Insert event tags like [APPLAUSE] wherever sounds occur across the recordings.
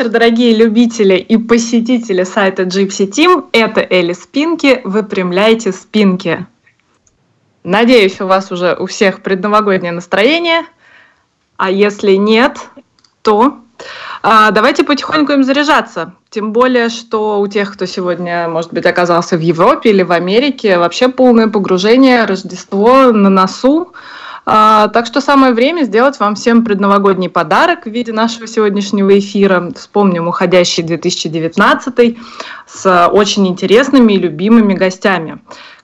вечер, дорогие любители и посетители сайта Gypsy Team. Это Элли Спинки. Выпрямляйте спинки. Надеюсь, у вас уже у всех предновогоднее настроение. А если нет, то а, давайте потихоньку им заряжаться. Тем более, что у тех, кто сегодня, может быть, оказался в Европе или в Америке, вообще полное погружение, Рождество на носу. А, так что самое время сделать вам всем предновогодний подарок в виде нашего сегодняшнего эфира. Вспомним уходящий 2019 с очень интересными и любимыми гостями.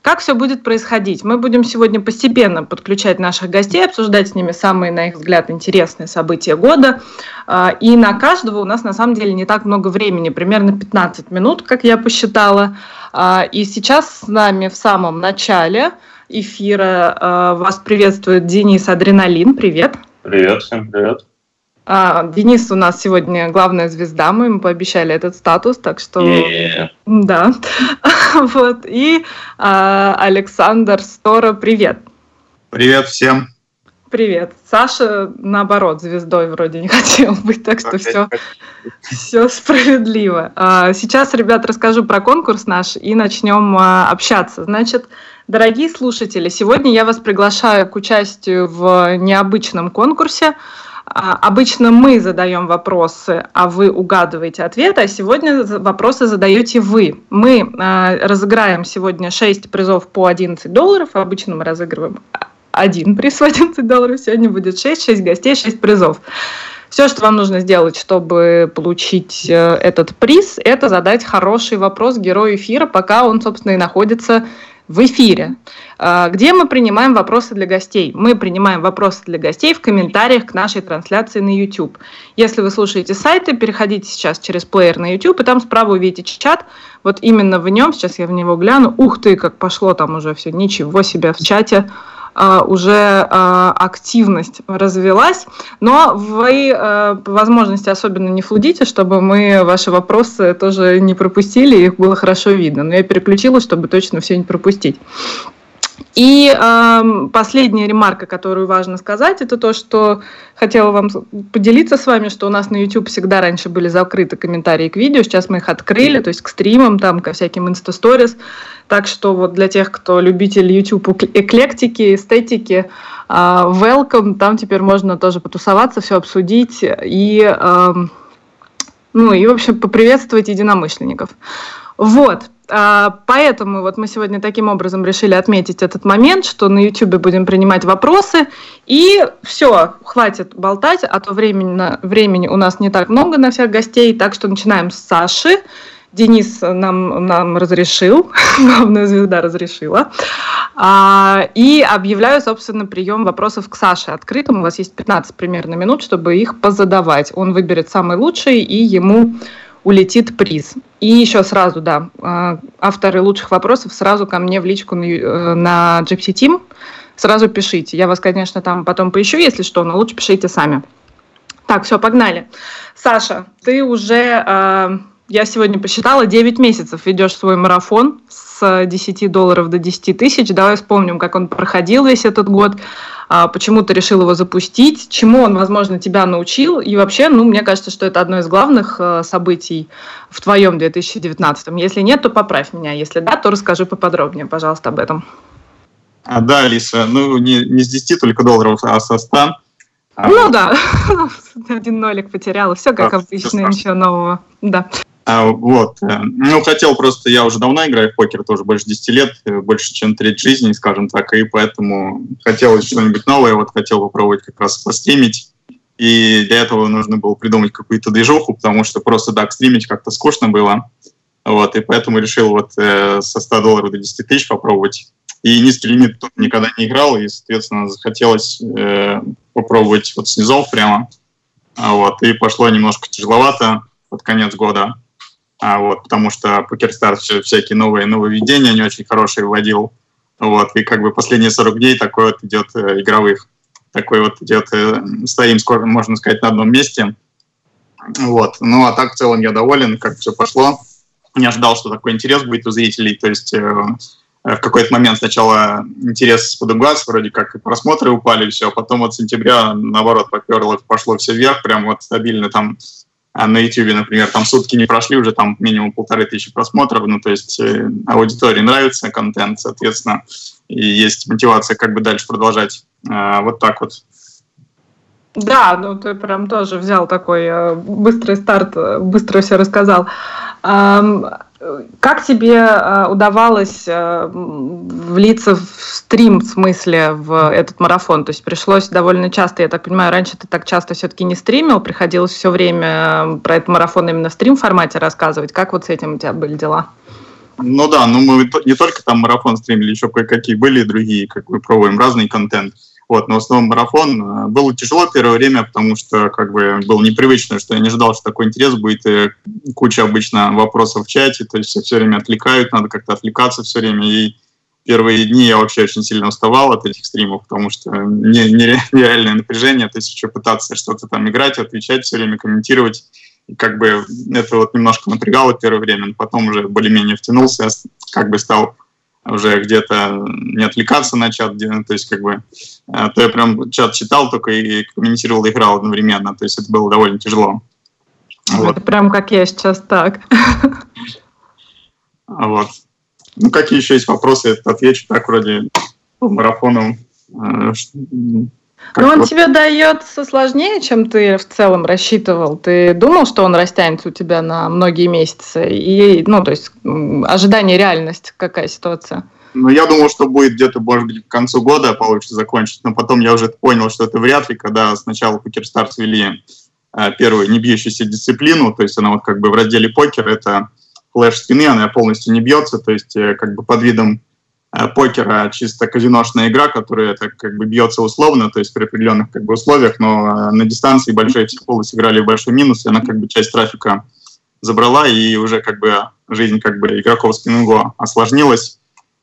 Как все будет происходить? Мы будем сегодня постепенно подключать наших гостей, обсуждать с ними самые, на их взгляд, интересные события года. А, и на каждого у нас на самом деле не так много времени, примерно 15 минут, как я посчитала. А, и сейчас с нами в самом начале эфира э, вас приветствует Денис Адреналин. Привет. Привет, всем привет. А, Денис у нас сегодня главная звезда, мы ему пообещали этот статус, так что yeah. да. [LAUGHS] вот и а, Александр Стора, привет. Привет всем. Привет. Саша, наоборот, звездой вроде не [LAUGHS] хотел быть, так что все, все справедливо. А, сейчас, ребят, расскажу про конкурс наш и начнем а, общаться. Значит, Дорогие слушатели, сегодня я вас приглашаю к участию в необычном конкурсе. А, обычно мы задаем вопросы, а вы угадываете ответы, а сегодня вопросы задаете вы. Мы а, разыграем сегодня 6 призов по 11 долларов. Обычно мы разыгрываем один приз в 11 долларов. Сегодня будет 6, 6 гостей, 6 призов. Все, что вам нужно сделать, чтобы получить э, этот приз, это задать хороший вопрос герою эфира, пока он, собственно, и находится в эфире, а, где мы принимаем вопросы для гостей. Мы принимаем вопросы для гостей в комментариях к нашей трансляции на YouTube. Если вы слушаете сайты, переходите сейчас через плеер на YouTube, и там справа увидите чат. Вот именно в нем, сейчас я в него гляну, ух ты, как пошло там уже все, ничего себе в чате уже а, активность развелась, но вы а, по возможности особенно не флудите, чтобы мы ваши вопросы тоже не пропустили, их было хорошо видно. Но я переключилась, чтобы точно все не пропустить. И э, последняя ремарка, которую важно сказать, это то, что хотела вам поделиться с вами, что у нас на YouTube всегда раньше были закрыты комментарии к видео, сейчас мы их открыли, то есть к стримам, там, ко всяким инстасторис. Так что вот для тех, кто любитель YouTube эклектики, эстетики, э, welcome, там теперь можно тоже потусоваться, все обсудить и, э, ну и, в общем, поприветствовать единомышленников. Вот, поэтому вот мы сегодня таким образом решили отметить этот момент, что на YouTube будем принимать вопросы. И все, хватит болтать, а то времени, времени у нас не так много на всех гостей. Так что начинаем с Саши. Денис нам, нам разрешил, [LAUGHS] главная звезда разрешила. А, и объявляю, собственно, прием вопросов к Саше открытым. У вас есть 15 примерно минут, чтобы их позадавать. Он выберет самый лучший, и ему улетит приз. И еще сразу, да, а, авторы лучших вопросов сразу ко мне в личку на, э, на Gypsy Team. Сразу пишите. Я вас, конечно, там потом поищу, если что, но лучше пишите сами. Так, все, погнали. Саша, ты уже, а, я сегодня посчитала, 9 месяцев ведешь свой марафон с 10 долларов до 10 тысяч. Давай вспомним, как он проходил весь этот год. А, почему ты решил его запустить, чему он, возможно, тебя научил, и вообще, ну, мне кажется, что это одно из главных э, событий в твоем 2019. Если нет, то поправь меня, если да, то расскажи поподробнее, пожалуйста, об этом. А, да, Алиса, ну, не, не с 10 только долларов, а со 100. А ну вот. да, [LAUGHS] один нолик потеряла, все как а, обычно, ничего нового. Да. А, вот. Э, ну, хотел просто, я уже давно играю в покер, тоже больше 10 лет, э, больше, чем треть жизни, скажем так, и поэтому хотел что-нибудь новое, вот хотел попробовать как раз постримить. И для этого нужно было придумать какую-то движуху, потому что просто так стримить как-то скучно было. Вот, и поэтому решил вот э, со 100 долларов до 10 тысяч попробовать. И низкий лимит тут никогда не играл, и, соответственно, захотелось э, попробовать вот снизов прямо. А вот, и пошло немножко тяжеловато под конец года а, вот, потому что PokerStars все, всякие новые нововведения не очень хорошие вводил. Вот, и как бы последние 40 дней такой вот идет э, игровых. Такой вот идет, э, стоим скоро, можно сказать, на одном месте. Вот. Ну, а так в целом я доволен, как все пошло. Не ожидал, что такой интерес будет у зрителей. То есть э, в какой-то момент сначала интерес подугас, вроде как и просмотры упали, все, а потом от сентября, наоборот, поперло, пошло все вверх, прям вот стабильно там а на YouTube, например, там сутки не прошли, уже там минимум полторы тысячи просмотров, ну, то есть э, аудитории нравится контент, соответственно, и есть мотивация как бы дальше продолжать. Э, вот так вот. Да, ну ты прям тоже взял такой э, быстрый старт, э, быстро все рассказал. Как тебе э, удавалось э, влиться в стрим, в смысле, в этот марафон? То есть пришлось довольно часто, я так понимаю, раньше ты так часто все-таки не стримил, приходилось все время э, про этот марафон именно в стрим-формате рассказывать. Как вот с этим у тебя были дела? Ну да, ну мы не только там марафон стримили, еще кое-какие были другие, как мы пробуем разный контент. Вот, но в основном марафон э, было тяжело первое время, потому что как бы было непривычно, что я не ожидал, что такой интерес будет, и куча обычно вопросов в чате, то есть все время отвлекают, надо как-то отвлекаться все время, и первые дни я вообще очень сильно уставал от этих стримов, потому что [LAUGHS] нереальное напряжение, то есть еще пытаться что-то там играть, отвечать все время, комментировать, и как бы это вот немножко напрягало первое время, но потом уже более-менее втянулся, как бы стал уже где-то не отвлекаться на чат, то есть как бы э, то я прям чат читал только и комментировал и играл одновременно, то есть это было довольно тяжело. Вот. Это прям как я сейчас так. Вот. Ну, какие еще есть вопросы, я отвечу так вроде по марафону. Как Но ну, он вот... тебе дается сложнее, чем ты в целом рассчитывал. Ты думал, что он растянется у тебя на многие месяцы? И, ну, то есть, ожидание, реальность, какая ситуация? Ну, я думал, что будет где-то, может быть, к концу года получится закончить, но потом я уже понял, что это вряд ли, когда сначала PokerStars ввели э, первую не бьющуюся дисциплину, то есть она вот как бы в разделе покер, это flash спины, она полностью не бьется, то есть э, как бы под видом покера чисто казиношная игра, которая так как бы бьется условно, то есть при определенных как бы условиях, но э, на дистанции большие психологи сыграли в большой минус, и она как бы часть трафика забрала, и уже как бы жизнь как бы игроков спиннинга осложнилась.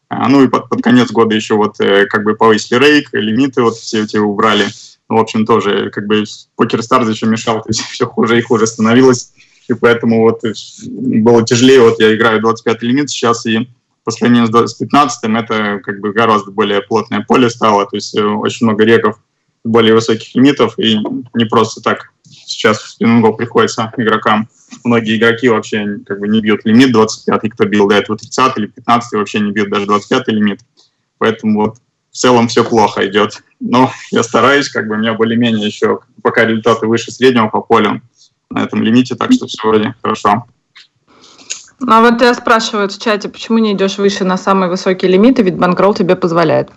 Э, ну и под, под конец года еще вот как бы повысили рейк, лимиты вот все эти убрали. Ну, в общем, тоже как бы покер Старз еще мешал, то есть [LAUGHS] все хуже и хуже становилось. И поэтому вот было тяжелее. Вот я играю 25 лимит сейчас, и по сравнению с 15 это как бы гораздо более плотное поле стало, то есть э, очень много реков более высоких лимитов, и не просто так сейчас в спиннингу приходится игрокам. Многие игроки вообще как бы не бьют лимит 25, кто бил до этого 30 или 15, вообще не бьют даже 25 лимит. Поэтому вот в целом все плохо идет. Но я стараюсь, как бы у меня более-менее еще пока результаты выше среднего по полю на этом лимите, так что все вроде хорошо. Ну, а вот тебя спрашивают в чате, почему не идешь выше на самые высокие лимиты, ведь банкролл тебе позволяет.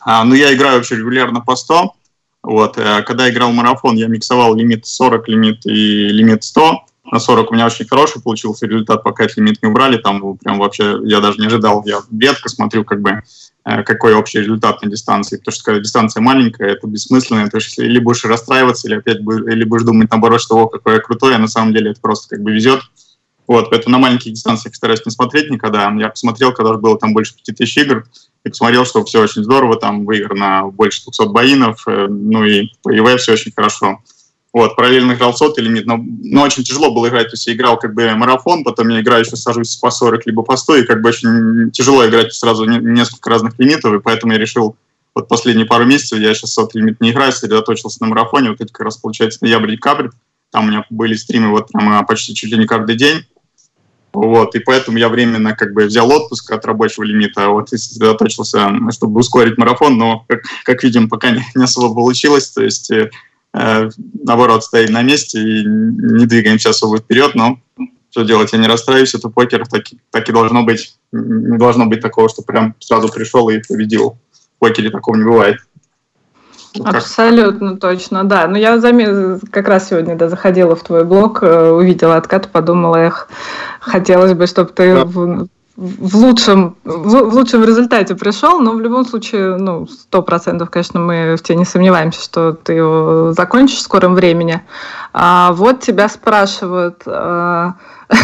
А, ну, я играю вообще регулярно по 100. Вот, а когда играл марафон, я миксовал лимит 40, лимит и лимит 100. На 40 у меня очень хороший получился результат, пока этот лимит не убрали. Там прям вообще я даже не ожидал. Я редко смотрю, как бы, э, какой общий результат на дистанции. Потому что когда дистанция маленькая, это бессмысленно. То есть или будешь расстраиваться, или опять или будешь думать наоборот, что о, какой я крутой, а на самом деле это просто как бы везет. Вот, поэтому на маленьких дистанциях стараюсь не смотреть никогда. Я посмотрел, когда было там больше 5000 игр, и посмотрел, что все очень здорово, там выиграно больше 200 боинов, э, ну и по ЕВ все очень хорошо. Вот, параллельно играл сотый лимит, но, но очень тяжело было играть, то есть я играл как бы марафон, потом я играю еще сажусь по 40 либо по 100, и как бы очень тяжело играть сразу несколько разных лимитов, и поэтому я решил вот последние пару месяцев, я сейчас сотый лимит не играю, сосредоточился на марафоне, вот эти как раз получается ноябрь-декабрь, там у меня были стримы вот прямо почти чуть ли не каждый день, вот, и поэтому я временно как бы взял отпуск от рабочего лимита, вот, и сосредоточился, чтобы ускорить марафон, но, как, как видим, пока не, не особо получилось, то есть, э, наоборот, стоим на месте и не двигаемся особо вперед, но что делать, я не расстраиваюсь, это покер, так, так и должно быть, не должно быть такого, что прям сразу пришел и победил. В покере такого не бывает. Абсолютно точно, да. Но я зам... как раз сегодня да, заходила в твой блог, э, увидела откат, подумала, эх, хотелось бы, чтобы ты да. в, в лучшем в, в лучшем результате пришел, но в любом случае, ну, сто процентов, конечно, мы в тебе не сомневаемся, что ты его закончишь в скором времени. А вот тебя спрашивают, а, [LAUGHS]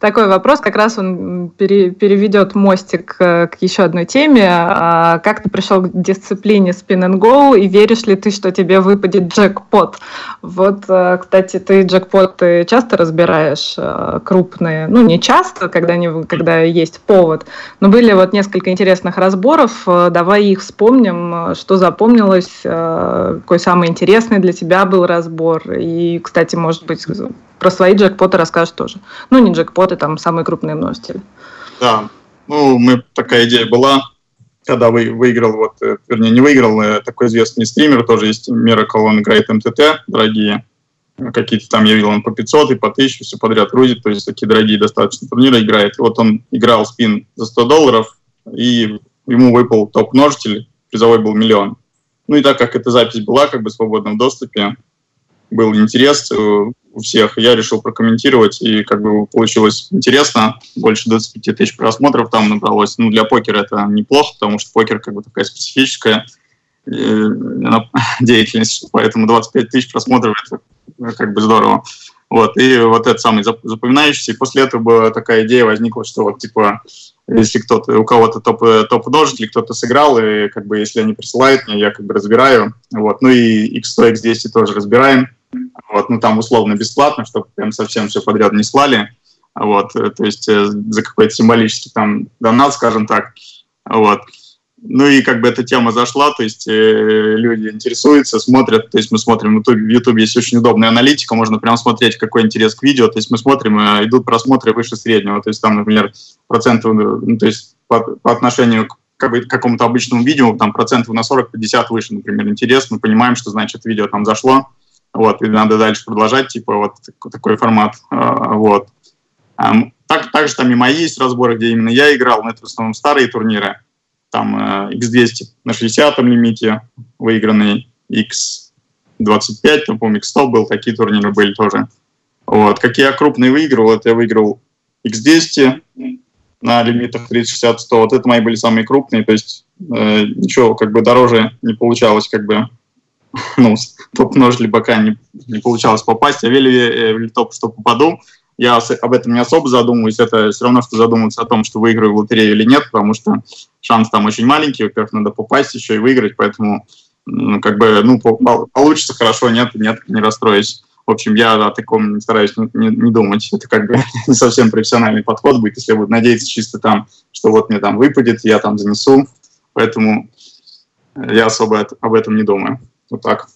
такой вопрос, как раз он пере, переведет мостик к, к еще одной теме. А, как ты пришел к дисциплине spin and go, и веришь ли ты, что тебе выпадет джекпот? Вот, а, кстати, ты джекпоты часто разбираешь крупные? Ну, не часто, когда, не, когда есть повод, но были вот несколько интересных разборов. Давай их вспомним, что запомнилось, какой самый интересный для тебя был разбор. И, кстати, может быть, про свои джекпоты расскажешь тоже. Ну, не джекпоты, там самые крупные множители. Да, ну, мы, такая идея была, когда вы, выиграл, вот, э, вернее, не выиграл, э, такой известный стример, тоже есть Miracle, он играет МТТ, дорогие, какие-то там я видел, он по 500 и по 1000, все подряд рудит, то есть такие дорогие достаточно турниры играет. Вот он играл спин за 100 долларов, и ему выпал топ-множитель, призовой был миллион. Ну и так как эта запись была как бы в свободном доступе, был интерес э, у всех, я решил прокомментировать, и как бы получилось интересно, больше 25 тысяч просмотров там набралось. Ну, для покера это неплохо, потому что покер как бы такая специфическая э, [LAUGHS] деятельность, поэтому 25 тысяч просмотров это как бы здорово. Вот, и вот это самый запоминающийся. И после этого такая идея возникла, что вот, типа, если кто-то, у кого-то топ, топ множитель, кто-то сыграл, и как бы если они присылают мне, я как бы разбираю. Вот, ну и X100, X10 тоже разбираем. Вот, ну там условно бесплатно, чтобы прям совсем все подряд не слали. Вот, то есть э, за какой-то символический там донат, скажем так. Вот. Ну и как бы эта тема зашла, то есть э, люди интересуются, смотрят, то есть мы смотрим, в YouTube есть очень удобная аналитика, можно прям смотреть, какой интерес к видео, то есть мы смотрим, э, идут просмотры выше среднего, то есть там, например, процентов, ну, то есть по, по отношению к как бы, какому-то обычному видео, там процентов на 40-50 выше, например, интерес, мы понимаем, что значит видео там зашло, вот, и надо дальше продолжать, типа вот такой формат, э, вот. Так, также там и мои есть разборы, где именно я играл, но это в основном старые турниры, там X200 э, на 60 лимите выигранный, X25, там, помню, X100 был, такие турниры были тоже. Вот. Какие я крупные выигрывал, это я выиграл X200 на лимитах 30, 60, 100. Вот это мои были самые крупные, то есть э, ничего как бы дороже не получалось, как бы, [LAUGHS] ну, топ-нож ли пока не, не получалось попасть. Я вели в топ, что попаду, я об этом не особо задумываюсь. Это все равно, что задумываться о том, что выиграю в лотерею или нет, потому что шанс там очень маленький. Во-первых, надо попасть еще и выиграть, поэтому ну, как бы, ну, получится хорошо, нет, нет, не расстроюсь. В общем, я о таком стараюсь не, не, не думать. Это как бы [LAUGHS] не совсем профессиональный подход будет, если я буду надеяться чисто там, что вот мне там выпадет, я там занесу. Поэтому я особо об этом не думаю. Вот так.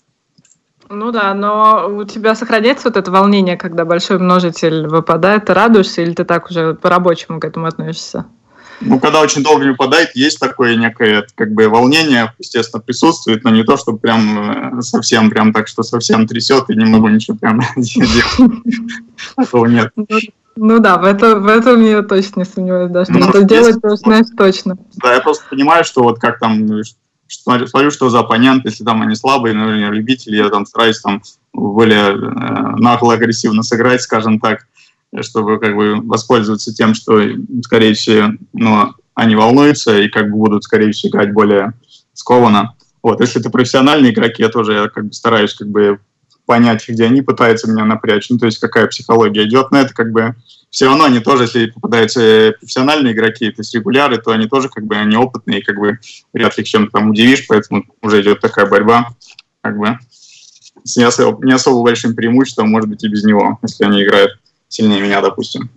Ну да, но у тебя сохраняется вот это волнение, когда большой множитель выпадает, ты радуешься или ты так уже по-рабочему к этому относишься? Ну, когда очень долго не выпадает, есть такое некое как бы волнение, естественно, присутствует, но не то, что прям э, совсем, прям так, что совсем трясет и не могу ничего прям [LAUGHS] делать. Такого нет. Ну, ну да, в, это, в этом я точно не сомневаюсь, да, что ну, это делать, то знаешь точно. Да, я просто понимаю, что вот как там смотрю, смотрю, что за оппонент, если там они слабые, например, любители, я там стараюсь там более э, нагло, агрессивно сыграть, скажем так, чтобы как бы воспользоваться тем, что, скорее всего, ну, они волнуются и как бы будут, скорее всего, играть более скованно. Вот, если это профессиональные игроки, я тоже я как бы стараюсь как бы понять, где они пытаются меня напрячь, ну, то есть какая психология идет на это, как бы все равно они тоже, если попадаются профессиональные игроки, то есть регуляры, то они тоже как бы они опытные, как бы вряд ли чем-то там удивишь, поэтому уже идет такая борьба, как бы с не особо, не особо большим преимуществом, может быть, и без него, если они играют сильнее меня, допустим.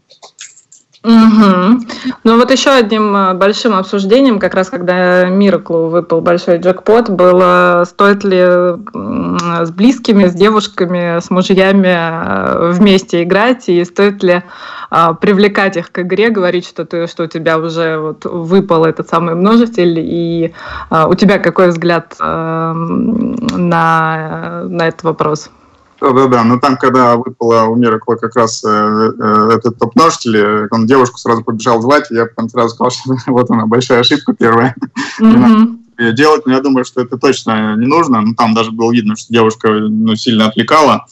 Угу. Ну вот еще одним э, большим обсуждением, как раз когда Мираклу выпал большой джекпот, было, стоит ли с близкими, с девушками, с мужьями э, вместе играть, и стоит ли а, привлекать их к игре, говорить, что, ты, что у тебя уже вот выпал этот самый множитель, и а, у тебя какой взгляд а, на, на этот вопрос? Да-да-да, но там, когда выпало у Миракла как раз э, э, этот топ-множитель, он девушку сразу побежал звать, и я потом сразу сказал, что [LAUGHS] вот она, большая ошибка первая. [LAUGHS] Mm-hmm. делать, но я думаю, что это точно не нужно. Ну, там даже было видно, что девушка ну, сильно отвлекала,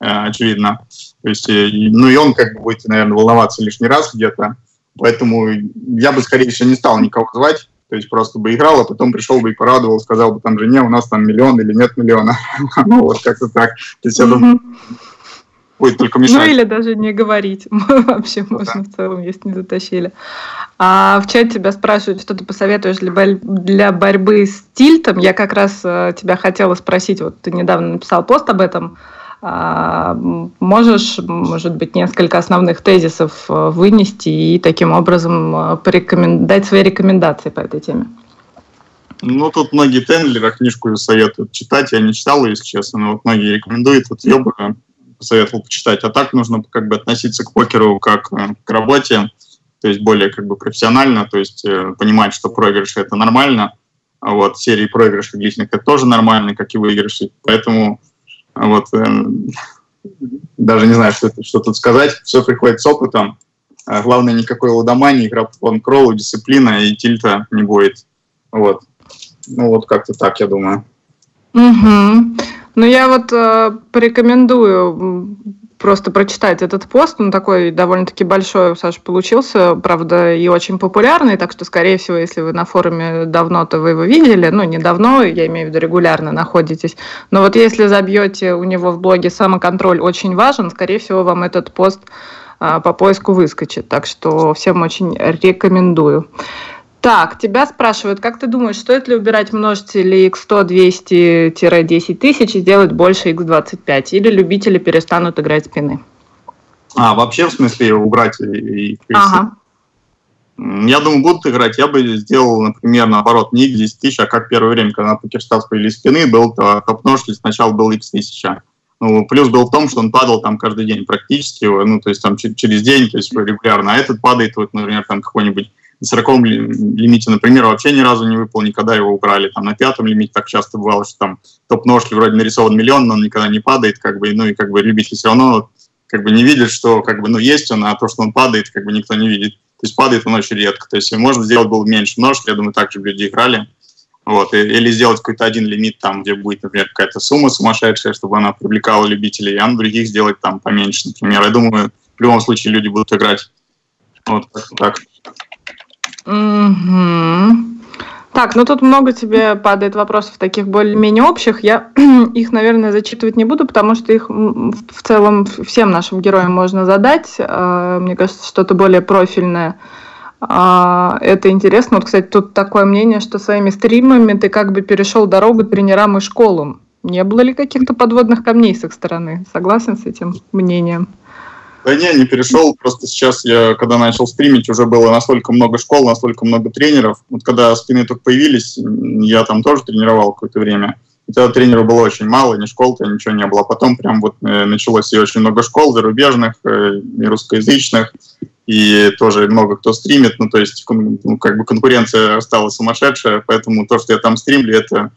э, очевидно. То есть, э, ну и он как бы будет, наверное, волноваться лишний раз где-то. Поэтому я бы, скорее всего, не стал никого звать. То есть просто бы играл, а потом пришел бы и порадовал, сказал бы там жене, у нас там миллион или нет миллиона. [LAUGHS] ну вот как-то так. То есть я думаю, будет только мешать. Ну или даже не говорить. [LAUGHS] Вообще ну, можно да. в целом, если не затащили. А в чате тебя спрашивают, что ты посоветуешь для, для борьбы с тильтом. Я как раз э, тебя хотела спросить, вот ты недавно написал пост об этом. А, можешь, может быть, несколько основных тезисов э, вынести и таким образом э, дать свои рекомендации по этой теме? Ну, тут многие тендлеры книжку советуют читать. Я не читал если честно, но вот многие рекомендуют. Вот ее бы посоветовал почитать. А так нужно как бы относиться к покеру как э, к работе, то есть более как бы профессионально, то есть э, понимать, что проигрыши это нормально, а вот серии проигрышей длительных это тоже нормально, как и выигрыши. Поэтому вот э, даже не знаю, что, что тут сказать. Все приходит с опытом. А главное, никакой лудомании, игра по план кроллу, дисциплина и тильта не будет. Вот. Ну вот как-то так, я думаю. Угу. Ну я вот э, порекомендую просто прочитать этот пост. Он такой довольно-таки большой у Саши получился, правда, и очень популярный, так что, скорее всего, если вы на форуме давно, то вы его видели. Ну, не давно, я имею в виду регулярно находитесь. Но вот если забьете у него в блоге «Самоконтроль очень важен», скорее всего, вам этот пост а, по поиску выскочит. Так что всем очень рекомендую. Так, тебя спрашивают, как ты думаешь, стоит ли убирать множители x100, 200-10 тысяч и сделать больше x25? Или любители перестанут играть спины? А, вообще, в смысле, убрать и, и ага. Я думаю, будут играть. Я бы сделал, например, наоборот, не x10 тысяч, а как первое время, когда на покерстас появились спины, был топ-множитель, сначала был x1000. Ну, плюс был в том, что он падал там каждый день практически, ну, то есть там через день, то есть регулярно. А этот падает, вот, например, там какой-нибудь на 40 лимите, например, вообще ни разу не выпал, никогда его убрали. Там на пятом лимите так часто бывало, что там топ-ножки вроде нарисован миллион, но он никогда не падает, как бы, ну и как бы любители все равно как бы не видят, что как бы, ну, есть он, а то, что он падает, как бы никто не видит. То есть падает он очень редко. То есть можно сделать было меньше ножки, я думаю, так же люди играли. Вот, или сделать какой-то один лимит, там, где будет, например, какая-то сумма сумасшедшая, чтобы она привлекала любителей, а на других сделать там поменьше, например. Я думаю, в любом случае люди будут играть вот так. Так, ну тут много тебе падает вопросов таких более-менее общих. Я [CLEARS THROAT] их, наверное, зачитывать не буду, потому что их в целом всем нашим героям можно задать. А, мне кажется, что-то более профильное. А, это интересно. Вот, кстати, тут такое мнение, что своими стримами ты как бы перешел дорогу тренерам и школам. Не было ли каких-то подводных камней с их стороны? Согласен с этим мнением? Да не, не перешел. Просто сейчас я, когда начал стримить, уже было настолько много школ, настолько много тренеров. Вот когда спины только появились, я там тоже тренировал какое-то время. И тогда тренеров было очень мало, ни школ-то ничего не было. Потом прям вот э, началось и очень много школ зарубежных, э, и русскоязычных, и тоже много кто стримит. Ну, то есть, ну, как бы конкуренция стала сумасшедшая, поэтому то, что я там стримлю, это,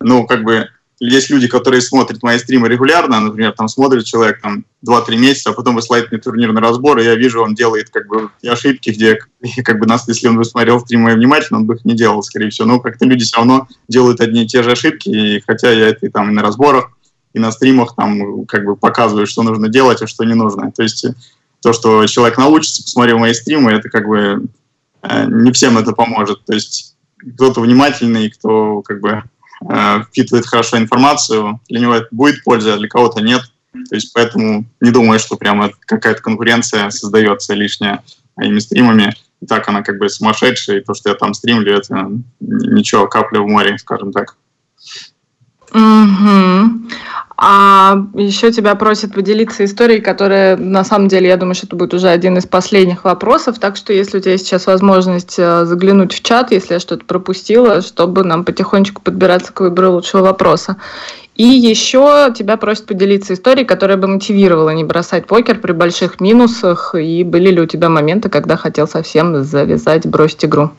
ну, как бы есть люди, которые смотрят мои стримы регулярно, например, там смотрит человек там 2-3 месяца, а потом высылает мне турнирный разбор, и я вижу, он делает как бы ошибки, где [LAUGHS] как бы нас, если он бы смотрел стримы внимательно, он бы их не делал, скорее всего. Но как-то люди все равно делают одни и те же ошибки, и хотя я это и там и на разборах, и на стримах там как бы показываю, что нужно делать, а что не нужно. То есть то, что человек научится, посмотрев мои стримы, это как бы э, не всем это поможет. То есть кто-то внимательный, кто как бы Э, впитывает хорошо информацию, для него это будет польза, а для кого-то нет. То есть поэтому не думаю, что прямо какая-то конкуренция создается лишняя моими стримами. И так она как бы сумасшедшая, и то, что я там стримлю, это ничего, капля в море, скажем так. Угу. А еще тебя просят поделиться историей, которая, на самом деле, я думаю, что это будет уже один из последних вопросов. Так что, если у тебя есть сейчас возможность э, заглянуть в чат, если я что-то пропустила, чтобы нам потихонечку подбираться к выбору лучшего вопроса. И еще тебя просят поделиться историей, которая бы мотивировала не бросать покер при больших минусах. И были ли у тебя моменты, когда хотел совсем завязать, бросить игру?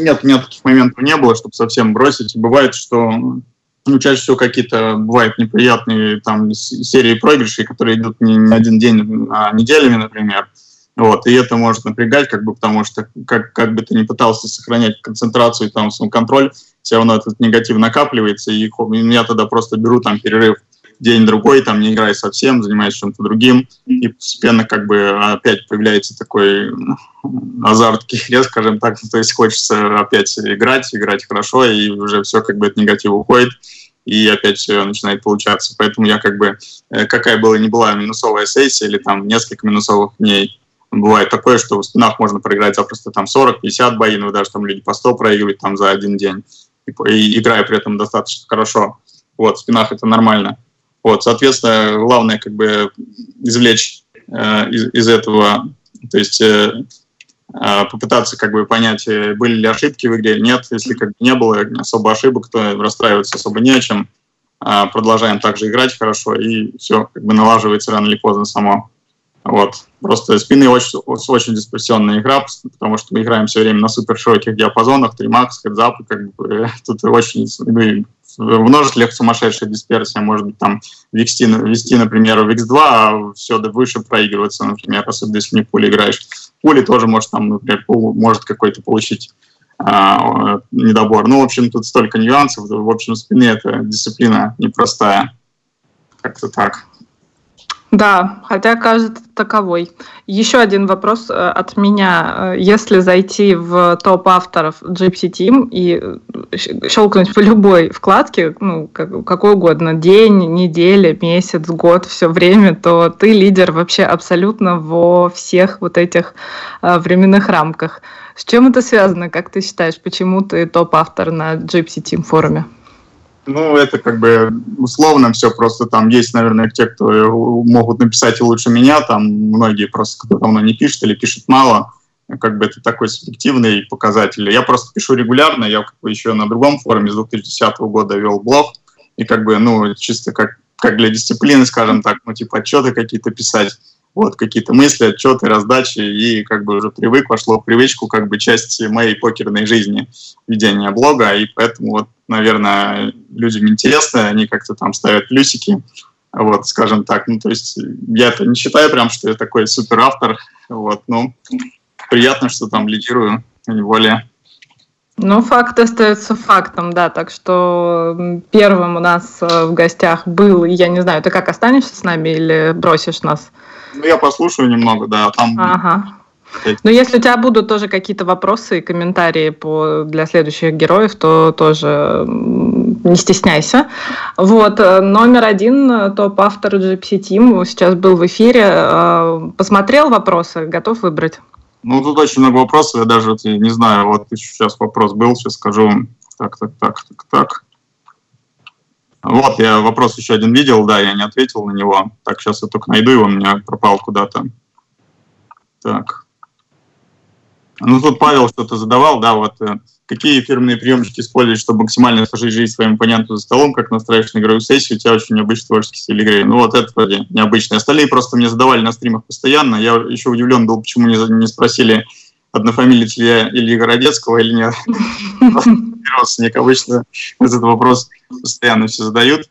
Нет, меня таких моментов не было, чтобы совсем бросить. Бывает, что ну, чаще всего какие-то бывают неприятные там серии проигрышей, которые идут не, не один день, а неделями, например. Вот, и это может напрягать, как бы, потому что как, как бы ты ни пытался сохранять концентрацию и там контроль, все равно этот негатив накапливается, и я тогда просто беру там перерыв день-другой, там не играю совсем, занимаюсь чем-то другим, и постепенно как бы опять появляется такой азарт к игре, скажем так, то есть хочется опять играть, играть хорошо, и уже все как бы от негатива уходит, и опять все начинает получаться. Поэтому я как бы, э, какая была не была минусовая сессия или там несколько минусовых дней, бывает такое, что в спинах можно проиграть запросто там 40-50 боинов, даже там люди по 100 проигрывают там за один день, и, и играя при этом достаточно хорошо. Вот, в спинах это нормально. Вот, соответственно, главное как бы извлечь э, из, из этого, то есть э, э, попытаться как бы понять, э, были ли ошибки в игре или нет. Если как бы не было особо ошибок, то расстраиваться особо не о чем. а, продолжаем также играть хорошо, и все как бы налаживается рано или поздно само. Вот. Просто спины очень, очень дискуссионная игра, потому что мы играем все время на супер широких диапазонах, 3 макс, хедзап, как бы [LAUGHS] тут очень ну, в множествах сумасшедшая дисперсия, может быть, там вести, вести например, в X2, а все выше проигрываться, например, особенно если не пули играешь. Пули тоже может там, например, пул может какой-то получить а, недобор. Ну, в общем, тут столько нюансов. В общем, спины это дисциплина непростая. Как-то так. Да, хотя кажется таковой. Еще один вопрос э, от меня. Э, если зайти в топ авторов Gypsy Team и э, щелкнуть по любой вкладке, ну, как, какой угодно, день, неделя, месяц, год, все время, то ты лидер вообще абсолютно во всех вот этих временных рамках. С чем это связано, как ты считаешь, почему ты топ-автор на Gypsy Team форуме? Ну, это как бы условно все, просто там есть, наверное, те, кто могут написать лучше меня, там многие просто кто давно не пишет или пишет мало, как бы это такой субъективный показатель. Я просто пишу регулярно, я как бы еще на другом форуме с 2010 года вел блог, и как бы, ну, чисто как, как для дисциплины, скажем так, ну, типа отчеты какие-то писать, вот, какие-то мысли, отчеты, раздачи, и как бы уже привык, вошло в привычку как бы часть моей покерной жизни ведения блога, и поэтому вот, наверное, людям интересно, они как-то там ставят плюсики, вот, скажем так, ну, то есть я это не считаю прям, что я такой супер автор, вот, ну, приятно, что там лидирую, не более. Ну, факт остается фактом, да. Так что первым у нас э, в гостях был, я не знаю, ты как останешься с нами или бросишь нас? Ну, я послушаю немного, да, а там... Ага. Ну, если у тебя будут тоже какие-то вопросы и комментарии по, для следующих героев, то тоже не стесняйся. Вот, э, номер один, э, топ-автор Gypsy Team, сейчас был в эфире. Э, посмотрел вопросы, готов выбрать? Ну, тут очень много вопросов, я даже не знаю, вот сейчас вопрос был, сейчас скажу. Так, так, так, так, так. Вот, я вопрос еще один видел, да, я не ответил на него. Так, сейчас я только найду его, у меня пропал куда-то. Так. Ну, тут Павел что-то задавал, да, вот э, какие фирменные приемчики использовать, чтобы максимально сложить жизнь своему оппоненту за столом, как настраиваешь на игровую сессию, у тебя очень необычный творческий стиль игры. Ну, вот это вроде необычно. Остальные просто мне задавали на стримах постоянно. Я еще удивлен был, почему не, не спросили однофамилец ли я Ильи Городецкого или нет. Родственник обычно этот вопрос постоянно все задают.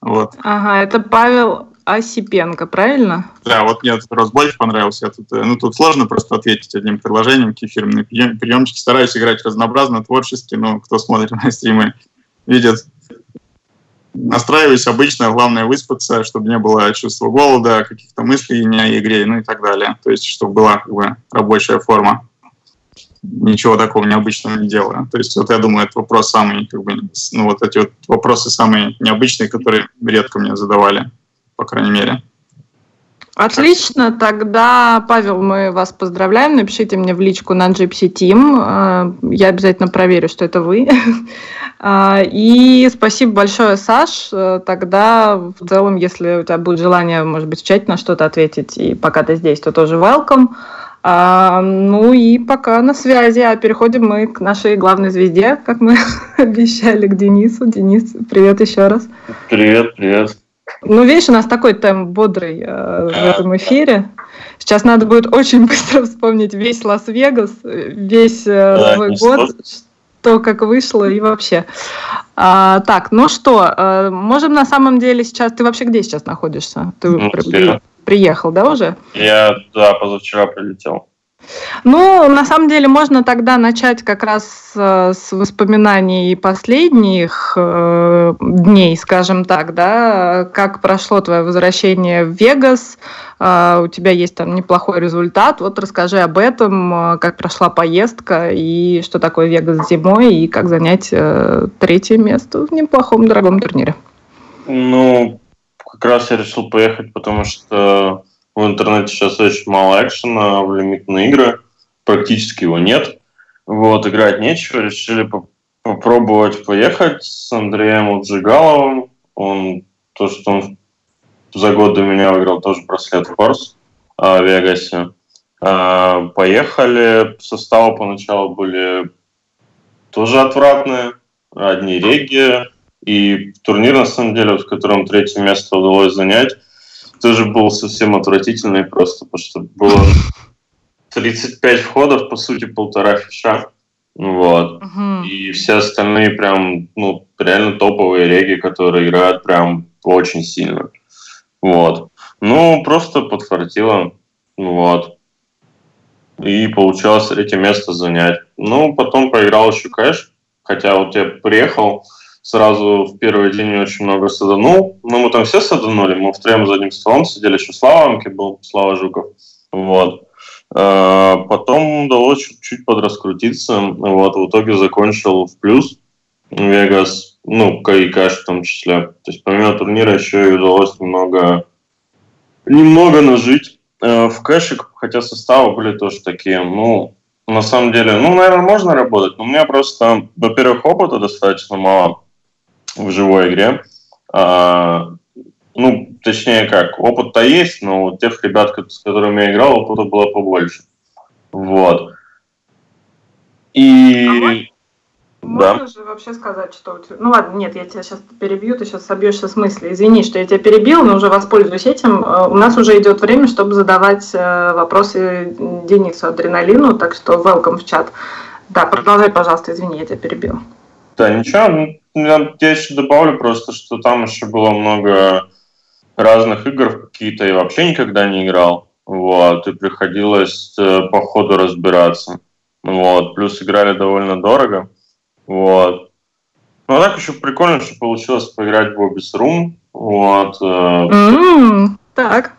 Вот. Ага, это Павел Осипенко, правильно? Да, вот мне этот вопрос больше понравился. Тут, э, ну, тут сложно просто ответить одним предложением, какие фирменные приемчики. Стараюсь играть разнообразно, творчески, но кто смотрит [LAUGHS] на стримы, видит. Настраиваюсь обычно, главное выспаться, чтобы не было чувства голода, каких-то мыслей не о игре, ну и так далее. То есть, чтобы была как бы рабочая форма ничего такого необычного не делаю. То есть вот я думаю, это вопрос самый, как бы, ну вот эти вот вопросы самые необычные, которые редко мне задавали, по крайней мере. Отлично, тогда, Павел, мы вас поздравляем. Напишите мне в личку на Gypsy Team. Э, я обязательно проверю, что это вы. Э, [LAUGHS] и спасибо большое, Саш. Э, тогда, в целом, если у тебя будет желание, может быть, в чате на что-то ответить, и пока ты здесь, то тоже welcome. А, ну и пока на связи, а переходим мы к нашей главной звезде, как мы [LAUGHS] обещали, к Денису. Денис, привет еще раз. Привет, привет. Ну, видишь, у нас такой темп бодрый э, в этом эфире. Сейчас надо будет очень [LAUGHS] быстро вспомнить весь Лас-Вегас, весь э, да, Новый год, что как вышло и вообще. А, так, ну что, э, можем на самом деле сейчас... Ты вообще где сейчас находишься? Ты ну, при, приехал, да, уже? Я, да, позавчера прилетел. Ну, на самом деле, можно тогда начать как раз э, с воспоминаний последних э, дней, скажем так, да, как прошло твое возвращение в Вегас, э, у тебя есть там неплохой результат, вот расскажи об этом, э, как прошла поездка и что такое Вегас зимой и как занять э, третье место в неплохом дорогом турнире. Ну, как раз я решил поехать, потому что в интернете сейчас очень мало экшена в лимитные игры, практически его нет. Вот, играть нечего, решили по попробовать поехать с Андреем Уджигаловым. Он, то, что он за год до меня выиграл тоже браслет Форс в Вегасе. А, поехали, составы поначалу были тоже отвратные. Одни реги, И турнир, на самом деле, в котором третье место удалось занять, тоже был совсем отвратительный просто, потому что было 35 входов, по сути, полтора фиша. Вот. Uh-huh. И все остальные прям, ну, реально топовые реги, которые играют прям очень сильно. Вот. Ну, просто подфартило. Вот. И получалось третье место занять. Ну, потом проиграл еще кэш. Хотя вот я приехал, сразу в первый день очень много саданул. Ну, мы там все саданули. Мы втроем за одним столом сидели. Еще Слава Амки был, Слава Жуков. Вот. А, потом удалось чуть-чуть подраскрутиться. Вот, в итоге закончил в плюс Вегас, ну, и в том числе. То есть помимо турнира еще и удалось немного, немного нажить э, в кэше, хотя составы были тоже такие, ну, на самом деле, ну, наверное, можно работать, но у меня просто, во-первых, опыта достаточно мало в живой игре. А, ну, точнее как, опыт-то есть, но у тех ребят, с которыми я играл, опыта было побольше. Вот. И... А можно да. же вообще сказать, что... Ну ладно, нет, я тебя сейчас перебью, ты сейчас собьешься с мысли. Извини, что я тебя перебил, но уже воспользуюсь этим. Э, у нас уже идет время, чтобы задавать э, вопросы Денису Адреналину, так что welcome в чат. Да, продолжай, пожалуйста, извини, я тебя перебил. Да, ничего, ну, я еще добавлю просто, что там еще было много разных игр какие-то я вообще никогда не играл. Вот, и приходилось э, по ходу разбираться. Вот, плюс играли довольно дорого. Вот. Ну, а так еще прикольно, что получилось поиграть в Obis Room. Вот. Mm, так.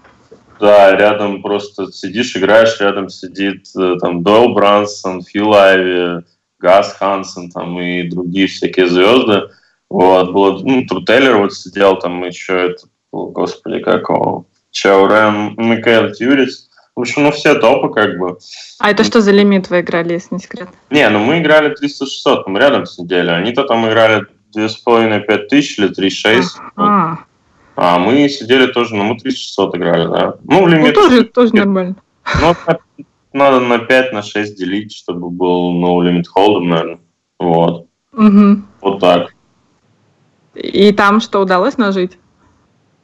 Да, рядом просто сидишь, играешь, рядом сидит э, там Дойл Брансон, Фил Айви, Газ Хансен там и другие всякие звезды. Вот, было, ну, Трутеллер вот сидел, там еще этот господи, как его, Чаурен, Микаэл Тюрис. В общем, ну все топы как бы. А это что за лимит вы играли, если не секрет? Не, ну мы играли 300-600, мы рядом сидели. Они-то там играли 2,5-5 тысяч или 3,6. А. а мы сидели тоже, ну мы 3600 играли, да. Ну, в лимит. Ну, тоже, тоже нормально. Ну, надо на 5, на 6 делить, чтобы был no limit hold'em, наверное. Вот. Угу. Вот так. И там что удалось нажить?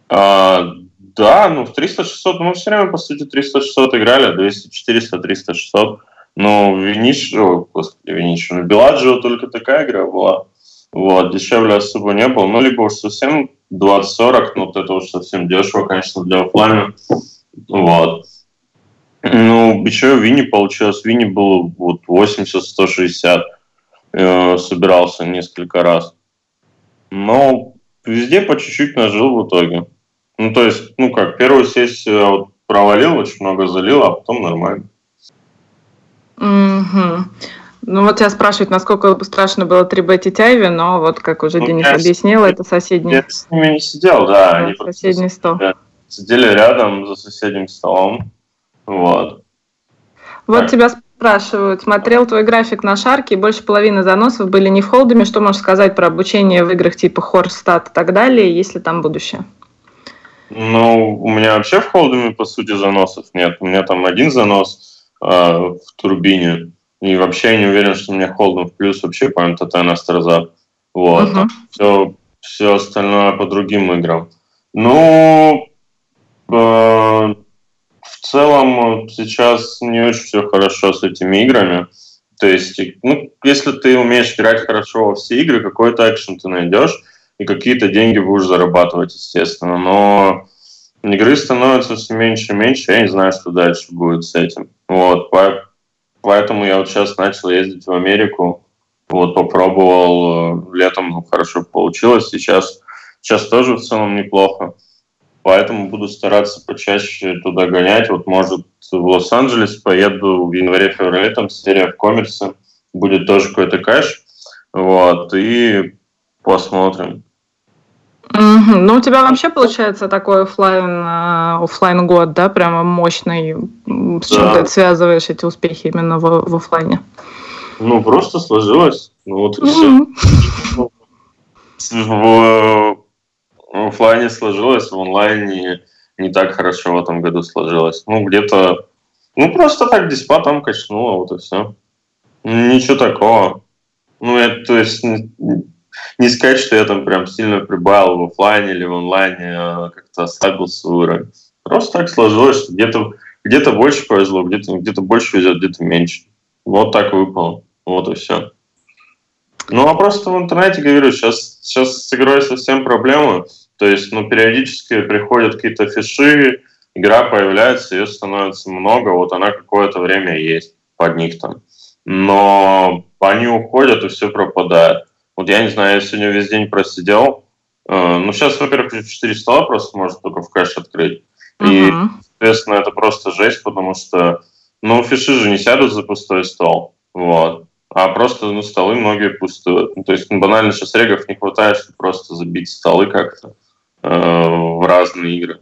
А, да, ну в 300-600, ну, мы все время, по сути, 300-600 играли, 200-400, 300-600. Ну, Виниш, о, господи, Виниш, ну, Беладжио только такая игра была. Вот, дешевле особо не было. Ну, либо уж совсем 20-40, ну, вот это уж совсем дешево, конечно, для офлайна. Вот. Ну, еще Винни получилось. Винни был вот 80-160. Э, собирался несколько раз. Но везде по чуть-чуть нажил в итоге. Ну, то есть, ну как, первую сессию вот провалил, очень много залил, а потом нормально. Угу. Ну вот тебя спрашивают, насколько страшно было 3Б Титяеве, но вот как уже ну, Денис объяснил, это соседний... Я с ними не сидел, да. Они соседний стол. Сидели рядом за соседним столом. Вот. Вот так. тебя спрашивают, смотрел твой график на шарке, и больше половины заносов были не в холдами. Что можешь сказать про обучение в играх типа Хорстат и так далее, есть ли там будущее? Ну, у меня вообще в холдами, по сути, заносов нет. У меня там один занос э, в турбине. И вообще я не уверен, что у меня холдом в плюс вообще по МТТ на Старзап. Вот. Uh-huh. Все, все остальное по другим играм. Ну, э, целом сейчас не очень все хорошо с этими играми. То есть, ну, если ты умеешь играть хорошо во все игры, какой-то экшен ты найдешь и какие-то деньги будешь зарабатывать, естественно. Но игры становятся все меньше и меньше, я не знаю, что дальше будет с этим. Вот, поэтому я вот сейчас начал ездить в Америку, вот, попробовал э, летом, ну, хорошо получилось, сейчас, сейчас тоже в целом неплохо. Поэтому буду стараться почаще туда гонять. Вот, может, в Лос-Анджелес поеду в январе-феврале, там серия в коммерсе, будет тоже какой-то кэш. Вот, и посмотрим. Угу. Ну, у тебя вообще получается такой офлайн, э, офлайн год, да, прямо мощный. С чем да. ты связываешь эти успехи именно в, в офлайне? Ну, просто сложилось. Ну, вот и угу. все. В, в офлайне сложилось, в онлайне не так хорошо в этом году сложилось. Ну, где-то, ну, просто так диспа там качнуло, вот и все. Ничего такого. Ну, это, то есть, не сказать, что я там прям сильно прибавил в офлайне или в онлайне, а как-то ослабил свой уровень. Просто так сложилось, что где-то где больше повезло, где-то где больше везет, где-то меньше. Вот так выпало. Вот и все. Ну, а просто в интернете, говорю, сейчас, сейчас с игрой совсем проблемы. То есть, ну, периодически приходят какие-то фиши, игра появляется, ее становится много, вот она какое-то время есть под них там. Но они уходят, и все пропадает. Вот я не знаю, я сегодня весь день просидел. Э, ну, сейчас, во-первых, 4 стола просто можно только в кэш открыть. И, соответственно, это просто жесть, потому что, ну, фиши же не сядут за пустой стол. Вот. А просто, ну, столы многие пустуют. Ну, то есть, ну, банально сейчас регов не хватает, чтобы просто забить столы как-то в разные игры.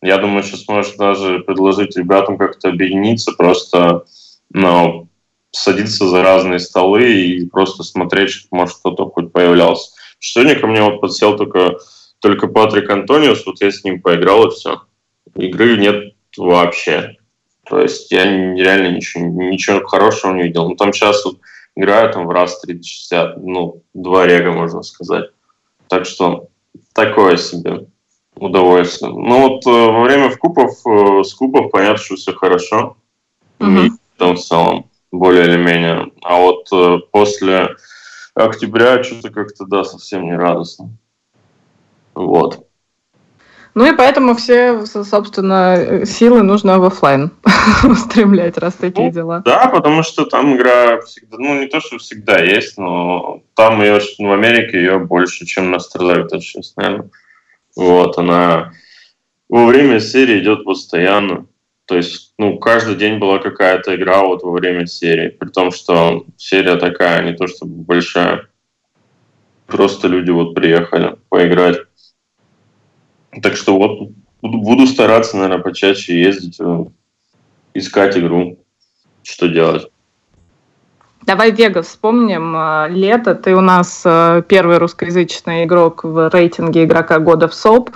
Я думаю, сейчас может даже предложить ребятам как-то объединиться, просто, ну, садиться за разные столы и просто смотреть, чтобы, может, кто-то хоть появлялся. Сегодня ко мне вот подсел только, только Патрик Антониус, вот я с ним поиграл, и все. Игры нет вообще. То есть я реально ничего, ничего хорошего не видел. Ну, там сейчас вот играю там в раз 30-60, ну, два рега, можно сказать. Так что такое себе удовольствие. Ну, вот э, во время вкупов, э, с кубов понятно, что все хорошо. И там в целом более или менее. А вот э, после октября что-то как-то, да, совсем не радостно. Вот. Ну и поэтому все, собственно, силы нужно в офлайн [LAUGHS] устремлять, раз такие ну, дела. Да, потому что там игра всегда, ну не то, что всегда есть, но там ее в Америке ее больше, чем на Starlight, сейчас, наверное. Вот, она во время серии идет постоянно. То есть, ну, каждый день была какая-то игра вот во время серии. При том, что серия такая, не то чтобы большая. Просто люди вот приехали поиграть. Так что вот буду стараться, наверное, почаще ездить, э, искать игру, что делать. Давай Вегас вспомним. Э, лето. Ты у нас э, первый русскоязычный игрок в рейтинге игрока года в СОП.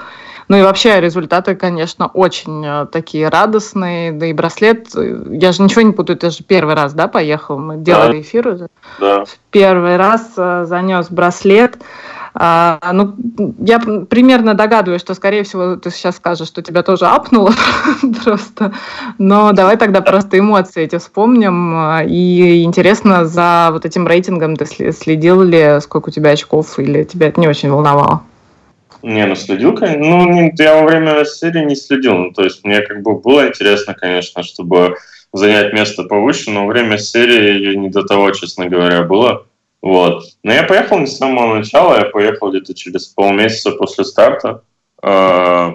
Ну и вообще результаты, конечно, очень такие радостные. Да и браслет, я же ничего не путаю, ты же первый раз, да, поехал? Мы делали да. эфир уже. Да. Первый раз занес браслет. А, ну, я примерно догадываюсь, что, скорее всего, ты сейчас скажешь, что тебя тоже апнуло [LAUGHS] просто. Но давай тогда просто эмоции эти вспомним. И интересно, за вот этим рейтингом ты следил ли, сколько у тебя очков, или тебя это не очень волновало? Не, ну следил, ну не, я во время серии не следил, ну то есть мне как бы было интересно, конечно, чтобы занять место повыше, но время серии не до того, честно говоря, было. Вот. Но я поехал не с самого начала, я поехал где-то через полмесяца после старта. А,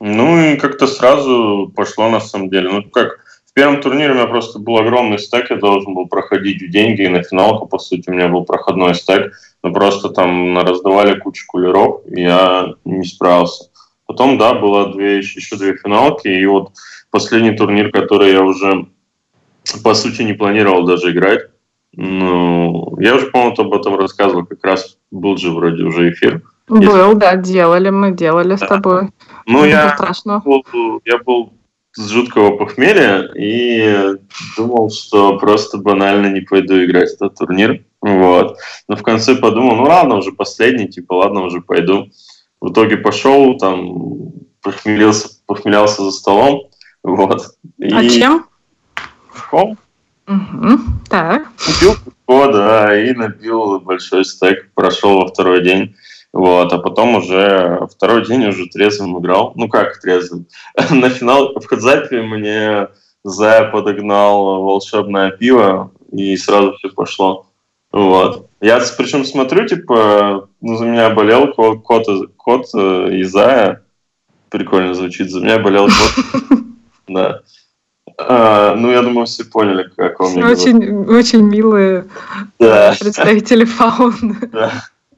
ну и как-то сразу пошло на самом деле. Ну как, в первом турнире у меня просто был огромный стек, я должен был проходить в деньги, и на финалку, по сути, у меня был проходной стек но просто там раздавали кучу кулеров, и я не справился. Потом, да, было две, еще две финалки, и вот последний турнир, который я уже, по сути, не планировал даже играть. Ну, я уже, по-моему, об этом рассказывал, как раз был же вроде уже эфир. Был, Если... да, делали, мы делали да. с тобой. Ну, я, страшно. Был, я был с жуткого похмелья и думал, что просто банально не пойду играть этот турнир. Вот. Но в конце подумал, ну ладно, уже последний, типа, ладно, уже пойду. В итоге пошел, там, похмелился, похмелялся за столом. Вот. И... А чем? Пешком. Угу. Так. Купил пивко, да, и набил большой стек, прошел во второй день. Вот, а потом уже второй день уже трезвым играл. Ну как трезвым? [LAUGHS] На финал в Хадзапе мне Зая подогнал волшебное пиво, и сразу все пошло. Вот. Я причем смотрю, типа, ну, за меня болел кот, кот, кот э, Изая. Прикольно звучит. За меня болел кот. [LAUGHS] Да. А, ну, я думаю, все поняли, как он Очень, очень милые да. представители фауны. [LAUGHS] Да.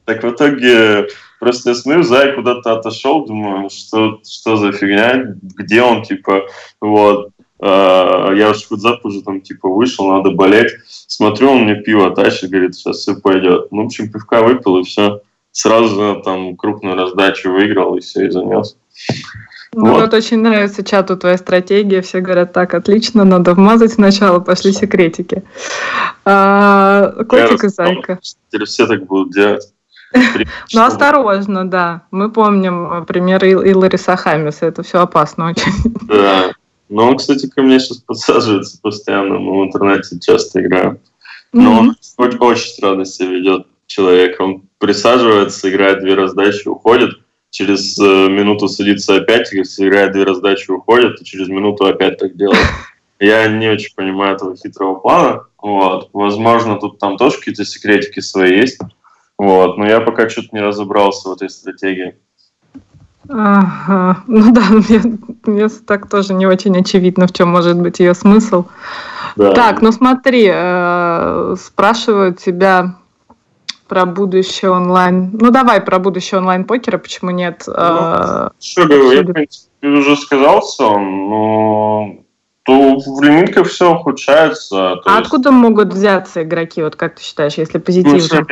Так в итоге просто я смотрю, Зай куда-то отошел, думаю, что, что за фигня, где он, типа, вот. А, я уж в уже там типа вышел, надо болеть. Смотрю, он мне пиво тащит, говорит, сейчас все пойдет. Ну, в общем, пивка выпил и все. Сразу там крупную раздачу выиграл и все, и занес. Ну, вот. вот очень нравится чату твоя стратегия. Все говорят, так, отлично, надо вмазать сначала, пошли секретики. А, котик и зайка. Теперь все так будут делать. [LAUGHS] Ну, осторожно, да. Мы помним пример Илари Сахамиса. Это все опасно очень. [LAUGHS] Да. Но он, кстати, ко мне сейчас подсаживается постоянно. Мы в интернете часто играем. Но он очень странно себя ведет человек. Он присаживается, играет две раздачи, уходит. Через э, минуту садится опять, играет две раздачи, уходит. И через минуту опять так делает. [LAUGHS] Я не очень понимаю этого хитрого плана. Вот. Возможно, тут там тоже какие-то секретики свои есть. Вот. Но я пока что-то не разобрался в этой стратегии. Ага. Ну да, [LAUGHS] мне, мне так тоже не очень очевидно, в чем может быть ее смысл. Да. Так, ну смотри, э, спрашивают тебя про будущее онлайн. Ну давай про будущее онлайн покера, почему нет? Ну, что, я, в принципе, уже сказал все, но то в лимитке все ухудшается. а есть... откуда могут взяться игроки, вот как ты считаешь, если позитивно?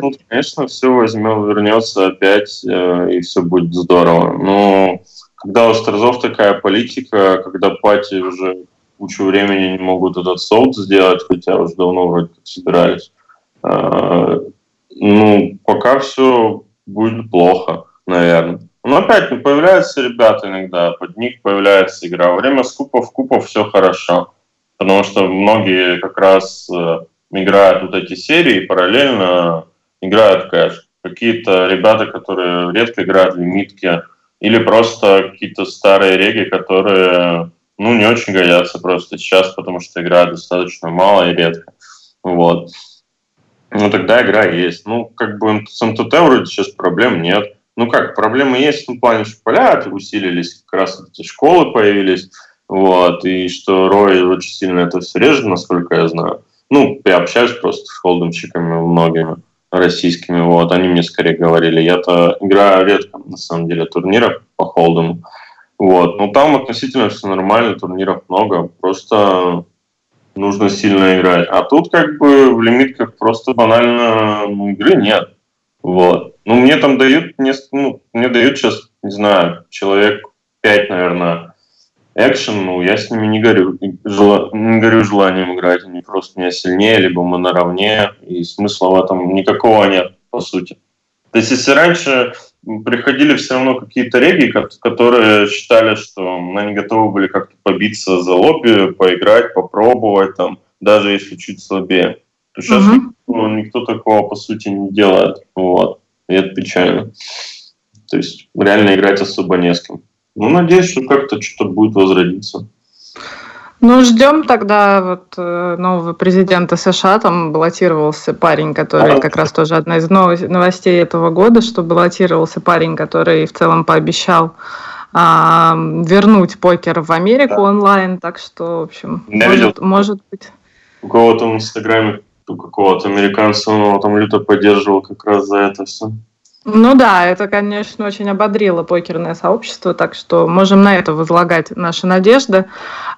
Ну, конечно, все возьмем, вернется опять, э, и все будет здорово. Но когда у Старзов такая политика, когда пати уже кучу времени не могут этот соут сделать, хотя уже давно вроде как собирались, ну, пока все будет плохо, наверное. Но опять не появляются ребята иногда, под них появляется игра. Во время скупов купов все хорошо, потому что многие как раз э, играют вот эти серии параллельно играют кэш. Какие-то ребята, которые редко играют в лимитке, или просто какие-то старые реги, которые ну, не очень годятся просто сейчас, потому что играют достаточно мало и редко. Вот. Ну, тогда игра есть. Ну, как бы с МТТ вроде сейчас проблем нет. Ну как, проблемы есть в том плане, что поля усилились, как раз эти школы появились, вот, и что Рой очень сильно это все режет, насколько я знаю. Ну, я общаюсь просто с холдомщиками многими российскими, вот, они мне скорее говорили, я-то играю редко, на самом деле, турниров по холдам, вот, но там относительно все нормально, турниров много, просто нужно сильно играть. А тут как бы в лимитках просто банально ну, игры нет. Вот. Ну, мне там дают, ну, мне дают сейчас, не знаю, человек 5, наверное, экшен, ну, я с ними не горю, жела, не горю желанием играть, они просто меня сильнее, либо мы наравне, и смысла в этом никакого нет, по сути. То есть, если раньше приходили все равно какие-то реги, которые считали, что они готовы были как-то побиться за лобби, поиграть, попробовать, там, даже если чуть слабее то сейчас угу. никто, никто такого, по сути, не делает. Вот. И это печально. То есть реально играть особо не с кем. Ну, надеюсь, что как-то что-то будет возродиться. Ну, ждем тогда вот э, нового президента США. Там баллотировался парень, который как раз тоже одна из новостей этого года, что баллотировался парень, который в целом пообещал а, вернуть покер в Америку да. онлайн. Так что, в общем, может, может быть. У кого-то в Инстаграме у какого-то американца, он его там люто поддерживал как раз за это все. Ну да, это, конечно, очень ободрило покерное сообщество, так что можем на это возлагать наши надежды.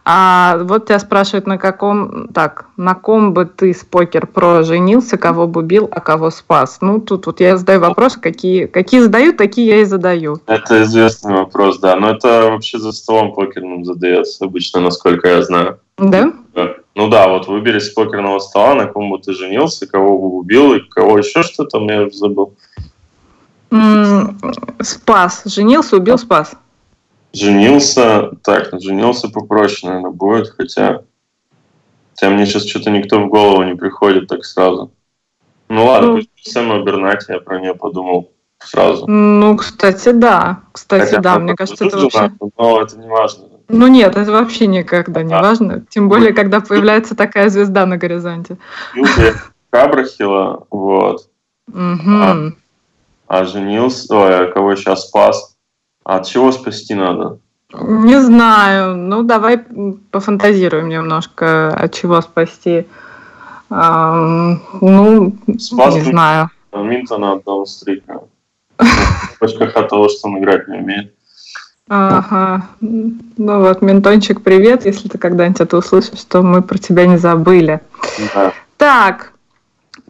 А вот тебя спрашивают, на каком, так, на ком бы ты с покер про женился, кого бы бил, а кого спас? Ну, тут вот я задаю вопрос, какие, какие задают, такие я и задаю. Это известный вопрос, да, но это вообще за столом покерным задается обычно, насколько я знаю. Да? Ну да, вот выбери с покерного стола, на ком бы ты женился, кого бы убил, и кого еще что-то, я уже забыл. спас. Женился, убил, спас. Женился, так, женился попроще, наверное, будет, хотя... Хотя мне сейчас что-то никто в голову не приходит так сразу. Ну ладно, ну, Сэма Бернати, я про нее подумал сразу. Ну, кстати, да. Кстати, Хотя, да, мне кажется, это вообще... Но это не важно. Ну нет, это вообще никогда не важно. Тем более, когда появляется такая звезда на горизонте. Кабрахила, вот. А, а женился, ой, а кого сейчас спас? А от чего спасти надо? Не знаю. Ну, давай пофантазируем немножко, от чего спасти. А, ну, Спас не знаю. Минтона от Даунстрика. Почка от того, что он играть не умеет. Ага. Ну вот, Ментончик, привет. Если ты когда-нибудь это услышишь, то мы про тебя не забыли. Да. Так,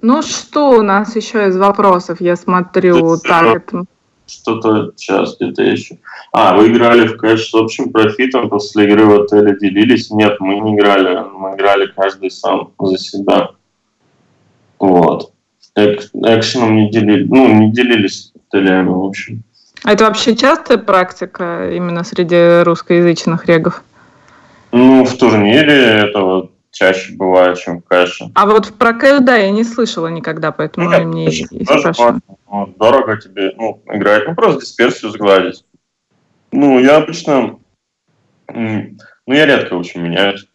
ну что у нас еще из вопросов, я смотрю, так это... Что-то сейчас где-то еще. А, вы играли в кэш с общим профитом, после игры в отеле делились? Нет, мы не играли, мы играли каждый сам за себя. Вот. экшеном не делили, ну, не делились телями, в общем. А это вообще частая практика именно среди русскоязычных регов? Ну, в турнире это чаще бывает, чем в кэше. А вот про кэш, да, я не слышала никогда, поэтому Нет, мне и спрашиваю. Ну, дорого тебе ну, играть, ну, просто дисперсию сгладить. Ну, я обычно... Ну, я редко очень меняюсь.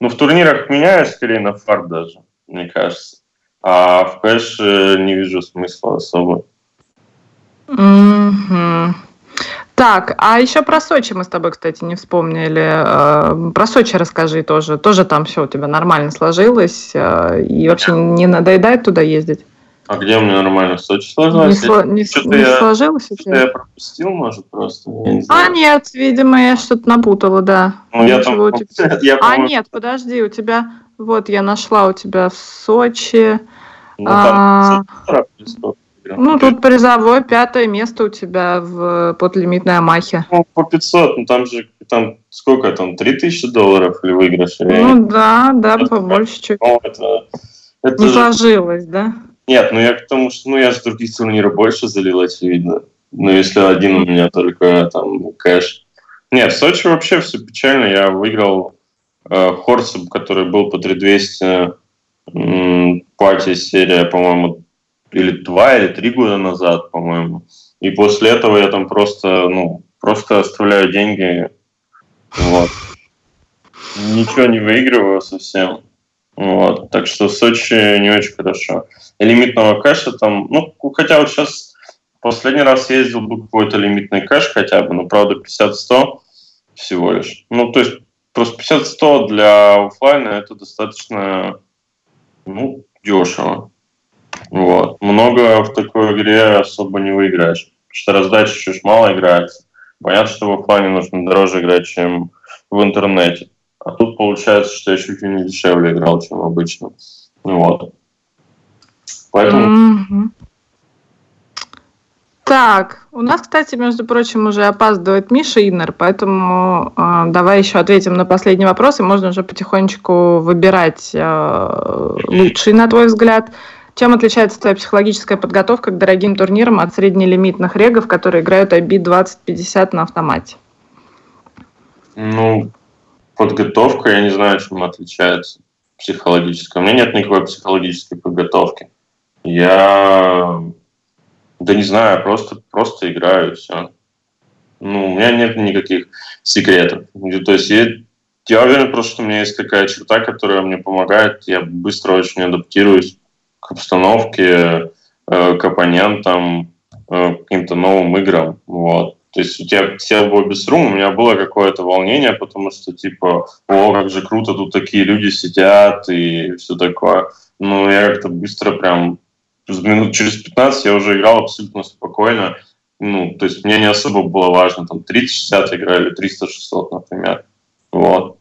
Ну, в турнирах меняюсь скорее на фарт даже, мне кажется. А в кэше не вижу смысла особо. Mm-hmm. Так, а еще про Сочи мы с тобой, кстати, не вспомнили. Э, про Сочи расскажи тоже. Тоже там все у тебя нормально сложилось. Э, и вообще не надоедает туда ездить? А где у меня нормально в Сочи сложилось? Не, сло, не, не я, сложилось у тебя? я пропустил, может, просто? Не а, нет, видимо, я что-то напутала, да. Ну, я там... [LAUGHS] тебя... я, а, нет, подожди, у тебя... Вот, я нашла у тебя в Сочи... Ну, там а... Ну, тут призовое пятое место у тебя в подлимитной Амахе. Ну, по 500, ну там же, там сколько там, 3000 долларов или выигрыш? Ну, да, да, побольше чуть. Ну, это, это Не же... сложилось, да? Нет, ну я к тому, что ну я же других турниров больше залил, очевидно. Ну, если один у меня только там кэш. Нет, в Сочи вообще все печально. Я выиграл э, Хорсом, который был по 3200 э, пати серия, по-моему, или два, или три года назад, по-моему. И после этого я там просто, ну, просто оставляю деньги. Вот. Ничего не выигрываю совсем. Вот. Так что в Сочи не очень хорошо. И лимитного кэша там, ну, хотя вот сейчас последний раз ездил был какой-то лимитный кэш хотя бы, но правда 50-100 всего лишь. Ну, то есть просто 50-100 для офлайна это достаточно, ну, дешево. Вот. Много в такой игре особо не выиграешь. Потому что раздача чуть мало играется. Понятно, что в офлайне нужно дороже играть, чем в интернете. А тут получается, что я чуть ли не дешевле играл, чем обычно. Вот. Поэтому... Mm-hmm. Так, у нас, кстати, между прочим, уже опаздывает Миша Иннер, поэтому э, давай еще ответим на последний вопрос, и можно уже потихонечку выбирать э, лучший, на твой взгляд. Чем отличается твоя психологическая подготовка к дорогим турнирам от среднелимитных регов, которые играют IB 2050 на автомате? Ну, подготовка, я не знаю, чем отличается психологическая. У меня нет никакой психологической подготовки. Я, да не знаю, просто, просто играю, все. Ну, у меня нет никаких секретов. То есть я, я уверен просто, что у меня есть какая черта, которая мне помогает. Я быстро очень адаптируюсь к обстановке, э, к оппонентам, э, к каким-то новым играм. Вот. То есть у тебя все в обе у меня было какое-то волнение, потому что типа, о, как же круто, тут такие люди сидят и все такое. Ну, я как-то быстро прям, минут через 15 я уже играл абсолютно спокойно. Ну, то есть мне не особо было важно, там, 30-60 играли, 300-600, например. Вот.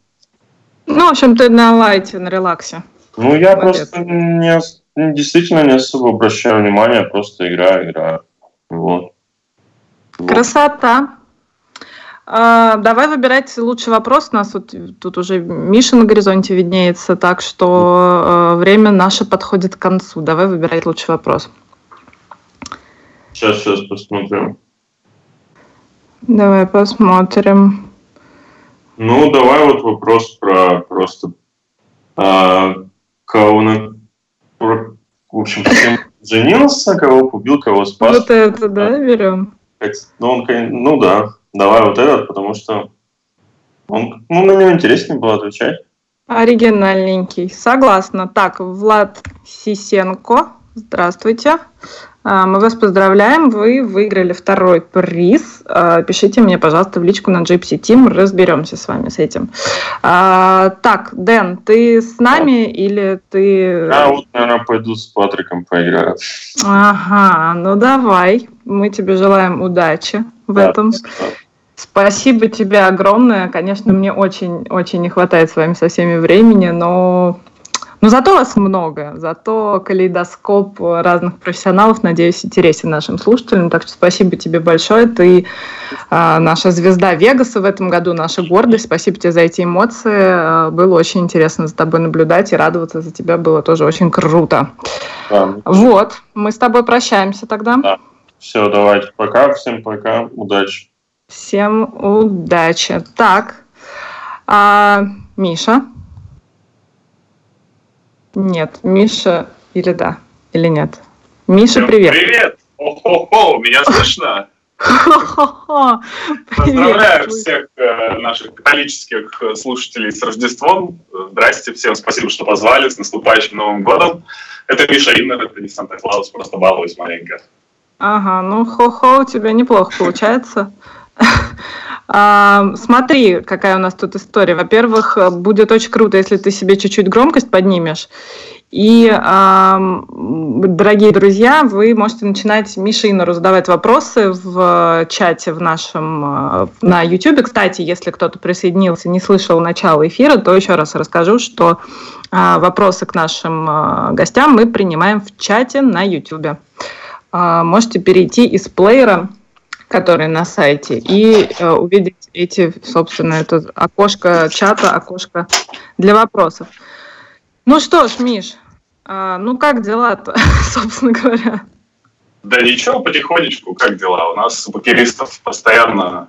Ну, в общем, ты на лайте, на релаксе. Ну, я Молодец. просто не, действительно не особо обращаю внимание, просто играю, играю. Вот. Красота. А, давай выбирать лучший вопрос. У нас вот тут уже Миша на горизонте виднеется, так что э, время наше подходит к концу. Давай выбирать лучший вопрос. Сейчас, сейчас посмотрим. Давай посмотрим. Ну, давай вот вопрос про просто а, кого на в общем, всем женился, кого убил, кого спас. Вот это, да, берем? Ну, он, ну да, давай вот этот, потому что он, ну, на него интереснее было отвечать. Оригинальненький. Согласна. Так, Влад Сисенко, здравствуйте. А, мы вас поздравляем, вы выиграли второй приз. А, пишите мне, пожалуйста, в личку на Gypsy Team, разберемся с вами с этим. А, так, Дэн, ты с нами или ты... Я вот, наверное, пойду с Патриком поиграю. Ага, ну давай. Мы тебе желаем удачи в да, этом. Спасибо тебе огромное. Конечно, мне очень-очень не хватает с вами со всеми времени, но Но зато вас много, зато калейдоскоп разных профессионалов, надеюсь, интересен нашим слушателям. Так что спасибо тебе большое. Ты э, наша звезда Вегаса в этом году, наша гордость. Спасибо тебе за эти эмоции. Было очень интересно за тобой наблюдать и радоваться за тебя было тоже очень круто. Да. Вот, мы с тобой прощаемся тогда. Да. Все, давайте, пока, всем пока, удачи. Всем удачи. Так, а, Миша? Нет, Миша или да, или нет? Миша, привет. Привет! О-хо-хо, меня слышно? Поздравляю всех э, наших католических слушателей с Рождеством. Здрасте, всем спасибо, что позвали. С наступающим Новым годом. Это Миша Иннер, это не Санта-Клаус, просто балуюсь маленько. Ага, ну хо-хо, у тебя неплохо получается. [LAUGHS] Смотри, какая у нас тут история. Во-первых, будет очень круто, если ты себе чуть-чуть громкость поднимешь. И, дорогие друзья, вы можете начинать Мише Инору задавать вопросы в чате в нашем э, на YouTube. Кстати, если кто-то присоединился, не слышал начала эфира, то еще раз расскажу, что а, вопросы к нашим э, гостям мы принимаем в чате на YouTube. А, можете перейти из плеера который на сайте, и э, увидеть эти, собственно, это окошко чата, окошко для вопросов. Ну что ж, Миш, а, ну как дела-то, [LAUGHS] собственно говоря? Да ничего, потихонечку, как дела? У нас у покеристов постоянно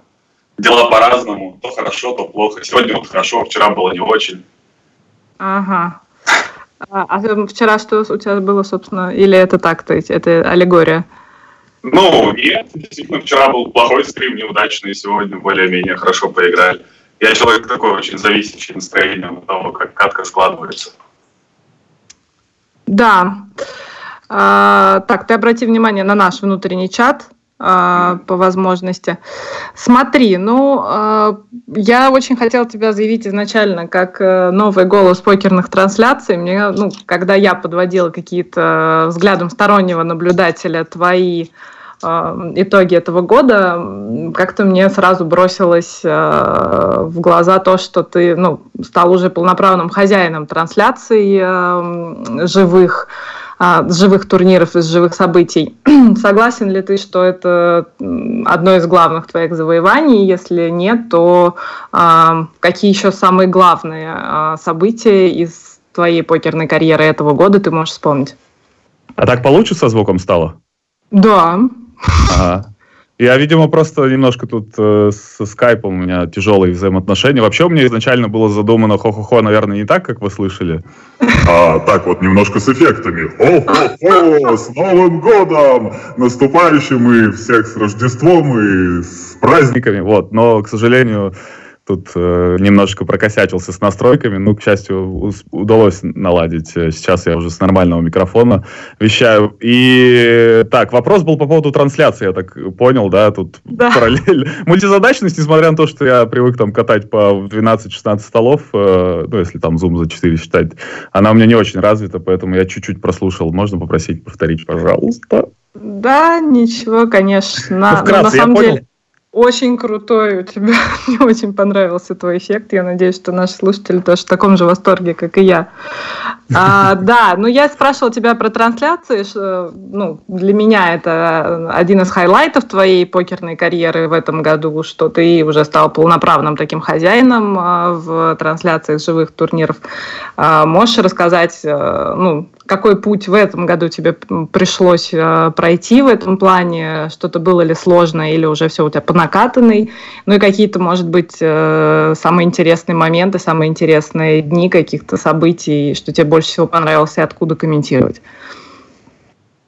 дела по-разному, то хорошо, то плохо. Сегодня вот хорошо, вчера было не очень. Ага. А, а вчера что у тебя было, собственно, или это так, то есть это аллегория? Ну, нет, действительно, вчера был плохой стрим, неудачный, сегодня более-менее хорошо поиграли. Я человек такой очень зависящий настроением от того, как катка складывается. Да. А, так, ты обрати внимание на наш внутренний чат а, по возможности. Смотри, ну, а, я очень хотела тебя заявить изначально как э, новый голос покерных трансляций. Мне, ну, когда я подводила какие-то взглядом стороннего наблюдателя твои Э, итоги этого года, как-то мне сразу бросилось э, в глаза то, что ты ну, стал уже полноправным хозяином трансляций э, живых, живых турниров из живых событий. [CLEARS THROAT] Согласен ли ты, что это одно из главных твоих завоеваний? Если нет, то какие еще самые главные события из твоей покерной карьеры этого года ты можешь вспомнить? А так получше со звуком стало? Да, Ага. Я, видимо, просто немножко тут э, со скайпом у меня тяжелые взаимоотношения. Вообще у меня изначально было задумано хо-хо-хо, наверное, не так, как вы слышали. [LAUGHS] А так вот, немножко с эффектами. Хо-хо-хо, с Новым годом! Наступающим и всех с Рождеством и с праздниками. Вот, но, к сожалению, тут э, немножко прокосячился с настройками, ну, к счастью, удалось наладить. Сейчас я уже с нормального микрофона вещаю. И так, вопрос был по поводу трансляции, я так понял, да, тут да. параллель. [LAUGHS] Мультизадачность, несмотря на то, что я привык там катать по 12-16 столов, э, ну, если там зум за 4 считать, она у меня не очень развита, поэтому я чуть-чуть прослушал. Можно попросить повторить, пожалуйста? Да, ничего, конечно. Ну, вкратце, на самом я понял. деле очень крутой у тебя. [LAUGHS] Мне очень понравился твой эффект. Я надеюсь, что наши слушатели тоже в таком же восторге, как и я. А, [LAUGHS] да, ну я спрашивала тебя про трансляции. Что, ну, для меня это один из хайлайтов твоей покерной карьеры в этом году, что ты уже стал полноправным таким хозяином а, в трансляциях живых турниров. А, можешь рассказать, а, ну, какой путь в этом году тебе пришлось э, пройти в этом плане? Что-то было ли сложно или уже все у тебя по накатанной? Ну и какие-то, может быть, э, самые интересные моменты, самые интересные дни каких-то событий, что тебе больше всего понравилось и откуда комментировать?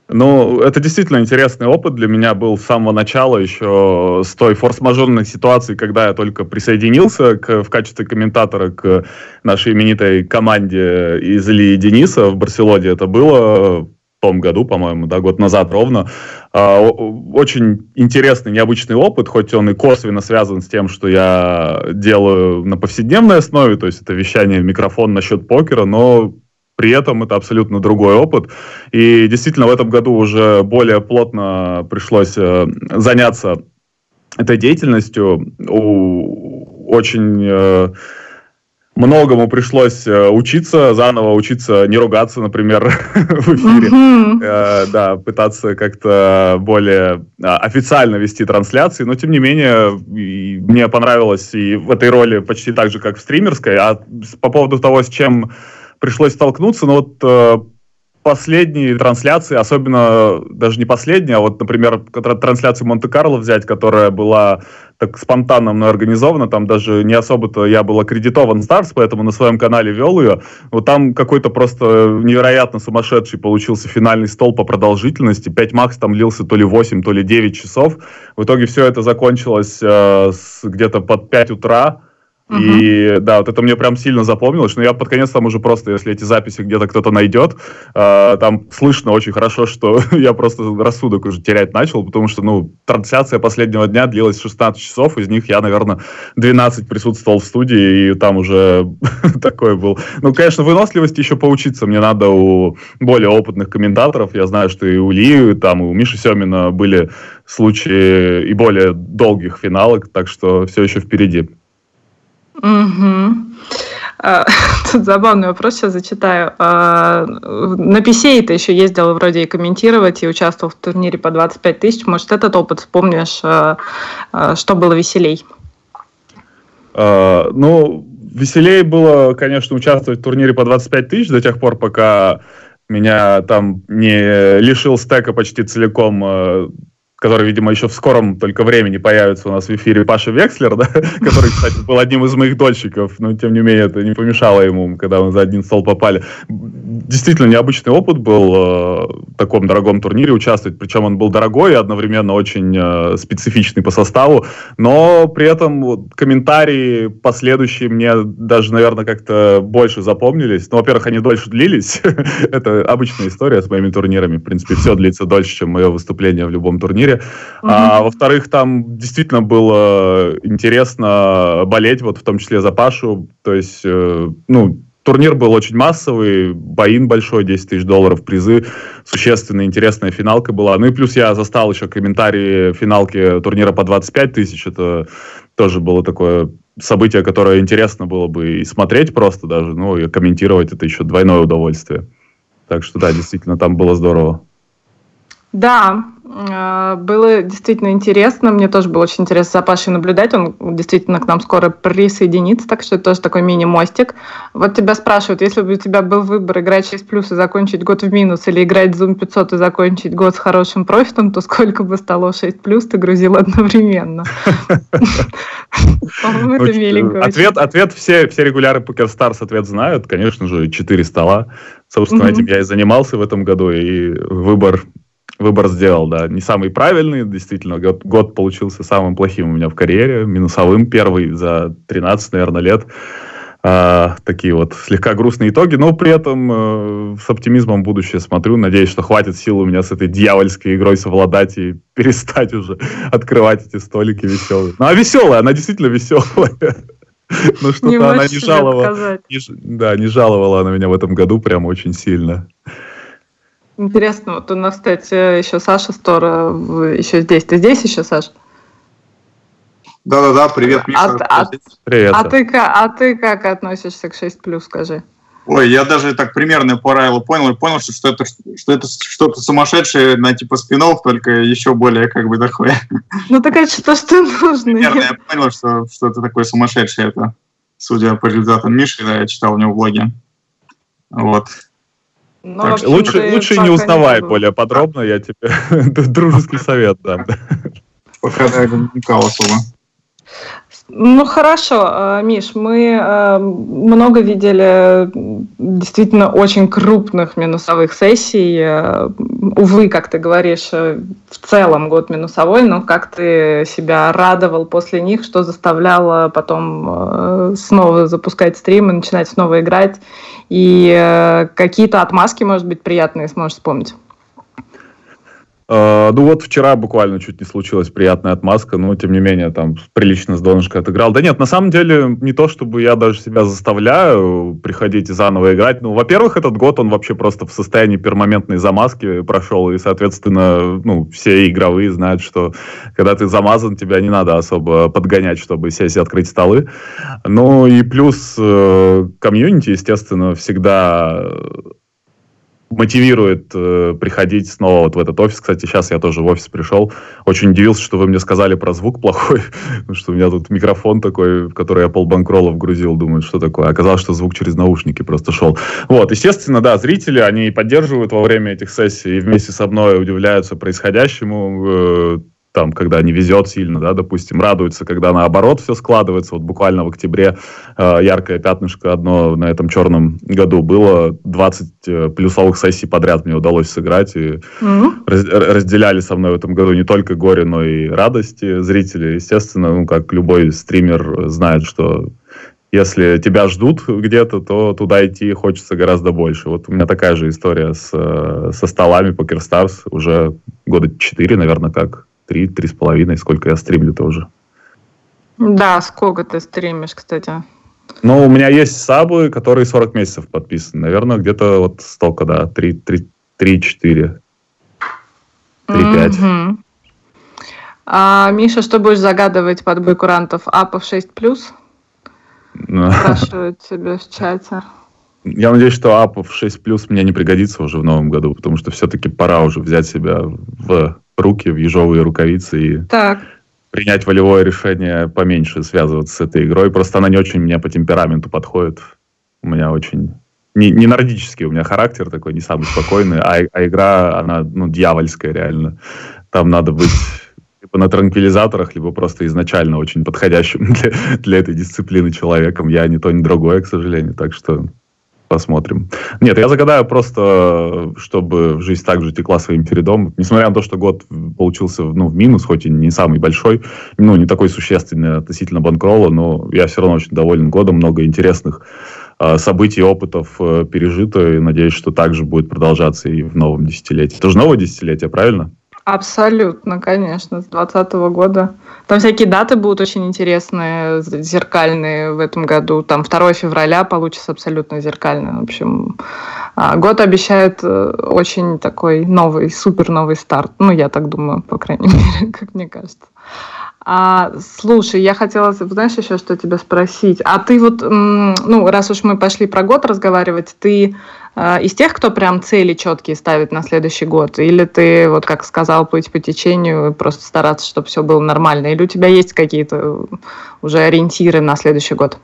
Ну, это действительно интересный опыт для меня был с самого начала, еще с той форс-мажорной ситуации, когда я только присоединился к, в качестве комментатора к нашей именитой команде из Ильи Дениса в Барселоне. Это было том году, по-моему, да, год назад ровно. А, очень интересный, необычный опыт, хоть он и косвенно связан с тем, что я делаю на повседневной основе, то есть это вещание в микрофон насчет покера, но при этом это абсолютно другой опыт. И действительно в этом году уже более плотно пришлось э, заняться этой деятельностью. У, очень э, многому пришлось э, учиться, заново учиться не ругаться, например, [LAUGHS] в эфире. Mm-hmm. Да, пытаться как-то более а, официально вести трансляции, но тем не менее мне понравилось и в этой роли почти так же, как в стримерской. А по поводу того, с чем пришлось столкнуться, ну вот э, последние трансляции, особенно даже не последние, а вот, например, трансляцию Монте-Карло взять, которая была так спонтанно мной организована, там даже не особо-то я был аккредитован Старс, поэтому на своем канале вел ее. Вот там какой-то просто невероятно сумасшедший получился финальный стол по продолжительности. 5 макс там лился то ли 8, то ли 9 часов. В итоге все это закончилось э, где-то под 5 утра. Uh-huh. И да, вот это мне прям сильно запомнилось, но я под конец там уже просто, если эти записи где-то кто-то найдет, э, там слышно очень хорошо, что [LAUGHS] я просто рассудок уже терять начал, потому что, ну, трансляция последнего дня длилась 16 часов, из них я, наверное, 12 присутствовал в студии, и там уже [LAUGHS] такой был. Ну, конечно, выносливости еще поучиться мне надо у более опытных комментаторов, я знаю, что и у Ли, там, и у Миши Семина были случаи и более долгих финалок, так что все еще впереди. Угу. [LAUGHS] Тут забавный вопрос, сейчас зачитаю. А, на PC ты еще ездил вроде и комментировать, и участвовал в турнире по 25 тысяч. Может, этот опыт вспомнишь, а, что было веселей? Ну, веселее было, конечно, участвовать в турнире по 25 тысяч до тех пор, пока меня там не лишил стека почти целиком который, видимо, еще в скором только времени появится у нас в эфире Паша Векслер, да, [LAUGHS] который, кстати, был одним из моих дольщиков, но, тем не менее, это не помешало ему, когда мы за один стол попали. Действительно, необычный опыт был э, в таком дорогом турнире участвовать, причем он был дорогой и одновременно очень э, специфичный по составу, но при этом вот, комментарии последующие мне даже, наверное, как-то больше запомнились. Ну, во-первых, они дольше длились, [LAUGHS] это обычная история с моими турнирами, в принципе, все длится дольше, чем мое выступление в любом турнире, турнире. Угу. А, во-вторых, там действительно было интересно болеть, вот в том числе за Пашу. То есть, э, ну, турнир был очень массовый, боин большой, 10 тысяч долларов призы, существенная, интересная финалка была. Ну и плюс я застал еще комментарии финалки турнира по 25 тысяч, это тоже было такое событие, которое интересно было бы и смотреть просто даже, ну и комментировать это еще двойное удовольствие. Так что да, действительно, там было здорово. Да, было действительно интересно. Мне тоже было очень интересно за Пашей наблюдать. Он действительно к нам скоро присоединится, так что это тоже такой мини-мостик. Вот тебя спрашивают, если бы у тебя был выбор играть 6 плюс и закончить год в минус, или играть Zoom 500 и закончить год с хорошим профитом, то сколько бы стало 6 плюс ты грузил одновременно? Ответ, ответ все, все регуляры PokerStars ответ знают. Конечно же, 4 стола. Собственно, этим я и занимался в этом году, и выбор выбор сделал, да. Не самый правильный, действительно, год, год получился самым плохим у меня в карьере, минусовым, первый за 13, наверное, лет. А, такие вот слегка грустные итоги, но при этом э, с оптимизмом будущее смотрю. Надеюсь, что хватит сил у меня с этой дьявольской игрой совладать и [LAUGHS] перестать уже открывать эти столики веселые. Ну, а веселая, она действительно веселая. [LAUGHS] Но что-то она не жаловала. да, не жаловала она меня в этом году прям очень сильно. Интересно, вот у нас, кстати, еще Саша Стора еще здесь. Ты здесь еще, Саш? Да-да-да, привет, Миша. А, а, привет. А ты, а ты как относишься к 6+, скажи? Ой, я даже так примерно по правилу понял, и понял, что это, что это что-то сумасшедшее на типа спинов, только еще более как бы такое. Ну так это что, что нужно? Примерно я понял, что что-то такое сумасшедшее это, судя по результатам Миши, да, я читал у него в блоге. Вот. Но, ну, так, лучше лучше не узнавай не более подробно, я тебе [LAUGHS] дружеский совет дам. Пока я не особо. Ну хорошо, э, Миш, мы э, много видели действительно очень крупных минусовых сессий. Э, увы, как ты говоришь, в целом год минусовой, но как ты себя радовал после них, что заставляло потом снова запускать стримы, начинать снова играть, и какие-то отмазки, может быть, приятные сможешь вспомнить? Uh, ну вот вчера буквально чуть не случилась приятная отмазка, но тем не менее там прилично с донышкой отыграл. Да нет, на самом деле не то, чтобы я даже себя заставляю приходить и заново играть. Ну, во-первых, этот год он вообще просто в состоянии пермоментной замазки прошел, и, соответственно, ну, все игровые знают, что когда ты замазан, тебя не надо особо подгонять, чтобы сесть и открыть столы. Ну и плюс э, комьюнити, естественно, всегда мотивирует э, приходить снова вот в этот офис. Кстати, сейчас я тоже в офис пришел. Очень удивился, что вы мне сказали про звук плохой, [LAUGHS] что у меня тут микрофон такой, в который я полбанкрола вгрузил, думаю, что такое. Оказалось, что звук через наушники просто шел. Вот, естественно, да, зрители, они поддерживают во время этих сессий и вместе со мной удивляются происходящему. Э, там, когда не везет сильно, да, допустим, радуется, когда наоборот все складывается. Вот буквально в октябре э, яркое пятнышко одно на этом черном году было. 20 э, плюсовых сессий подряд мне удалось сыграть. И mm-hmm. раз, разделяли со мной в этом году не только горе, но и радости зрители. Естественно, ну, как любой стример знает, что если тебя ждут где-то, то туда идти хочется гораздо больше. Вот у меня такая же история с, э, со столами PokerStars уже года 4, наверное, как три, три с половиной, сколько я стримлю тоже. Да, сколько ты стримишь, кстати? Ну, у меня есть сабы, которые 40 месяцев подписаны. Наверное, где-то вот столько, да, 3, 3, 3 4, 3, 5. Угу. А, Миша, что будешь загадывать под бой курантов? Апов 6 плюс? [LAUGHS] Спрашивают тебя в чате. Я надеюсь, что апов 6 плюс мне не пригодится уже в новом году, потому что все-таки пора уже взять себя в руки в ежовые рукавицы и так. принять волевое решение поменьше связываться с этой игрой. Просто она не очень мне по темпераменту подходит. У меня очень... Не, не нордический у меня характер такой, не самый спокойный, а, а игра, она ну, дьявольская реально. Там надо быть либо на транквилизаторах, либо просто изначально очень подходящим [LAUGHS] для, для этой дисциплины человеком. Я ни то, ни другое, к сожалению. Так что Посмотрим. Нет, я загадаю просто, чтобы жизнь также текла своим чередом. Несмотря на то, что год получился ну, в минус, хоть и не самый большой, ну, не такой существенный относительно банкрола, но я все равно очень доволен годом. Много интересных э, событий, опытов э, пережито, и надеюсь, что также будет продолжаться и в новом десятилетии. Это же новое десятилетие, правильно? Абсолютно, конечно, с 2020 года. Там всякие даты будут очень интересные, зеркальные в этом году. Там 2 февраля получится абсолютно зеркально. В общем, а, год обещает э, очень такой новый, супер новый старт. Ну, я так думаю, по крайней [LAUGHS] мере, как мне кажется. А, слушай, я хотела, знаешь, еще что тебя спросить. А ты вот, ну, раз уж мы пошли про год разговаривать, ты из тех, кто прям цели четкие ставит на следующий год? Или ты, вот как сказал, плыть по течению, просто стараться, чтобы все было нормально? Или у тебя есть какие-то уже ориентиры на следующий год?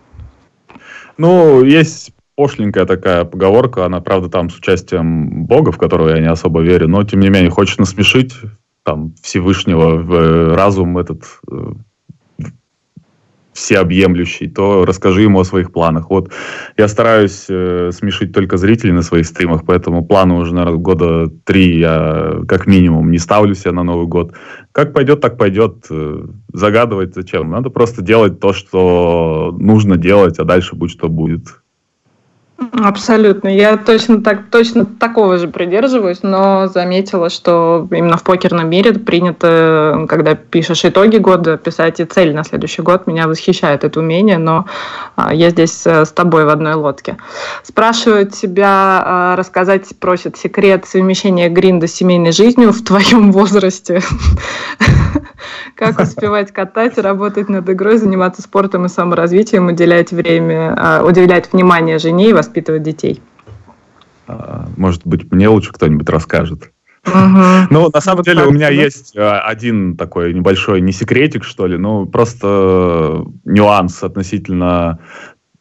Ну, есть пошленькая такая поговорка, она, правда, там с участием Бога, в которого я не особо верю, но, тем не менее, хочешь насмешить, там, Всевышнего в э, разум этот э, всеобъемлющий, то расскажи ему о своих планах. Вот я стараюсь э, смешить только зрителей на своих стримах, поэтому планы уже, наверное, года три я как минимум не ставлю себе на Новый год. Как пойдет, так пойдет. Э, загадывать зачем? Надо просто делать то, что нужно делать, а дальше будь что будет. Абсолютно. Я точно так, точно такого же придерживаюсь, но заметила, что именно в покерном мире принято, когда пишешь итоги года, писать и цель на следующий год. Меня восхищает это умение, но а, я здесь э, с тобой в одной лодке. Спрашивают тебя а, рассказать, просят секрет совмещения гринда с семейной жизнью в твоем возрасте. [LAUGHS] [LAUGHS] Как успевать катать, работать над игрой, заниматься спортом и саморазвитием, уделять время, а, уделять внимание жене и воспитывать детей? А, может быть, мне лучше кто-нибудь расскажет. Угу. [LAUGHS] Ну, на самом деле, у меня есть а, один такой небольшой, не секретик, что ли, ну, просто нюанс относительно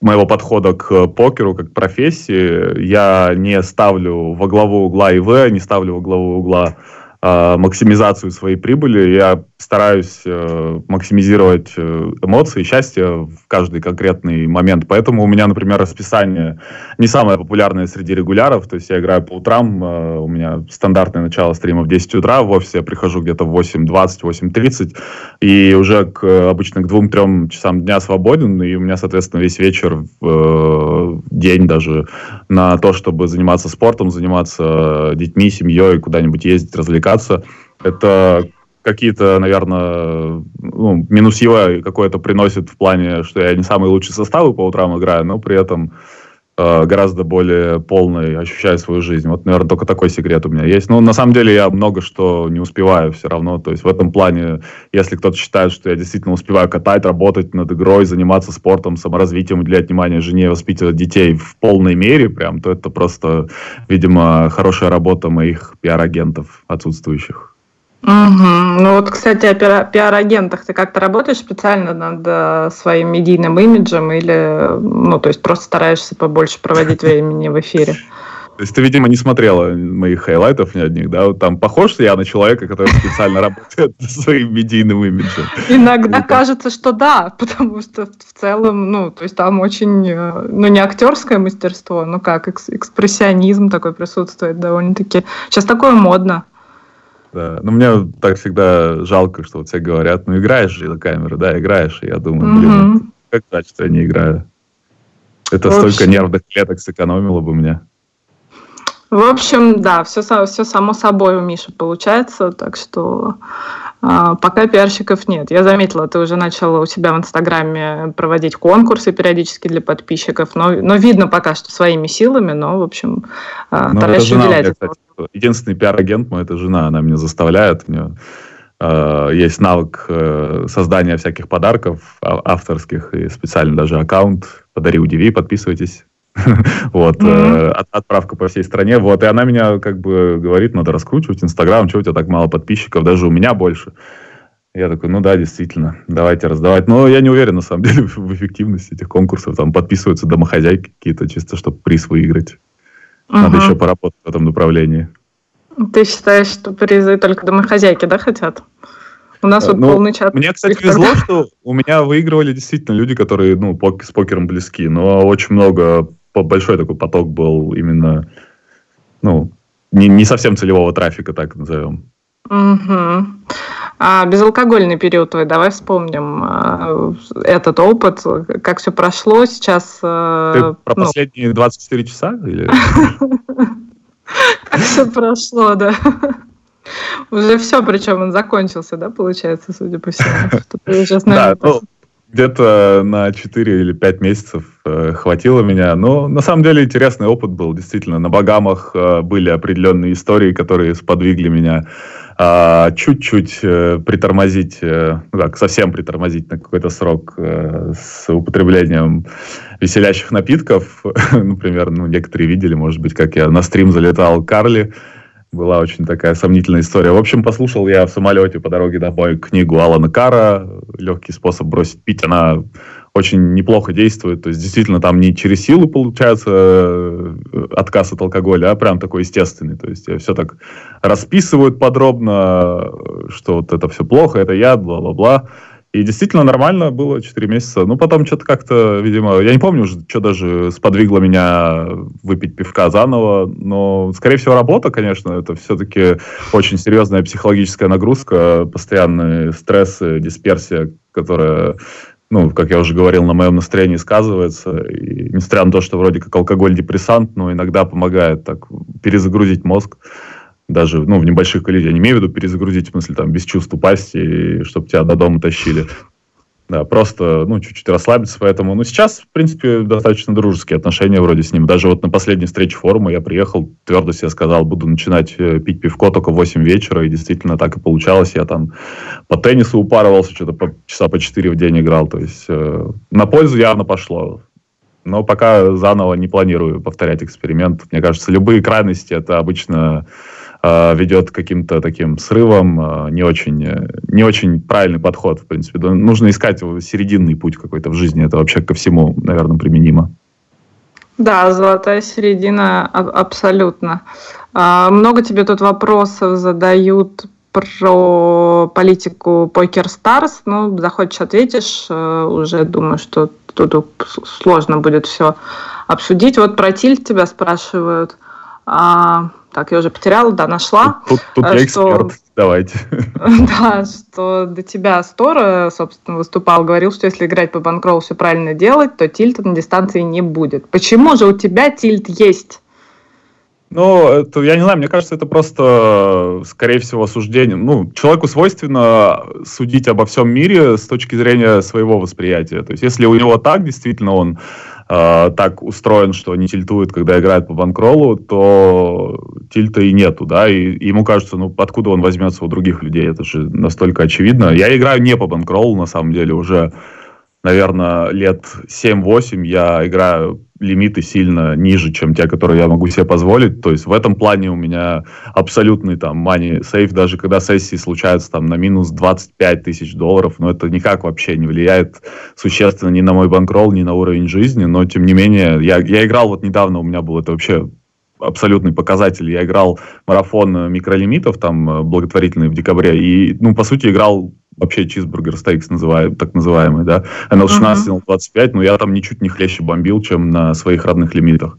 моего подхода к покеру как к профессии. Я не ставлю во главу угла ИВ, не ставлю во главу угла максимизацию своей прибыли. Я стараюсь э, максимизировать э, эмоции, счастье в каждый конкретный момент. Поэтому у меня, например, расписание не самое популярное среди регуляров. То есть я играю по утрам, э, у меня стандартное начало стрима в 10 утра, в офисе я прихожу где-то в 8.20, 8.30, и уже к, обычно к 2-3 часам дня свободен, и у меня, соответственно, весь вечер, э, день даже на то, чтобы заниматься спортом, заниматься детьми, семьей, куда-нибудь ездить, развлекаться. Это какие-то, наверное, ну, минус его какое-то приносит в плане, что я не самый лучший составы по утрам играю, но при этом Э, гораздо более полной ощущаю свою жизнь. Вот, наверное, только такой секрет у меня есть. Но на самом деле я много что не успеваю все равно. То есть в этом плане, если кто-то считает, что я действительно успеваю катать, работать над игрой, заниматься спортом, саморазвитием, уделять внимание жене, воспитывать детей в полной мере, прям, то это просто, видимо, хорошая работа моих пиар-агентов отсутствующих. Угу. Ну вот, кстати, о пиар-агентах. Ты как-то работаешь специально над э, своим медийным имиджем или, ну, то есть просто стараешься побольше проводить времени в эфире? [LAUGHS] То есть ты, видимо, не смотрела моих хайлайтов ни одних, да? Там похож я на человека, который специально работает над своим медийным имиджем? Иногда кажется, что да, [LAUGHS] потому что в целом, ну, то есть там очень, э, ну, не актерское мастерство, но как, экспрессионизм такой присутствует довольно-таки. Сейчас такое модно. Да. Но мне так всегда жалко, что вот все говорят, ну играешь же на камеру, да, играешь. И я думаю, блин, угу. как жаль, что я не играю. Это в столько нервных клеток сэкономило бы мне. В общем, да, все, все само собой у Миши получается, так что а, пока пиарщиков нет. Я заметила, ты уже начала у себя в Инстаграме проводить конкурсы периодически для подписчиков, но, но видно пока что своими силами, но, в общем, а, ну. Меня, кстати, единственный пиар-агент мой, это жена, она меня заставляет, у нее э, есть навык э, создания всяких подарков авторских, и специально даже аккаунт «Подари, удиви», подписывайтесь, [LAUGHS] вот, э, отправка по всей стране, вот, и она меня как бы говорит, надо раскручивать Инстаграм, чего у тебя так мало подписчиков, даже у меня больше. Я такой, ну да, действительно, давайте раздавать. Но я не уверен, на самом [LAUGHS] деле, в эффективности этих конкурсов. Там подписываются домохозяйки какие-то, чисто, чтобы приз выиграть. Надо угу. еще поработать в этом направлении. Ты считаешь, что призы только домохозяйки, да, хотят? У нас вот ну, полный чат. Мне, кстати, везло, что у меня выигрывали действительно люди, которые ну, с покером близки, но очень много большой такой поток был именно, ну, не, не совсем целевого трафика, так назовем. Угу. А безалкогольный период твой, давай вспомним а, этот опыт, как все прошло сейчас. А, Ты про ну... последние 24 часа? Или... Как все прошло, да. Уже все, причем он закончился, да, получается, судя по всему. Да, ну, где-то на 4 или 5 месяцев э, хватило меня. Но на самом деле интересный опыт был. Действительно, на Багамах э, были определенные истории, которые сподвигли меня э, чуть-чуть э, притормозить, э, ну как, совсем притормозить на какой-то срок э, с употреблением веселящих напитков. [LAUGHS] Например, ну, некоторые видели, может быть, как я на стрим залетал Карли, была очень такая сомнительная история. В общем, послушал я в самолете по дороге домой книгу Алана Кара «Легкий способ бросить пить». Она очень неплохо действует. То есть, действительно, там не через силу получается э, отказ от алкоголя, а прям такой естественный. То есть, все так расписывают подробно, что вот это все плохо, это яд, бла-бла-бла. И действительно нормально было 4 месяца. Ну, потом что-то как-то, видимо, я не помню уже, что даже сподвигло меня выпить пивка заново, но, скорее всего, работа, конечно, это все-таки очень серьезная психологическая нагрузка, постоянные стрессы, дисперсия, которая ну, как я уже говорил, на моем настроении сказывается. И несмотря на то, что вроде как алкоголь депрессант, но иногда помогает так перезагрузить мозг даже ну, в небольших количествах. Я не имею в виду перезагрузить, в смысле, там, без чувств упасть, и чтобы тебя до дома тащили. Да, просто, ну, чуть-чуть расслабиться, поэтому, ну, сейчас, в принципе, достаточно дружеские отношения вроде с ним. Даже вот на последней встрече форума я приехал, твердо себе сказал, буду начинать э, пить пивко только в 8 вечера, и действительно так и получалось. Я там по теннису упарывался, что-то по, часа по 4 в день играл, то есть э, на пользу явно пошло. Но пока заново не планирую повторять эксперимент. Мне кажется, любые крайности это обычно э, ведет к каким-то таким срывам, э, не очень, э, не очень правильный подход, в принципе. Нужно искать серединный путь какой-то в жизни. Это вообще ко всему, наверное, применимо. Да, золотая середина абсолютно. А, много тебе тут вопросов задают про политику Poker Stars. Ну, захочешь, ответишь. Уже думаю, что тут сложно будет все обсудить. Вот про Тильт тебя спрашивают. А, так, я уже потеряла, да, нашла. Тут, тут я э, что, эксперт, давайте. [LAUGHS] Да, что до тебя Стора, собственно, выступал, говорил, что если играть по банкроллу все правильно делать, то тильта на дистанции не будет. Почему же у тебя тильт есть? Ну, это, я не знаю, мне кажется, это просто, скорее всего, суждение. Ну, человеку свойственно судить обо всем мире с точки зрения своего восприятия. То есть, если у него так, действительно, он э, так устроен, что не тильтует, когда играет по банкролу, то тильта и нету, да, и, и ему кажется, ну, откуда он возьмется у других людей, это же настолько очевидно. Я играю не по банкролу, на самом деле, уже наверное, лет 7-8 я играю лимиты сильно ниже, чем те, которые я могу себе позволить. То есть в этом плане у меня абсолютный там money сейф, даже когда сессии случаются там на минус 25 тысяч долларов, но это никак вообще не влияет существенно ни на мой банкролл, ни на уровень жизни, но тем не менее, я, я играл вот недавно, у меня был это вообще абсолютный показатель. Я играл марафон микролимитов, там, благотворительный в декабре, и, ну, по сути, играл вообще чизбургер стейкс называем, так называемый, да, NL16, uh-huh. NL25, но я там ничуть не хлеще бомбил, чем на своих родных лимитах.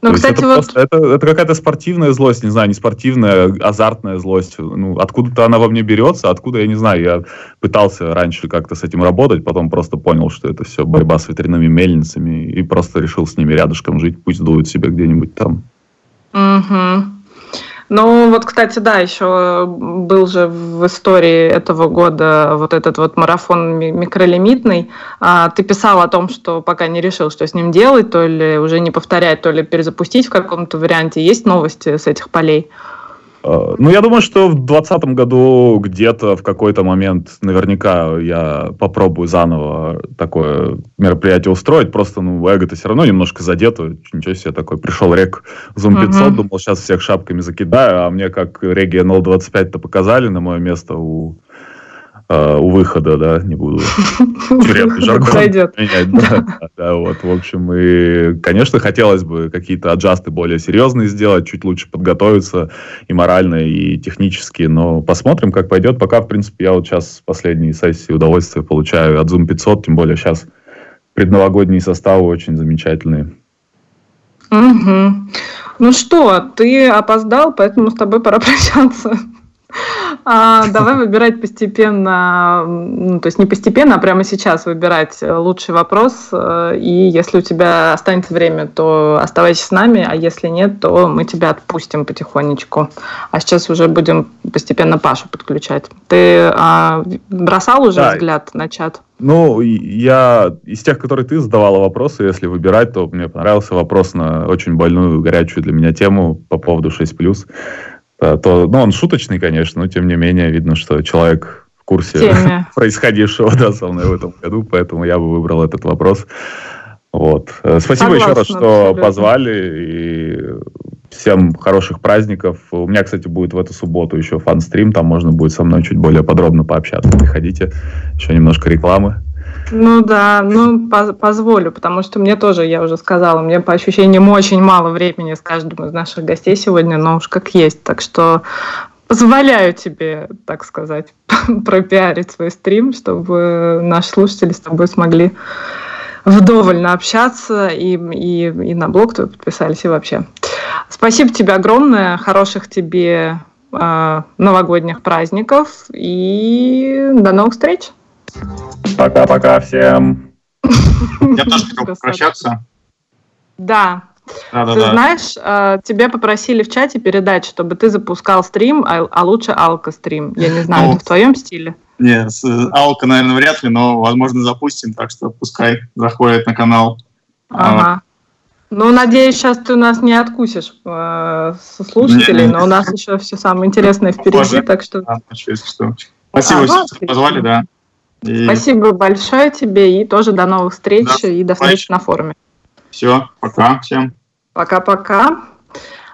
Ну, кстати, это, вот... просто, это, это какая-то спортивная злость, не знаю, не спортивная, азартная злость. Ну, откуда-то она во мне берется, откуда, я не знаю, я пытался раньше как-то с этим работать, потом просто понял, что это все борьба с ветряными мельницами, и просто решил с ними рядышком жить, пусть дуют себе где-нибудь там. Угу. Ну, вот, кстати, да, еще был же в истории этого года вот этот вот марафон микролимитный. А, ты писал о том, что пока не решил, что с ним делать, то ли уже не повторять, то ли перезапустить в каком-то варианте. Есть новости с этих полей? Э, ну, я думаю, что в 2020 году где-то в какой-то момент наверняка я попробую заново такое мероприятие устроить. Просто, ну, эго-то все равно немножко задето. Ничего себе такой. Пришел рек Zoom 500, uh-huh. думал, сейчас всех шапками закидаю, а мне как Реги NL25-то показали на мое место у Uh, у выхода, да, не буду [LAUGHS] жаргон менять. Да, да, вот, в общем, и, конечно, хотелось бы какие-то аджасты более серьезные сделать, чуть лучше подготовиться и морально, и технически, но посмотрим, как пойдет. Пока, в принципе, я вот сейчас последней сессии удовольствие получаю от Zoom 500, тем более сейчас предновогодние составы очень замечательные. Угу. Ну что, ты опоздал, поэтому с тобой пора [LAUGHS] прощаться. А, давай выбирать постепенно, ну, то есть не постепенно, а прямо сейчас выбирать лучший вопрос. И если у тебя останется время, то оставайся с нами, а если нет, то мы тебя отпустим потихонечку. А сейчас уже будем постепенно Пашу подключать. Ты а, бросал уже да. взгляд на чат? Ну, я из тех, которые ты задавала вопросы, если выбирать, то мне понравился вопрос на очень больную, горячую для меня тему по поводу 6+ то, ну, он шуточный, конечно, но тем не менее видно, что человек в курсе Теме. [LAUGHS] происходившего да, со мной в этом году, поэтому я бы выбрал этот вопрос. Вот. Э, спасибо Согласна, еще раз, что абсолютно. позвали, и всем хороших праздников. У меня, кстати, будет в эту субботу еще фан-стрим, там можно будет со мной чуть более подробно пообщаться. Приходите, еще немножко рекламы. Ну да, ну позволю, потому что мне тоже, я уже сказала, мне по ощущениям очень мало времени с каждым из наших гостей сегодня, но уж как есть. Так что позволяю тебе, так сказать, [LAUGHS] пропиарить свой стрим, чтобы наши слушатели с тобой смогли вдоволь общаться и, и, и на блог твой подписались, и вообще. Спасибо тебе огромное, хороших тебе э, новогодних праздников и до новых встреч! Пока-пока всем. Я тоже хотел попрощаться. Да. Да, да, ты да. знаешь, э, тебе попросили в чате передать, чтобы ты запускал стрим, а, а лучше алка стрим. Я не знаю, ну, это в твоем стиле? Нет, алка, наверное, вряд ли, но, возможно, запустим, так что пускай заходит на канал. Ага. Ну, надеюсь, сейчас ты у нас не откусишь э, со слушателей, не, не, но у нас еще все самое интересное впереди, так что... Да, что... Спасибо, ага, что позвали, да. И... Спасибо большое тебе и тоже до новых встреч да, и до встречи на форуме. Все, пока всем. Пока-пока.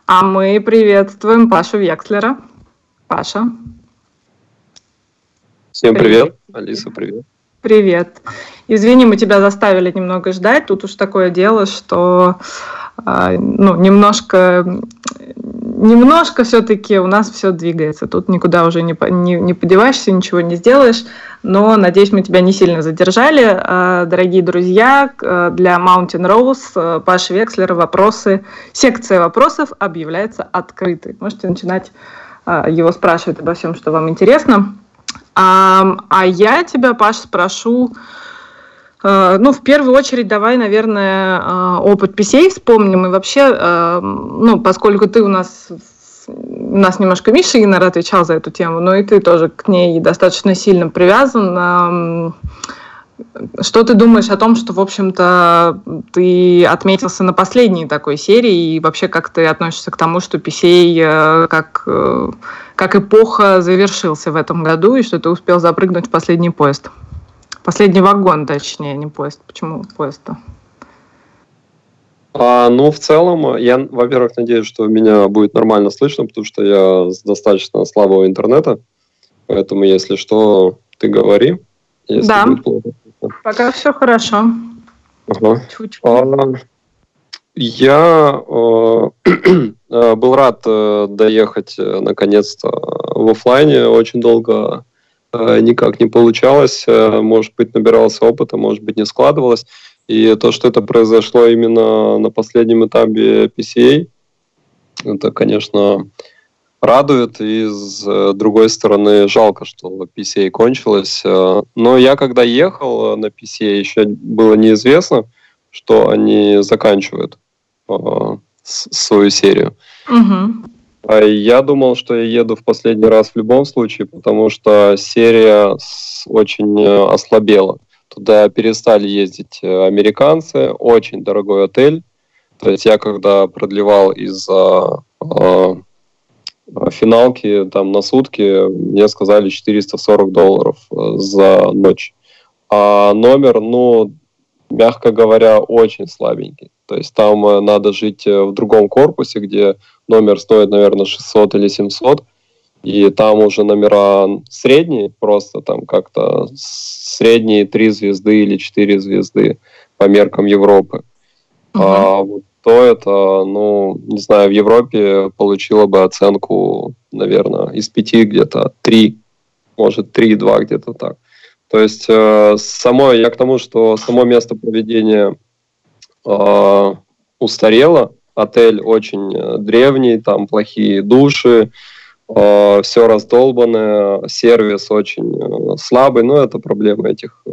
А мы приветствуем Пашу Векслера. Паша. Всем привет. привет. Алиса, привет. Привет. Извини, мы тебя заставили немного ждать. Тут уж такое дело, что а, ну, немножко, немножко все-таки у нас все двигается. Тут никуда уже не, не, не подеваешься, ничего не сделаешь. Но, надеюсь, мы тебя не сильно задержали. А, дорогие друзья, для Mountain Rose Паша Векслер вопросы, секция вопросов объявляется открытой. Можете начинать а, его спрашивать обо всем, что вам интересно. А, а я тебя, Паш, спрошу ну, в первую очередь, давай, наверное, э, опыт PCA вспомним. И вообще, э, ну, поскольку ты у нас у нас немножко Миша Инер отвечал за эту тему, но и ты тоже к ней достаточно сильно привязан. Что ты думаешь о том, что, в общем-то, ты отметился на последней такой серии, и вообще как ты относишься к тому, что PCA как, как эпоха завершился в этом году, и что ты успел запрыгнуть в последний поезд? Последний вагон, точнее, не поезд. Почему поезд-то? А, ну, в целом, я, во-первых, надеюсь, что меня будет нормально слышно, потому что я с достаточно слабого интернета. Поэтому, если что, ты говори. Если да, плохо. пока все хорошо. Ага. А, я э, [CLEARS THROAT] э, был рад э, доехать э, наконец-то в офлайне. Очень долго никак не получалось. Э, может быть, набирался опыта, может быть, не складывалось. И то, что это произошло именно на последнем этапе PCA, это, конечно, радует, и с э, другой стороны жалко, что PCA кончилось. Э, но я когда ехал на PCA, еще было неизвестно, что они заканчивают э, свою серию. Угу. Я думал, что я еду в последний раз в любом случае, потому что серия очень ослабела. Туда перестали ездить э, американцы, очень дорогой отель. То есть я когда продлевал из-за э, финалки там на сутки, мне сказали 440 долларов э, за ночь. А номер, ну, мягко говоря, очень слабенький. То есть там э, надо жить в другом корпусе, где номер стоит, наверное, 600 или 700 и там уже номера средние, просто там как-то средние три звезды или четыре звезды по меркам Европы. Uh-huh. А вот то это, ну, не знаю, в Европе получила бы оценку, наверное, из пяти где-то три, может, три, два где-то так. То есть э, само, я к тому, что само место проведения э, устарело, отель очень э, древний, там плохие души, Э, все раздолбанное, сервис очень э, слабый, но это проблема этих э,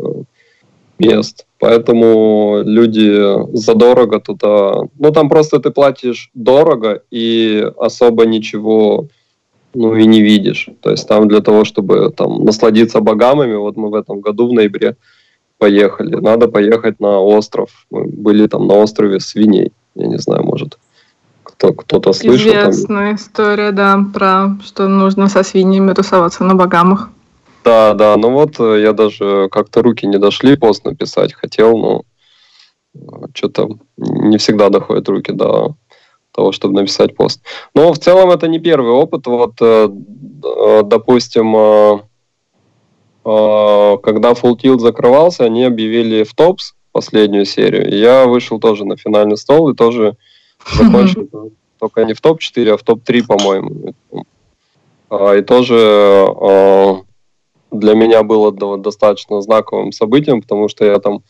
мест. Поэтому люди задорого туда... Ну, там просто ты платишь дорого и особо ничего ну и не видишь. То есть там для того, чтобы там насладиться богамами, вот мы в этом году в ноябре поехали. Надо поехать на остров. Мы были там на острове свиней. Я не знаю, может, кто, кто-то слышал. Известная там... история, да, про что нужно со свиньями тусоваться на Багамах. Да, да, ну вот э, я даже как-то руки не дошли пост написать, хотел, но э, что-то не всегда доходят руки до того, чтобы написать пост. Но в целом это не первый опыт. Вот, э, допустим, когда Full Tilt закрывался, они объявили в топс последнюю серию. Я вышел тоже на финальный стол и тоже закончил только не в топ-4, а в топ-3, по-моему. А, и тоже для меня было достаточно знаковым событием, потому что я там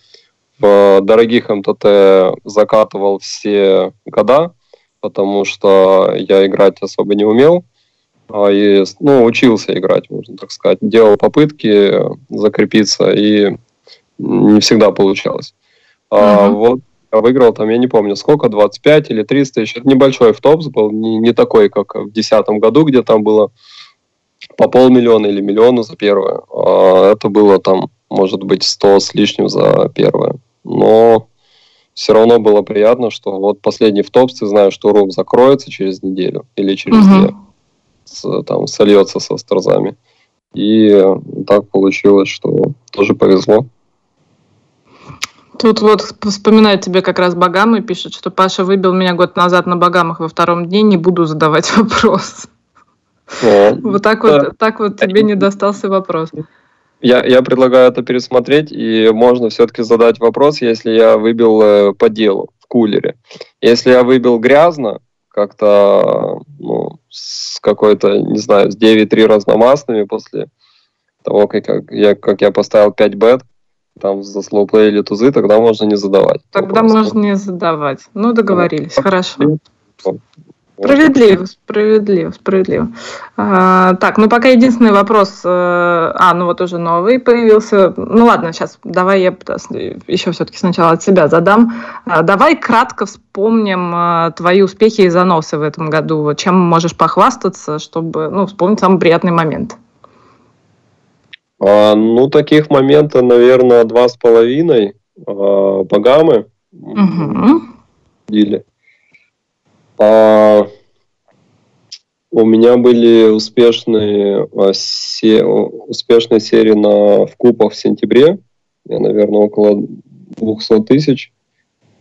в дорогих МТТ закатывал все года, потому что я играть особо не умел. А, и, ну, учился играть, можно так сказать. Делал попытки закрепиться, и не всегда получалось. Uh-huh. А, вот выиграл там, я не помню, сколько, 25 или 300 тысяч. Это небольшой втопс был, не, не такой, как в 2010 году, где там было по полмиллиона или миллиона за первое. А это было там, может быть, 100 с лишним за первое. Но все равно было приятно, что вот последний втопс, ты знаешь, что рум закроется через неделю или через угу. две, с, там сольется со старзами. И так получилось, что тоже повезло. Тут вот вспоминает тебе как раз Багамы, пишет, что Паша выбил меня год назад на Багамах во втором дне, не буду задавать [LAUGHS] вопрос. Вот так вот, так вот тебе не достался вопрос. Я, я предлагаю это пересмотреть, и можно все-таки задать вопрос, если я выбил э, по делу в кулере. Если я выбил грязно, как-то ну, с какой-то, не знаю, с 9-3 разномастными после того, как, как, я, как я поставил 5 бет, там за слоуплей или тузы, тогда можно не задавать. Тогда вопрос. можно не задавать. Ну, договорились, да. хорошо. Справедливо, справедливо, справедливо. А, так, ну пока единственный вопрос. Э, а, ну вот уже новый появился. Ну ладно, сейчас давай я еще все-таки сначала от себя задам. А, давай кратко вспомним а, твои успехи и заносы в этом году. Чем можешь похвастаться, чтобы ну, вспомнить самый приятный момент? А, ну, таких моментов, наверное, два с половиной. Багамы. Угу. А, у меня были успешные, а, се, успешные серии на, в купах в сентябре. Я, наверное, около 200 тысяч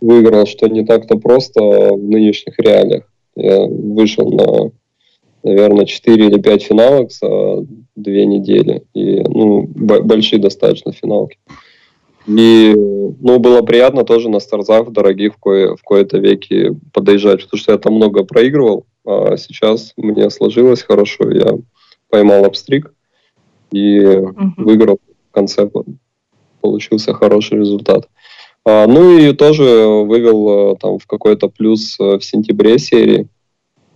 выиграл, что не так-то просто в нынешних реалиях. Я вышел на, наверное, 4 или 5 финалок за две недели. И, ну, большие достаточно финалки. И, ну, было приятно тоже на старзах дорогих в, кое, в кои-то веки подъезжать, потому что я там много проигрывал, а сейчас мне сложилось хорошо, я поймал обстриг и угу. выиграл в конце, получился хороший результат. А, ну и тоже вывел а, там в какой-то плюс а, в сентябре серии,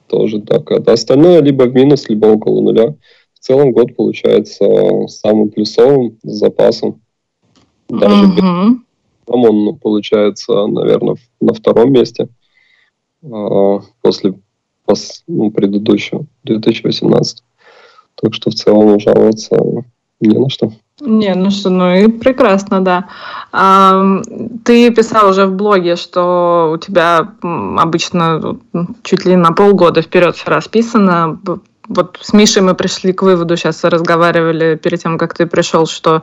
тоже так. А остальное либо в минус, либо около нуля. В целом год получается самым плюсовым с запасом. Даже угу. там он получается, наверное, на втором месте э, после пос, ну, предыдущего, 2018. Так что в целом жаловаться не на что. Не, ну что, ну и прекрасно, да. А, ты писал уже в блоге, что у тебя обычно чуть ли на полгода вперед все расписано вот с Мишей мы пришли к выводу, сейчас разговаривали перед тем, как ты пришел, что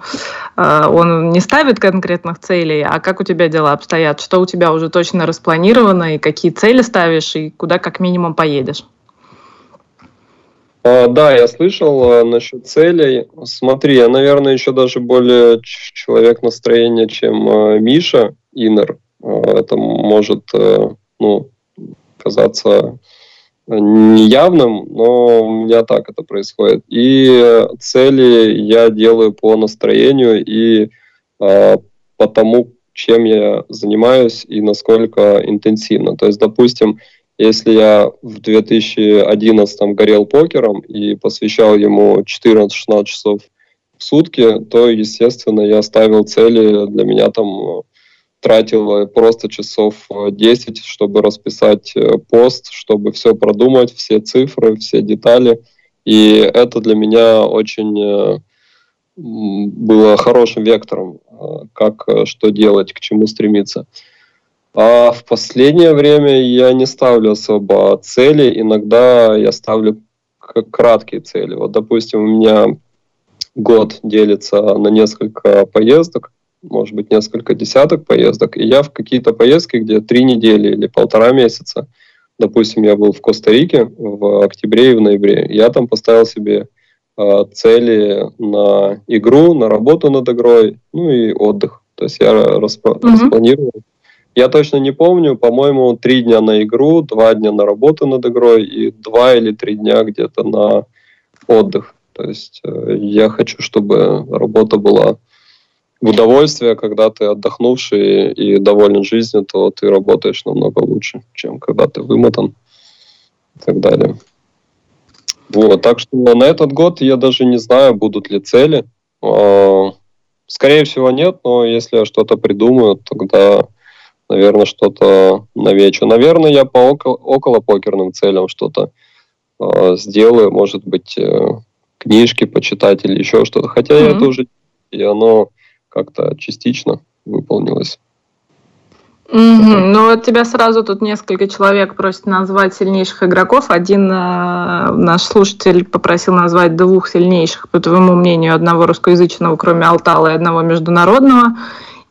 э, он не ставит конкретных целей, а как у тебя дела обстоят? Что у тебя уже точно распланировано, и какие цели ставишь, и куда как минимум поедешь? А, да, я слышал а, насчет целей. Смотри, я, наверное, еще даже более человек настроения, чем а, Миша Инер. А, это может ну, казаться неявным, но у меня так это происходит. И цели я делаю по настроению и э, по тому, чем я занимаюсь и насколько интенсивно. То есть, допустим, если я в 2011 горел покером и посвящал ему 14-16 часов в сутки, то, естественно, я ставил цели для меня там тратил просто часов 10, э, чтобы расписать э, пост, чтобы все продумать, все цифры, все детали. И это для меня очень э, было хорошим вектором, как что делать, к чему стремиться. А в последнее время я не ставлю особо цели, иногда я ставлю краткие цели. Вот, допустим, у меня год делится на несколько поездок, может быть, несколько десяток поездок, и я в какие-то поездки, где три недели или полтора месяца, допустим, я был в Коста-Рике в октябре и в ноябре, я там поставил себе э, цели на игру, на работу над игрой, ну и отдых. То есть я распро- mm-hmm. распланировал. Я точно не помню, по-моему, три дня на игру, два дня на работу над игрой и два или три дня где-то на отдых. То есть э, я хочу, чтобы работа была в удовольствие, когда ты отдохнувший и доволен жизнью, то ты работаешь намного лучше, чем когда ты вымотан и так далее. Вот, так что на этот год я даже не знаю, будут ли цели. А, скорее всего, нет, но если я что-то придумаю, тогда, наверное, что-то навечу. Наверное, я по около, около покерным целям что-то э, сделаю, может быть, э, книжки почитать или еще что-то. Хотя mm-hmm. это уже и оно как-то частично выполнилось. Угу. Ну, от тебя сразу тут несколько человек просят назвать сильнейших игроков. Один э, наш слушатель попросил назвать двух сильнейших, по твоему мнению, одного русскоязычного, кроме Алтала, и одного международного.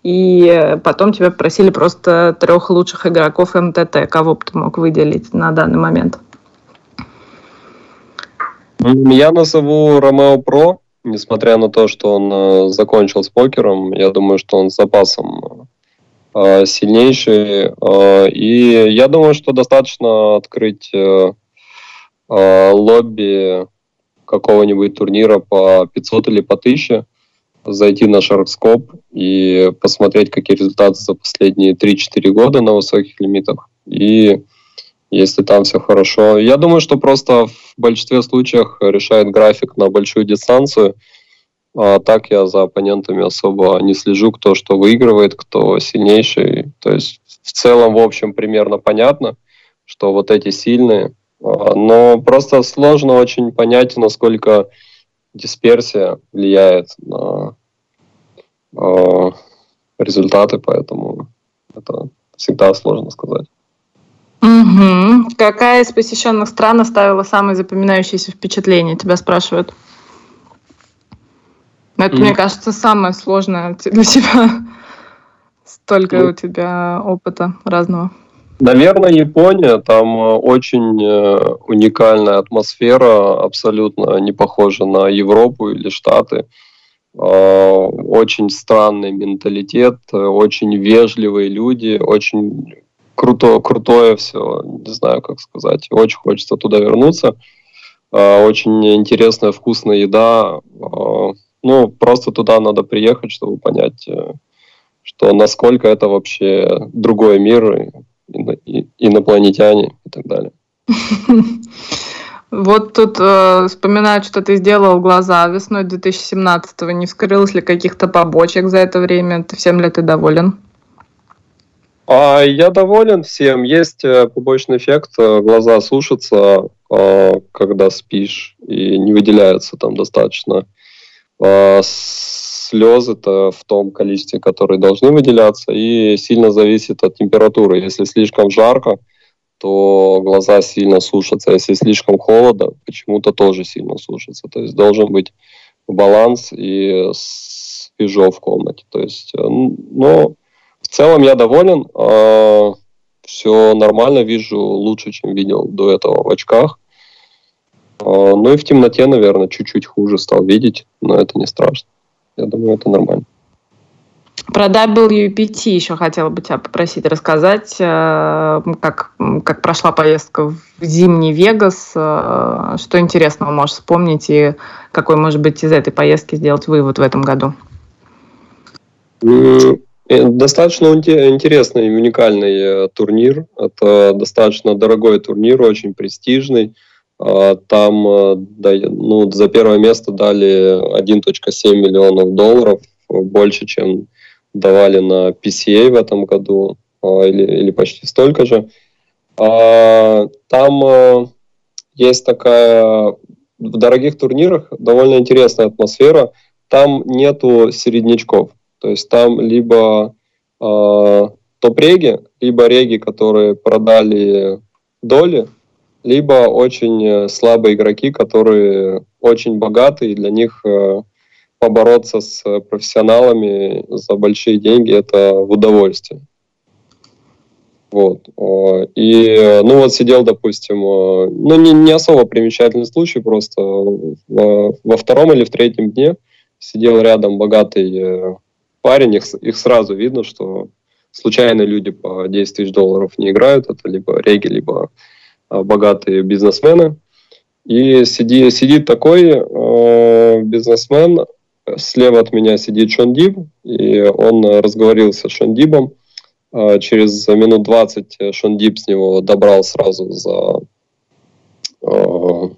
И потом тебя попросили просто трех лучших игроков МТТ. Кого бы ты мог выделить на данный момент? Я назову Ромео Про несмотря на то, что он э, закончил с покером, я думаю, что он с запасом э, сильнейший. Э, и я думаю, что достаточно открыть лобби какого-нибудь турнира по 500 или по 1000, зайти на Sharkskop и посмотреть, какие результаты за последние 3-4 года на высоких лимитах. И если там все хорошо. Я думаю, что просто в большинстве случаев решает график на большую дистанцию. А так я за оппонентами особо не слежу, кто что выигрывает, кто сильнейший. То есть в целом, в общем, примерно понятно, что вот эти сильные. А, но просто сложно очень понять, насколько дисперсия влияет на э, результаты, поэтому это всегда сложно сказать. Угу. Какая из посещенных стран оставила самое запоминающееся впечатление? Тебя спрашивают. Это, mm. мне кажется, самое сложное для тебя. Столько mm. у тебя опыта разного. Наверное, Япония, там э, очень э, уникальная атмосфера, абсолютно не похожа на Европу или Штаты. Э, очень странный менталитет, очень вежливые люди, очень круто, крутое все, не знаю, как сказать. Очень хочется туда вернуться. Очень интересная, вкусная еда. Ну, просто туда надо приехать, чтобы понять, что насколько это вообще другой мир, инопланетяне и так далее. [LAUGHS] Вот тут э, вспоминают, что ты сделал глаза весной 2017-го. Не вскрылось ли каких-то побочек за это время? Ты всем ли ты доволен? А, я доволен всем. Есть э, побочный эффект. Э, глаза сушатся, э, когда спишь, и не выделяются там достаточно. Э, слезы-то в том количестве, которые должны выделяться, и сильно зависит от температуры. Если слишком жарко, то глаза сильно сушатся. Если слишком холодно, почему-то тоже сильно сушатся. То есть должен быть баланс и свежо в комнате. То есть, э, но целом я доволен. А, все нормально, вижу лучше, чем видел до этого в очках. А, ну и в темноте, наверное, чуть-чуть хуже стал видеть, но это не страшно. Я думаю, это нормально. Про WPT еще хотела бы тебя попросить рассказать, э, как, как прошла поездка в зимний Вегас, что интересного можешь вспомнить и какой, может быть, из этой поездки сделать вывод в этом году? Э, достаточно интересный и уникальный турнир. Это достаточно дорогой турнир, очень престижный. А, там э, ну, за первое место дали 1.7 миллионов долларов, больше, чем давали на PCA в этом году, а, или, или почти столько же. А, там э, есть такая в дорогих турнирах довольно интересная атмосфера. Там нету середнячков. То есть там либо э, топ-реги, либо реги, которые продали доли, либо очень э, слабые игроки, которые очень богаты, и для них э, побороться с профессионалами за большие деньги это в удовольствие. Вот. И, ну вот сидел, допустим, ну не, не особо примечательный случай, просто во, во втором или в третьем дне сидел рядом богатый э, парень, их, их сразу видно, что случайные люди по 10 тысяч долларов не играют, это либо реги, либо Э, богатые бизнесмены. И сиди, сидит такой э, бизнесмен, слева от меня сидит Шон Диб, и он разговорился с Шон Дибом. Э, через минут 20 Шон Диб с него добрал сразу за... Э,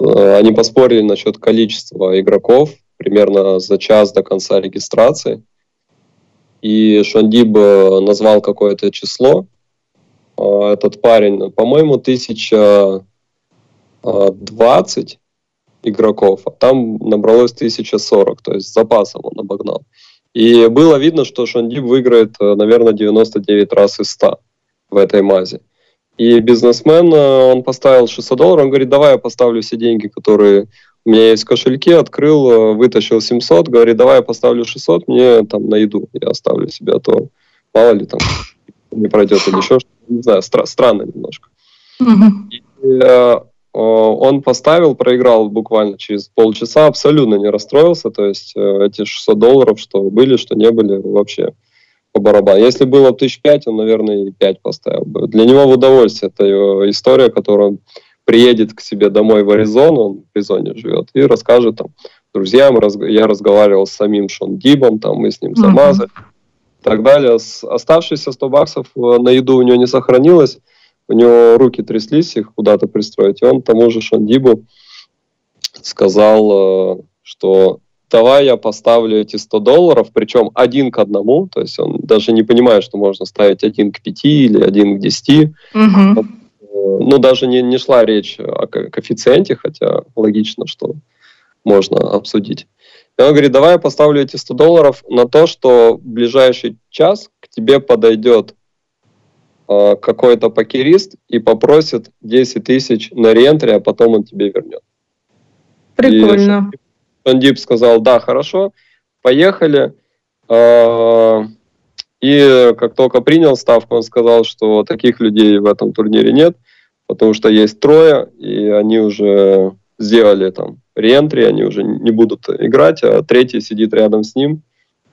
э, они поспорили насчет количества игроков, примерно за час до конца регистрации. И Шондиб э, назвал какое-то число, а, этот парень, по-моему, тысяча двадцать игроков, а там набралось 1040, то есть запасом он обогнал. И было видно, что Шандиб выиграет, э, наверное, 99 раз из 100 в этой мазе. И бизнесмен, э, он поставил 600 долларов, он говорит, давай я поставлю все деньги, которые у меня есть в кошельке, открыл, э, вытащил 700, говорит, давай я поставлю 600, мне там на еду я оставлю себе, а то мало ли там не пройдет или еще что-то не знаю, стра- странно немножко. И, э, он поставил, проиграл буквально через полчаса, абсолютно не расстроился, то есть э, эти 600 долларов, что были, что не были, вообще по барабану. Если было тысяч пять, он, наверное, и пять поставил бы. Для него в удовольствие. Это история, которую приедет к себе домой в Аризону, он в Аризоне живет, и расскажет там друзьям, я разговаривал с самим Шон Дибом, там мы с ним замазали, так далее. С оставшиеся 100 баксов э, на еду у него не сохранилось. у него руки тряслись их куда-то пристроить, и он тому же Шандибу сказал, э, что давай я поставлю эти 100 долларов, причем один к одному, то есть он даже не понимает, что можно ставить один к пяти или один к десяти. Угу. Ну, даже не, не шла речь о коэффициенте, хотя логично, что можно обсудить. И он говорит, давай я поставлю эти 100 долларов на то, что в ближайший час к тебе подойдет э, какой-то покерист и попросит 10 тысяч на реентре, а потом он тебе вернет. Прикольно. И Шандип сказал, да, хорошо, поехали. Э, и как только принял ставку, он сказал, что таких людей в этом турнире нет, потому что есть трое, и они уже сделали там реентри, они уже не будут играть, а третий сидит рядом с ним,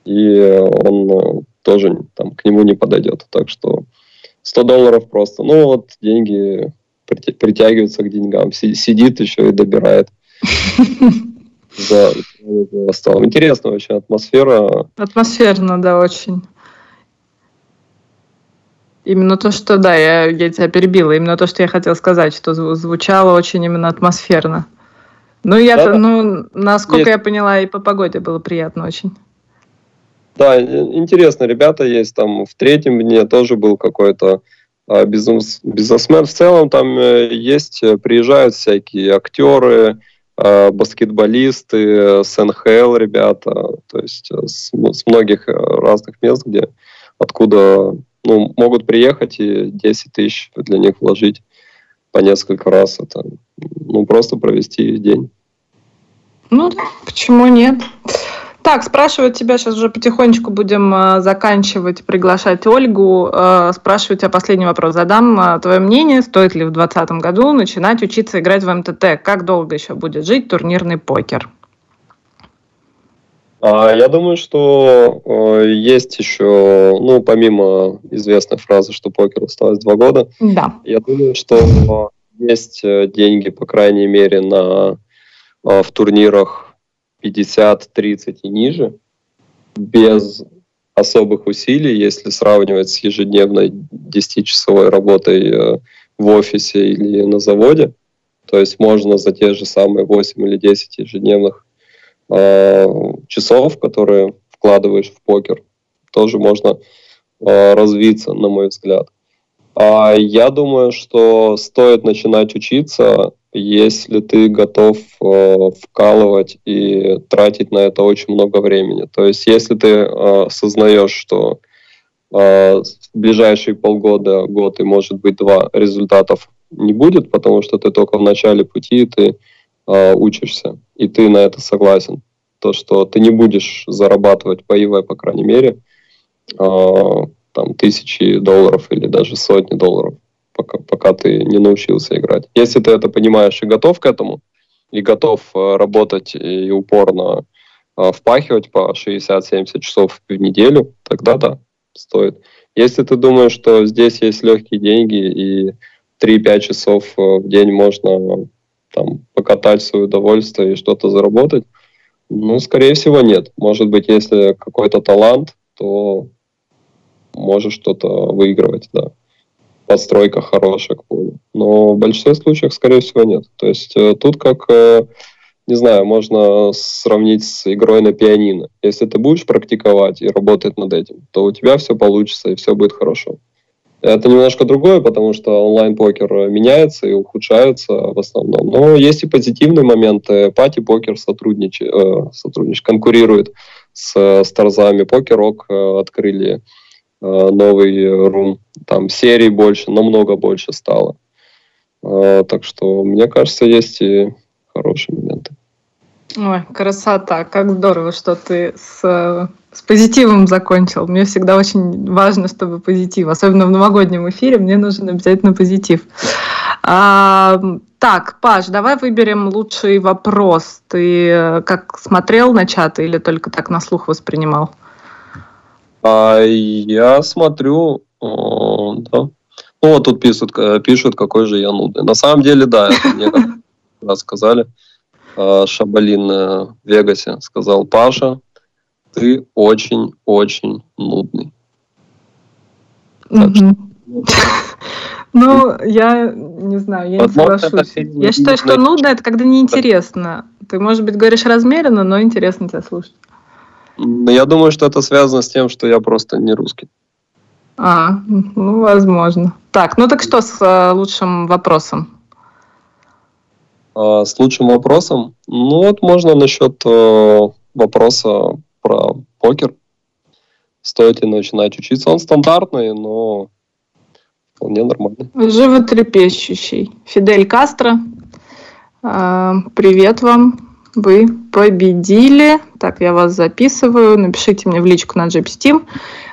и он э, тоже там к нему не подойдет. Так что 100 долларов просто. Ну вот деньги притягиваются к деньгам. Сидит еще и добирает. [LAUGHS] За столом. Интересная вообще атмосфера. Атмосферно, да, очень. Именно то, что, да, я, я тебя перебила, именно то, что я хотела сказать, что звучало очень именно атмосферно. Ну, я да, ну, насколько есть. я поняла, и по погоде было приятно очень. Да, интересно, ребята есть там в третьем дне тоже был какой-то а, бизнес, бизнесмен. В целом там э, есть, э, приезжают всякие актеры, а, баскетболисты, с НХЛ ребята, то есть э, с, с многих разных мест, где откуда ну, могут приехать и 10 тысяч для них вложить по несколько раз. Это ну, просто провести день. Ну почему нет? Так, спрашивают тебя, сейчас уже потихонечку будем э, заканчивать, приглашать Ольгу. Э, спрашиваю тебя последний вопрос. Задам э, твое мнение, стоит ли в 2020 году начинать учиться играть в МТТ? Как долго еще будет жить турнирный покер? А, я думаю, что э, есть еще, ну, помимо известной фразы, что покер осталось два года, да. я думаю, что есть э, деньги, по крайней мере, на, э, в турнирах 50, 30 и ниже, без особых усилий, если сравнивать с ежедневной 10-часовой работой в офисе или на заводе. То есть можно за те же самые 8 или 10 ежедневных Э, часов, которые вкладываешь в покер, тоже можно э, развиться, на мой взгляд. А я думаю, что стоит начинать учиться, если ты готов э, вкалывать и тратить на это очень много времени. То есть, если ты э, осознаешь, что в ближайшие полгода, год и, может быть, два результатов не будет, потому что ты только в начале пути, ты э, учишься, и ты на это согласен. То, что ты не будешь зарабатывать по ИВ, по крайней мере, э, там тысячи долларов или даже сотни долларов, пока, пока ты не научился играть. Если ты это понимаешь и готов к этому, и готов э, работать и упорно э, впахивать по 60-70 часов в неделю, тогда да, стоит. Если ты думаешь, что здесь есть легкие деньги и 3-5 часов в день можно там, покатать свое удовольствие и что-то заработать, ну, скорее всего, нет. Может быть, если какой-то талант, то можешь что-то выигрывать, да. Подстройка хорошая к полю. Но в большинстве случаев, скорее всего, нет. То есть э, тут как, э, не знаю, можно сравнить с игрой на пианино. Если ты будешь практиковать и работать над этим, то у тебя все получится и все будет хорошо. Это немножко другое, потому что онлайн-покер меняется и ухудшается в основном. Но есть и позитивные моменты. Пати-покер сотрудничает, э, сотрудничает, конкурирует с, с Тарзами. Покерок э, открыли э, новый рум. Там серий больше, намного больше стало. Э, так что, мне кажется, есть и хорошие моменты. Ой, красота, как здорово, что ты с, с позитивом закончил. Мне всегда очень важно, чтобы позитив, особенно в новогоднем эфире, мне нужен обязательно позитив. А, так, Паш, давай выберем лучший вопрос. Ты э, как смотрел на чаты или только так на слух воспринимал? А, я смотрю, о, да. Ну, вот тут пишут, э, пишут, какой же я нудный. На самом деле, да, это мне как [LAUGHS] сказали. Э, Шабалин в Вегасе сказал, Паша, ты очень-очень нудный. Так что, [LAUGHS] Ну, я не знаю, я не соглашусь. Я считаю, что нудно – это когда неинтересно. Ты, может быть, говоришь размеренно, но интересно тебя слушать. Я думаю, что это связано с тем, что я просто не русский. А, ну, возможно. Так, ну так что с э, лучшим вопросом? А, с лучшим вопросом? Ну вот можно насчет э, вопроса про покер. Стоит ли начинать учиться? Он стандартный, но вполне нормальный. Животрепещущий. Фидель Кастро, э, привет вам. Вы победили. Так, я вас записываю. Напишите мне в личку на Jeep Steam.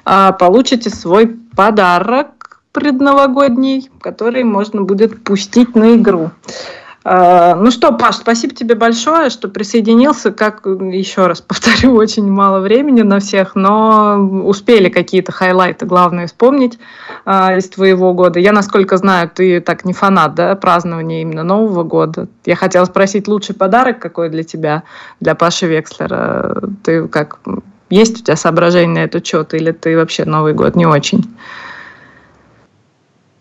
А, получите свой подарок предновогодний, который можно будет пустить на игру. А, ну что, Паш, спасибо тебе большое, что присоединился. Как еще раз повторю, [LAUGHS] очень мало времени на всех, но успели какие-то хайлайты, главное, вспомнить э, из твоего года. Я, насколько знаю, ты так не фанат, да, празднования именно Нового года. Я хотела спросить, лучший подарок какой для тебя, для Паши Векслера? Ты как, есть у тебя соображение на этот счет, или ты вообще Новый год не очень?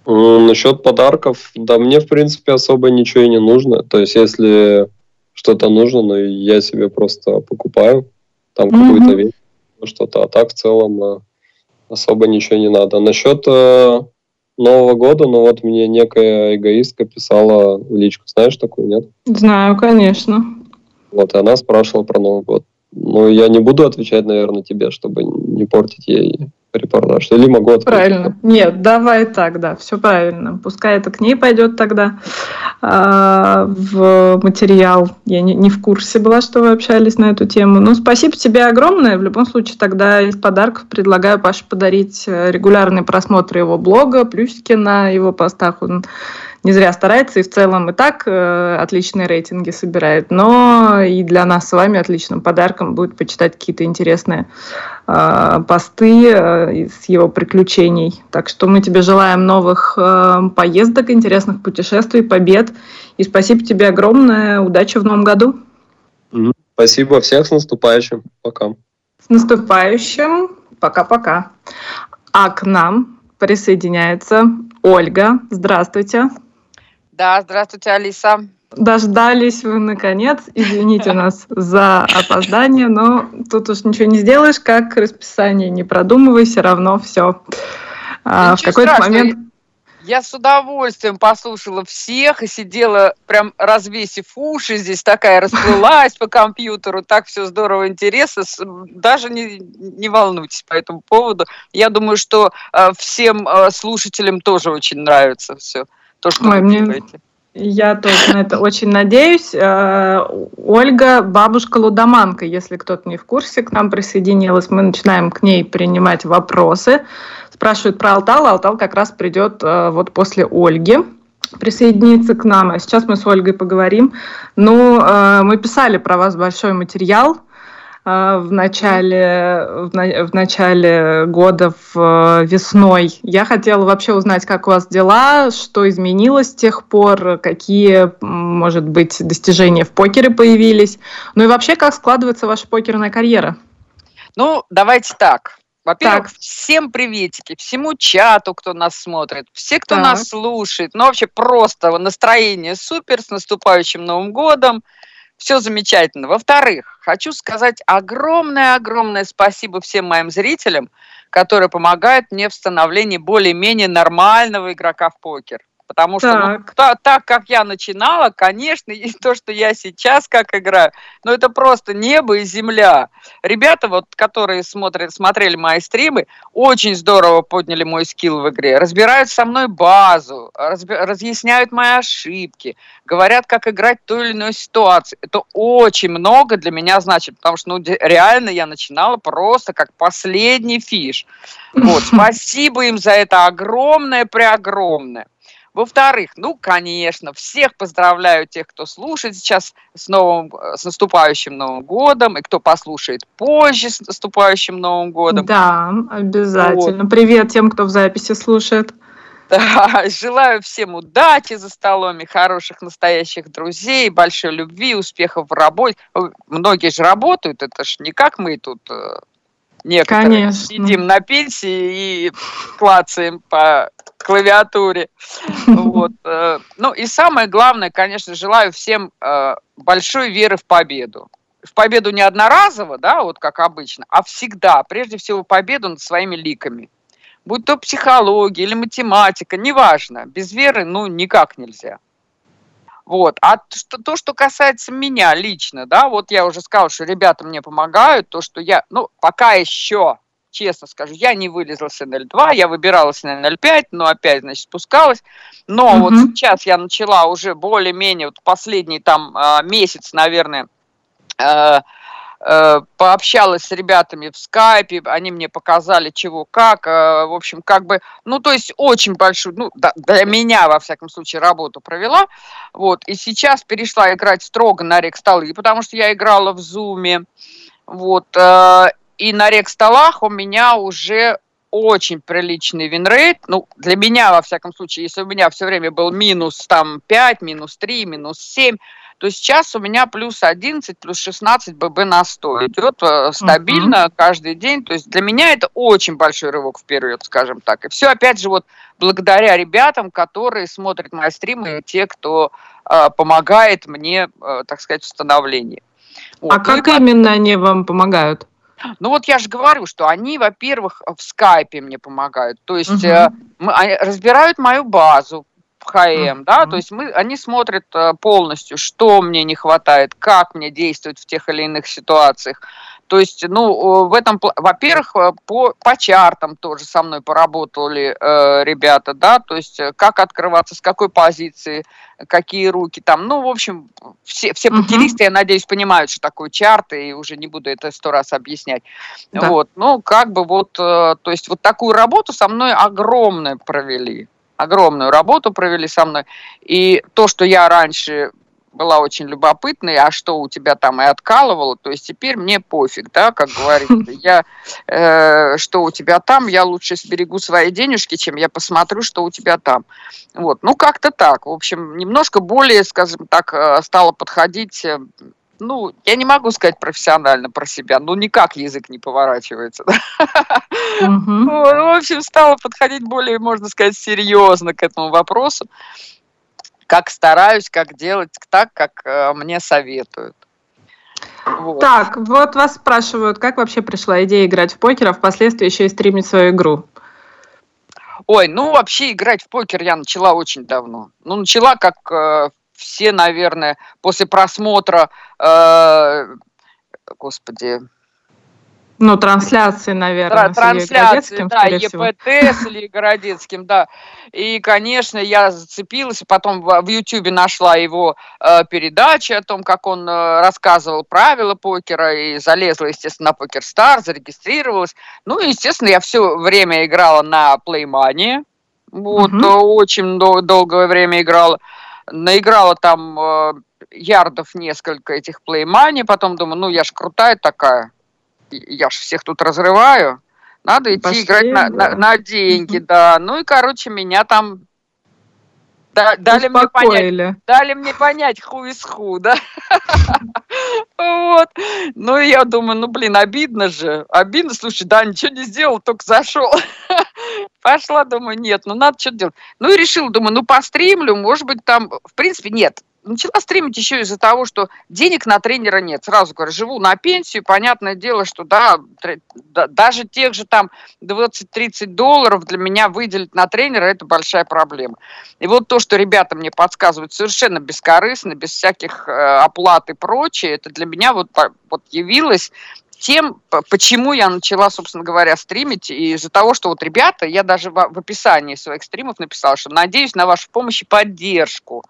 Насчет подарков, да, мне, в принципе, особо ничего и не нужно. То есть, если что-то нужно, ну, я себе просто покупаю там mm-hmm. какую-то вещь, что-то. А так, в целом, э, особо ничего не надо. Насчет э, Нового года, ну, вот мне некая эгоистка писала в личку. Знаешь такую, нет? Знаю, конечно. Вот, и она спрашивала про Новый год. Ну, я не буду отвечать, наверное, тебе, чтобы не портить ей репортаж? Или могу открыть? Правильно. Нет, давай так, да, все правильно. Пускай это к ней пойдет тогда а, в материал. Я не, не в курсе была, что вы общались на эту тему. Ну, спасибо тебе огромное. В любом случае, тогда из подарков предлагаю Паше подарить э, регулярный просмотр его блога, плюсики на его постах. Он не зря старается и в целом и так э, отличные рейтинги собирает, но и для нас с вами отличным подарком будет почитать какие-то интересные э, посты э, с его приключений. Так что мы тебе желаем новых э, поездок, интересных путешествий, побед. И спасибо тебе огромное. Удачи в новом году. Спасибо всех с наступающим. Пока. С наступающим. Пока-пока. А к нам присоединяется Ольга. Здравствуйте. Да, здравствуйте, Алиса. Дождались вы, наконец. Извините нас за опоздание, но тут уж ничего не сделаешь, как расписание не продумывай, все равно все. А, в какой-то момент... Я с удовольствием послушала всех и сидела прям развесив уши, здесь такая расплылась по компьютеру, так все здорово, интересно, даже не, не волнуйтесь по этому поводу. Я думаю, что э, всем э, слушателям тоже очень нравится все то, что Ой, вы мне... Я тоже на это очень надеюсь. Э, Ольга, бабушка Лудоманка, если кто-то не в курсе, к нам присоединилась. Мы начинаем к ней принимать вопросы. Спрашивают про Алтал. Алтал как раз придет э, вот после Ольги присоединиться к нам. А сейчас мы с Ольгой поговорим. Ну, э, мы писали про вас большой материал в начале, в, начале года, в весной. Я хотела вообще узнать, как у вас дела, что изменилось с тех пор, какие, может быть, достижения в покере появились, ну и вообще, как складывается ваша покерная карьера? Ну, давайте так. Во-первых, всем приветики, всему чату, кто нас смотрит, все, кто так. нас слушает. Ну, вообще просто настроение супер, с наступающим Новым годом. Все замечательно. Во-вторых, хочу сказать огромное-огромное спасибо всем моим зрителям, которые помогают мне в становлении более-менее нормального игрока в покер. Потому что так. Ну, та, так, как я начинала, конечно, и [LAUGHS] то, что я сейчас как играю, но это просто небо и земля. Ребята, вот, которые смотрят, смотрели мои стримы, очень здорово подняли мой скилл в игре. Разбирают со мной базу, разби, разъясняют мои ошибки, говорят, как играть в той или иной ситуации. Это очень много для меня значит, потому что ну, реально я начинала просто как последний фиш. Вот, [LAUGHS] спасибо им за это огромное-преогромное. Во-вторых, ну, конечно, всех поздравляю тех, кто слушает сейчас с, новым, с наступающим Новым годом, и кто послушает позже с наступающим Новым годом. Да, обязательно. Вот. Привет тем, кто в записи слушает. Да, [LAUGHS] желаю всем удачи за столом, и хороших настоящих друзей, большой любви, успехов в работе. Многие же работают, это ж не как мы тут э, некоторые. Конечно. Сидим на пенсии и клацаем по клавиатуре. [LAUGHS] Вот. Э, ну и самое главное, конечно, желаю всем э, большой веры в победу. В победу не одноразово, да, вот как обычно, а всегда, прежде всего, победу над своими ликами. Будь то психология или математика, неважно, без веры, ну, никак нельзя. Вот. А то, что касается меня лично, да, вот я уже сказала, что ребята мне помогают, то, что я, ну, пока еще, честно скажу, я не вылезла с НЛ2, я выбиралась на НЛ5, но опять, значит, спускалась. Но угу. вот сейчас я начала уже более-менее, вот последний там а, месяц, наверное, а, пообщалась с ребятами в скайпе, они мне показали чего как, э, в общем, как бы, ну, то есть очень большую, ну, для меня, во всяком случае, работу провела, вот, и сейчас перешла играть строго на рег-столы, потому что я играла в зуме, вот, э, и на рег-столах у меня уже очень приличный winrate. Ну, для меня, во всяком случае, если у меня все время был минус там 5, минус 3, минус 7, то сейчас у меня плюс 11, плюс 16 ББ на 100 идет э, стабильно uh-huh. каждый день. То есть для меня это очень большой рывок вперед, скажем так. И все, опять же, вот благодаря ребятам, которые смотрят мои стримы, и те, кто э, помогает мне, э, так сказать, в становлении. Вот. А ну как и, именно они вам помогают? Ну вот я же говорю, что они, во-первых, в скайпе мне помогают. То есть угу. э, разбирают мою базу, ХМ, да, то есть мы, они смотрят э, полностью, что мне не хватает, как мне действовать в тех или иных ситуациях. То есть, ну, в этом, во-первых, э, по, по чартам тоже со мной поработали э, ребята, да, то есть э, как открываться, с какой позиции, какие руки там. Ну, в общем, все, все покеристы, uh-huh. я надеюсь, понимают, что такое чарты, и уже не буду это сто раз объяснять. Да. Вот, ну, как бы вот, э, то есть вот такую работу со мной огромную провели огромную работу провели со мной. И то, что я раньше была очень любопытной, а что у тебя там и откалывало, то есть теперь мне пофиг, да, как говорится. [LAUGHS] Я, э, что у тебя там, я лучше сберегу свои денежки, чем я посмотрю, что у тебя там. Вот, ну как-то так. В общем, немножко более, скажем так, э, стало подходить э, ну, я не могу сказать профессионально про себя, ну, никак язык не поворачивается. [LAUGHS] В общем, стала подходить более, можно сказать, серьезно к этому вопросу. Как стараюсь, как делать так, как э, мне советуют. Вот. Так, вот вас спрашивают, как вообще пришла идея играть в покер, а впоследствии еще и стримить свою игру? Ой, ну вообще играть в покер я начала очень давно. Ну, начала как э, все, наверное, после просмотра, э, господи, ну, трансляции, наверное, трансляции, да, ЕПТ с Ильей Городецким, да. И, конечно, я зацепилась, потом в Ютьюбе нашла его э, передачи о том, как он э, рассказывал правила покера, и залезла, естественно, на Покер Стар, зарегистрировалась. Ну, и, естественно, я все время играла на Плеймане, вот, угу. очень дол- долгое время играла наиграла там э, ярдов несколько этих плеймани, потом думаю, ну я ж крутая такая, я ж всех тут разрываю, надо идти Пошли, играть на, да. на, на деньги, да. Ну и, короче, меня там да, дали, мне понять, дали мне понять ху из ху, да. [LAUGHS] Вот. Ну, я думаю, ну, блин, обидно же. Обидно, слушай, да, ничего не сделал, только зашел. [LAUGHS] Пошла, думаю, нет, ну, надо что-то делать. Ну, и решила, думаю, ну, постримлю, может быть, там, в принципе, нет, начала стримить еще из-за того, что денег на тренера нет. Сразу говорю, живу на пенсию, понятное дело, что да, да даже тех же там 20-30 долларов для меня выделить на тренера – это большая проблема. И вот то, что ребята мне подсказывают совершенно бескорыстно, без всяких э, оплат и прочее, это для меня вот, вот явилось тем, почему я начала, собственно говоря, стримить, и из-за того, что вот ребята, я даже в, описании своих стримов написала, что надеюсь на вашу помощь и поддержку.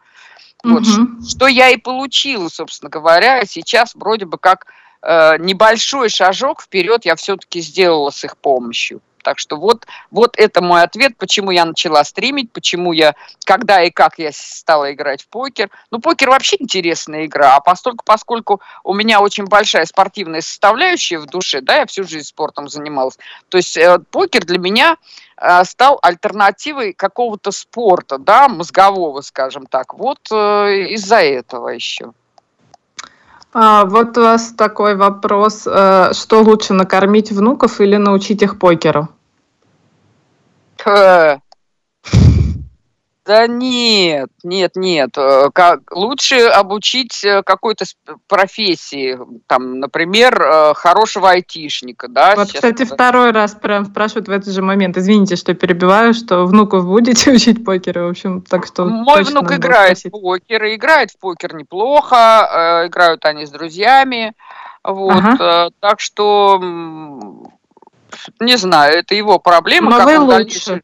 Вот, угу. что я и получила, собственно говоря. Сейчас вроде бы как э, небольшой шажок вперед я все-таки сделала с их помощью. Так что вот, вот это мой ответ, почему я начала стримить, почему я, когда и как я стала играть в покер. Ну, покер вообще интересная игра, а постольку, поскольку у меня очень большая спортивная составляющая в душе, да, я всю жизнь спортом занималась, то есть э, покер для меня э, стал альтернативой какого-то спорта, да, мозгового, скажем так. Вот э, из-за этого еще. А, вот у вас такой вопрос. Э, что лучше, накормить внуков или научить их покеру? [LAUGHS] Да нет, нет, нет. Э, как, лучше обучить э, какой-то профессии, там, например, э, хорошего айтишника. Да, вот, кстати, это... второй раз прям спрашивают в этот же момент. Извините, что перебиваю, что внуков будете [LAUGHS] учить покеру, в общем, так что... Мой внук играет спросить. в покер, играет в покер неплохо, играют они с друзьями, вот, ага. так что не знаю, это его проблема. Но как вы лучше. Дальше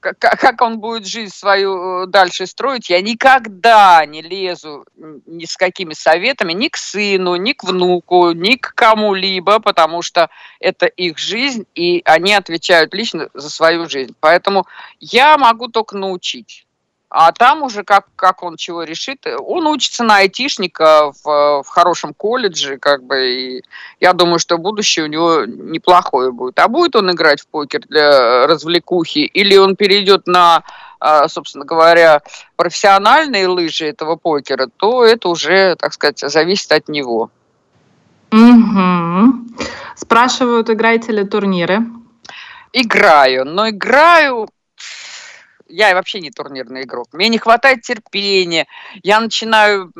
как, как он будет жизнь свою э, дальше строить, я никогда не лезу ни с какими советами ни к сыну, ни к внуку, ни к кому-либо, потому что это их жизнь, и они отвечают лично за свою жизнь. Поэтому я могу только научить. А там уже как, как он чего решит. Он учится на айтишника в, в хорошем колледже, как бы, и я думаю, что будущее у него неплохое будет. А будет он играть в покер для развлекухи, или он перейдет на, а, собственно говоря, профессиональные лыжи этого покера, то это уже, так сказать, зависит от него. Угу. Спрашивают, играете ли турниры? Играю, но играю я вообще не турнирный игрок. Мне не хватает терпения. Я начинаю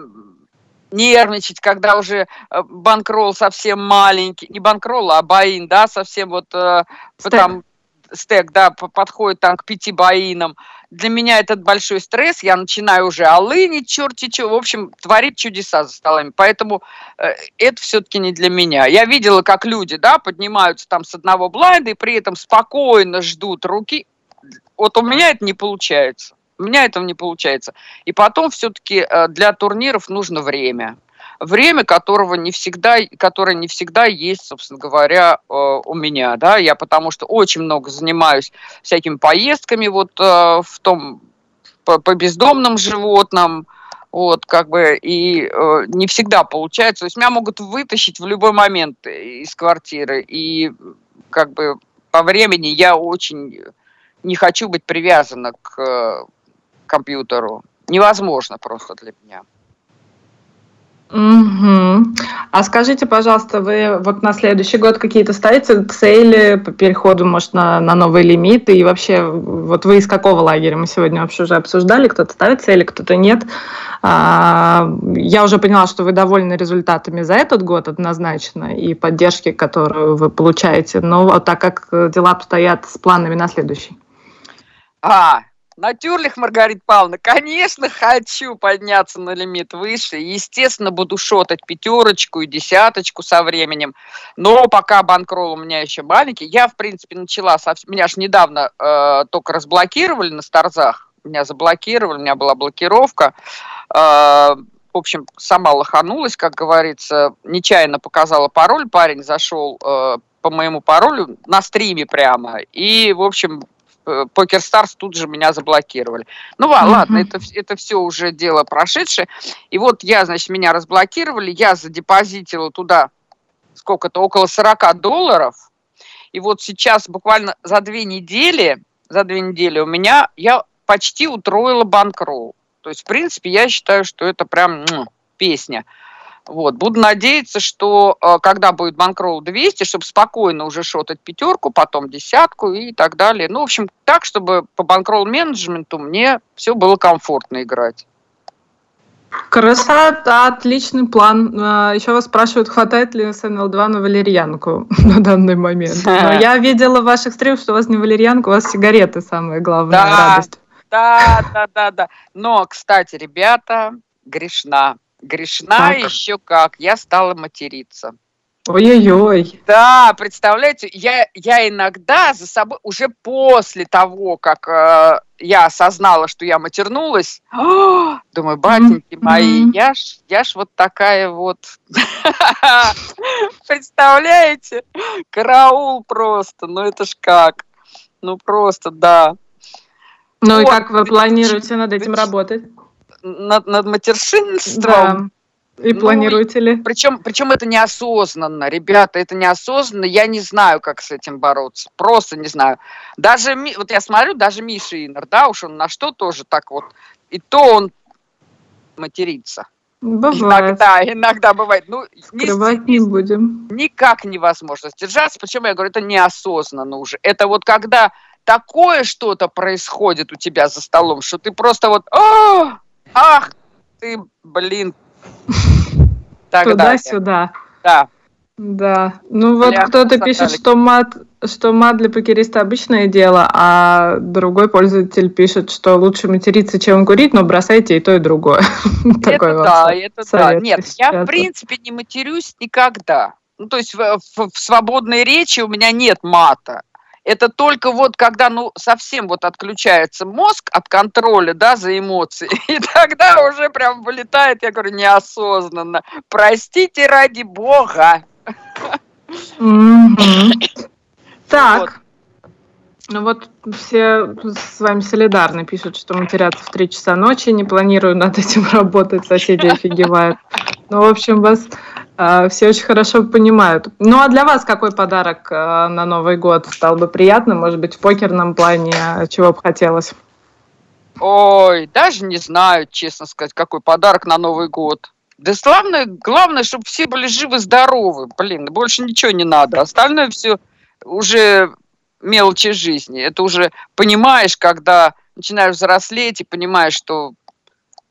нервничать, когда уже э, банкролл совсем маленький, не банкролл, а боин, да, совсем вот э, там стек, да, подходит там к пяти боинам. Для меня этот большой стресс, я начинаю уже алынить, черти что, в общем, творить чудеса за столами. Поэтому э, это все-таки не для меня. Я видела, как люди, да, поднимаются там с одного блайнда и при этом спокойно ждут руки, вот у меня это не получается. У меня этого не получается. И потом все-таки э, для турниров нужно время. Время, которого не всегда, которое не всегда есть, собственно говоря, э, у меня. Да? Я потому что очень много занимаюсь всякими поездками вот э, в том, по, по бездомным животным, вот, как бы, и э, не всегда получается. То есть меня могут вытащить в любой момент из квартиры, и как бы по времени я очень не хочу быть привязана к э, компьютеру. Невозможно просто для меня. Угу. А скажите, пожалуйста, вы вот на следующий год какие-то ставите цели по переходу, может, на, на новые лимиты? И вообще, вот вы из какого лагеря? Мы сегодня вообще уже обсуждали, кто-то ставит цели, кто-то нет. А, я уже поняла, что вы довольны результатами за этот год однозначно и поддержки, которую вы получаете. Но так как дела обстоят с планами на следующий? А, Натюрлих, Маргарита Павловна, конечно, хочу подняться на лимит выше. Естественно, буду шотать пятерочку и десяточку со временем. Но пока банкролл у меня еще маленький. Я, в принципе, начала... Совсем... Меня же недавно э, только разблокировали на старзах. Меня заблокировали, у меня была блокировка. Э, в общем, сама лоханулась, как говорится. Нечаянно показала пароль. Парень зашел э, по моему паролю на стриме прямо. И, в общем, Покер Старс тут же меня заблокировали. Ну mm-hmm. ладно, это, это все уже дело прошедшее. И вот я, значит, меня разблокировали, я задепозитила туда сколько-то, около 40 долларов. И вот сейчас буквально за две недели, за две недели у меня, я почти утроила банкролл. То есть, в принципе, я считаю, что это прям ну, песня. Вот. Буду надеяться, что э, когда будет банкролл 200, чтобы спокойно уже шотать пятерку, потом десятку и так далее. Ну, в общем, так, чтобы по банкролл менеджменту мне все было комфортно играть. Красота, отличный план. А, Еще вас спрашивают, хватает ли СНЛ-2 на валерьянку [LAUGHS] на данный момент. Но [LAUGHS] я видела в ваших стримах, что у вас не валерьянка, у вас сигареты самая главная да, радость. Да, да, да, да. Но, кстати, ребята, грешна. Грешна так. еще как. Я стала материться. Ой-ой-ой. Да, представляете, я, я иногда за собой, уже после того, как э, я осознала, что я матернулась, о, [GASPS] думаю, батеньки mm-hmm. мои, я ж, я ж вот такая вот. [LAUGHS] Представляете? Караул просто, ну это ж как. Ну просто, да. Ну и как вы планируете над этим работать? Над, над матершинством. Да. И ну, планируете ли? Причем, причем это неосознанно, ребята, это неосознанно. Я не знаю, как с этим бороться. Просто не знаю. Даже, вот я смотрю, даже Миша Инер, да, уж он на что тоже так вот. И то он матерится. Бывает. Иногда, иногда бывает. Ну, Скрывать не, не будем. Никак невозможно сдержаться. Причем я говорю, это неосознанно уже. Это вот когда такое что-то происходит у тебя за столом, что ты просто вот, О, ах, ты, блин. [LAUGHS] Туда-сюда. Да. Да. Ну вот кто-то пишет, что мат что мат для покериста обычное дело, а другой пользователь пишет, что лучше материться, чем курить, но бросайте и то, и другое. [LAUGHS] Это да, это да. Нет, я в принципе не матерюсь никогда. Ну, то есть в, в, в свободной речи у меня нет мата. Это только вот когда, ну, совсем вот отключается мозг от контроля, да, за эмоции, [LAUGHS] и тогда уже прям вылетает, я говорю, неосознанно. Простите ради бога. Так. Ну вот все с вами солидарны, пишут, что матерятся в 3 часа ночи, не планирую над этим [LAUGHS] работать, соседи офигевают. Ну, в общем, вас все очень хорошо понимают. Ну, а для вас какой подарок э, на Новый год стал бы приятным? Может быть, в покерном плане, чего бы хотелось? Ой, даже не знаю, честно сказать, какой подарок на Новый год. Да главное, главное, чтобы все были живы-здоровы. Блин, больше ничего не надо. Остальное все уже мелочи жизни. Это уже понимаешь, когда начинаешь взрослеть и понимаешь, что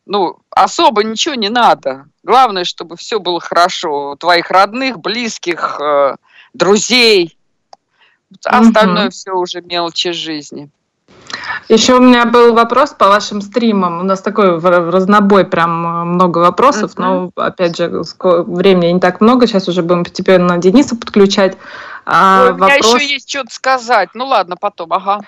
ну, особо ничего не надо. Главное, чтобы все было хорошо. У твоих родных, близких, э, друзей. Остальное угу. все уже мелочи жизни. Еще у меня был вопрос по вашим стримам. У нас такой разнобой, прям э, много вопросов, но опять же времени не так много. Сейчас уже будем постепенно Дениса подключать. А, Ой, у меня вопрос... еще есть что-то сказать. Ну ладно, потом, ага.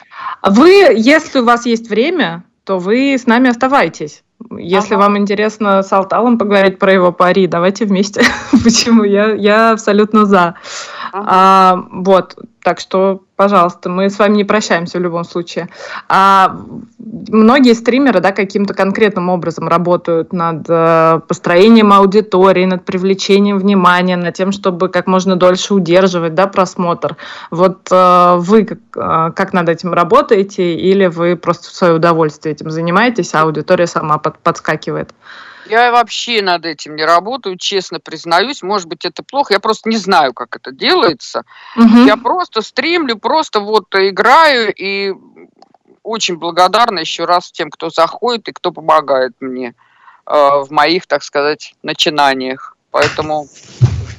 Вы, если у вас есть время, то вы с нами оставайтесь. Если ага. вам интересно с Алталом поговорить про его пари, давайте вместе. [LAUGHS] Почему? Я, я абсолютно за. Ага. А, вот, так что, пожалуйста, мы с вами не прощаемся в любом случае. А, многие стримеры да, каким-то конкретным образом работают над э, построением аудитории, над привлечением внимания, над тем, чтобы как можно дольше удерживать да, просмотр. Вот э, вы как, э, как над этим работаете или вы просто в свое удовольствие этим занимаетесь, а аудитория сама под, подскакивает? Я вообще над этим не работаю, честно признаюсь. Может быть, это плохо. Я просто не знаю, как это делается. Угу. Я просто стримлю, просто вот играю и очень благодарна еще раз тем, кто заходит и кто помогает мне э, в моих, так сказать, начинаниях. Поэтому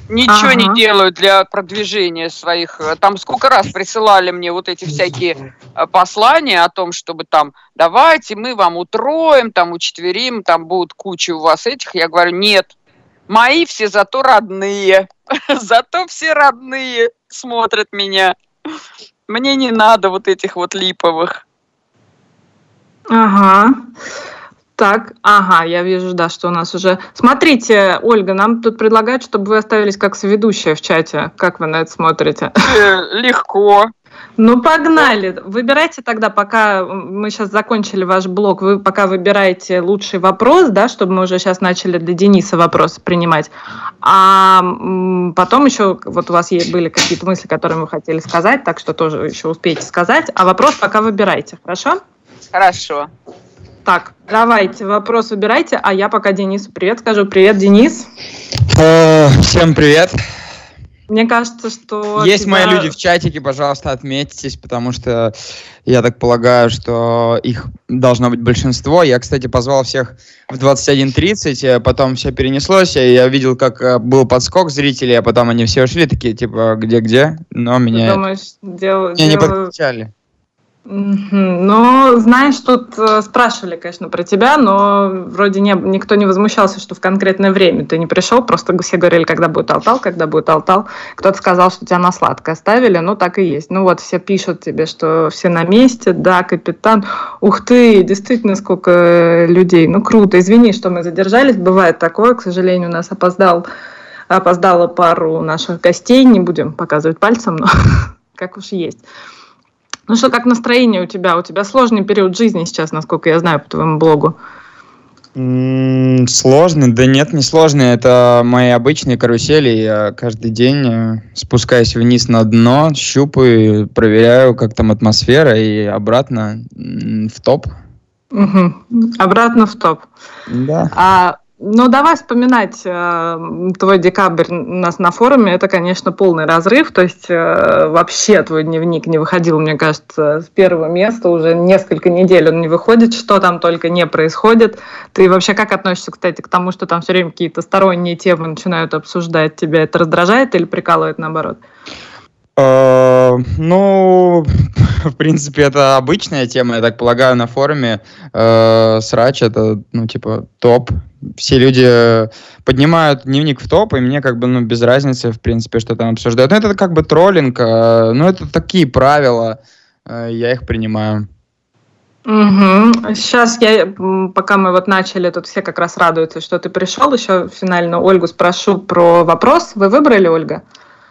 ничего ага. не делаю для продвижения своих. Там сколько раз присылали мне вот эти всякие э, послания о том, чтобы там давайте мы вам утроим, там учетверим, там будут куча у вас этих. Я говорю, нет, мои все зато родные. [LAUGHS] зато все родные смотрят меня. Мне не надо вот этих вот липовых. Ага. Так, ага, я вижу, да, что у нас уже... Смотрите, Ольга, нам тут предлагают, чтобы вы оставились как соведущая в чате. Как вы на это смотрите? Э, легко. Ну, погнали. Выбирайте тогда, пока мы сейчас закончили ваш блог, вы пока выбираете лучший вопрос, да, чтобы мы уже сейчас начали для Дениса вопросы принимать. А потом еще, вот у вас были какие-то мысли, которые вы хотели сказать, так что тоже еще успеете сказать. А вопрос пока выбирайте, хорошо? Хорошо. Так, давайте, вопрос выбирайте, а я пока Денису привет скажу. Привет, Денис. Э, всем привет. Мне кажется, что... Есть тебя... мои люди в чатике, пожалуйста, отметьтесь, потому что я так полагаю, что их должно быть большинство. Я, кстати, позвал всех в 21.30, э, потом все перенеслось, и я видел, как э, был подскок зрителей, а потом они все ушли, такие, типа, где-где, но меня... Ты думаешь, дел... меня не подключали. Ну, знаешь, тут э, спрашивали, конечно, про тебя, но вроде не, никто не возмущался, что в конкретное время ты не пришел, просто все говорили, когда будет Алтал, когда будет Алтал. Кто-то сказал, что тебя на сладкое оставили, ну так и есть. Ну вот все пишут тебе, что все на месте, да, капитан. Ух ты, действительно, сколько людей. Ну круто, извини, что мы задержались, бывает такое, к сожалению, у нас опоздал, опоздало пару наших гостей, не будем показывать пальцем, но [LAUGHS] как уж есть. Ну что, как настроение у тебя? У тебя сложный период жизни сейчас, насколько я знаю по твоему блогу. Сложный? Да нет, не сложный. Это мои обычные карусели. Я каждый день э, спускаюсь вниз на дно, щупаю, проверяю, как там атмосфера, и обратно в топ. Угу. Обратно в топ. Да. А Ну, давай вспоминать э, твой декабрь у нас на форуме. Это, конечно, полный разрыв. То есть э, вообще твой дневник не выходил, мне кажется, с первого места. Уже несколько недель он не выходит, что там только не происходит. Ты вообще как относишься, кстати, к тому, что там все время какие-то сторонние темы начинают обсуждать? Тебя это раздражает или прикалывает наоборот? Э, ну, [LAUGHS] в принципе, это обычная тема, я так полагаю, на форуме. Э, срач это, ну, типа, топ. Все люди поднимают дневник в топ, и мне как бы, ну, без разницы, в принципе, что там обсуждают. Но это как бы троллинг, э, ну, это такие правила, я их принимаю. Угу. Сейчас я, пока мы вот начали, тут все как раз радуются, что ты пришел. Еще финально Ольгу спрошу про вопрос. Вы выбрали, Ольга?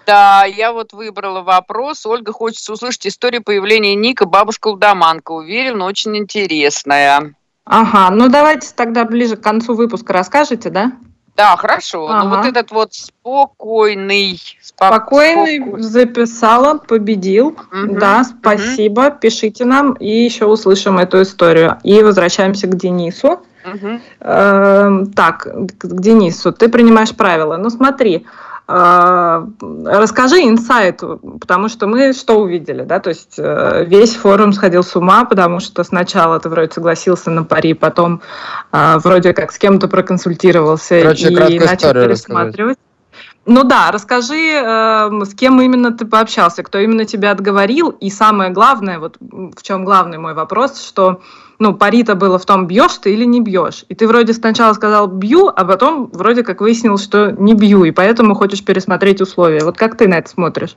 Да, я вот выбрала вопрос. Ольга, хочется услышать историю появления Ника бабушка-лудоманка. Уверен, очень интересная. Ага, ну давайте тогда ближе к концу выпуска расскажете, да? Да, хорошо. Ага. Ну вот этот вот спокойный... Спокойный спокойный. записала, победил. Угу. Да, спасибо. Угу. Пишите нам и еще услышим эту историю. И возвращаемся к Денису. Угу. Э, так, к Денису. Ты принимаешь правила. Ну смотри, расскажи инсайт, потому что мы что увидели, да, то есть э, весь форум сходил с ума, потому что сначала ты вроде согласился на пари, потом а, вроде как с кем-то проконсультировался Короче, и начал пересматривать. Рассказать. Ну да, расскажи, э, с кем именно ты пообщался, кто именно тебя отговорил, и самое главное, вот в чем главный мой вопрос, что ну, пари-то было в том, бьешь ты или не бьешь. И ты вроде сначала сказал бью, а потом вроде как выяснил, что не бью, и поэтому хочешь пересмотреть условия. Вот как ты на это смотришь?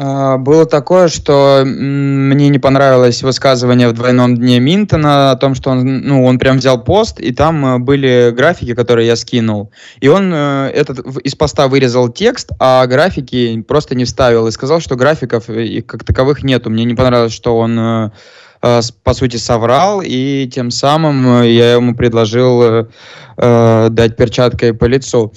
А, было такое, что мне не понравилось высказывание в двойном дне Минтона о том, что он, ну, он прям взял пост, и там э, были графики, которые я скинул. И он э, этот, из поста вырезал текст, а графики просто не вставил. И сказал, что графиков и как таковых нету. Мне не понравилось, что он Э, по сути, соврал, и тем самым э, я ему предложил э, э, дать перчаткой по лицу.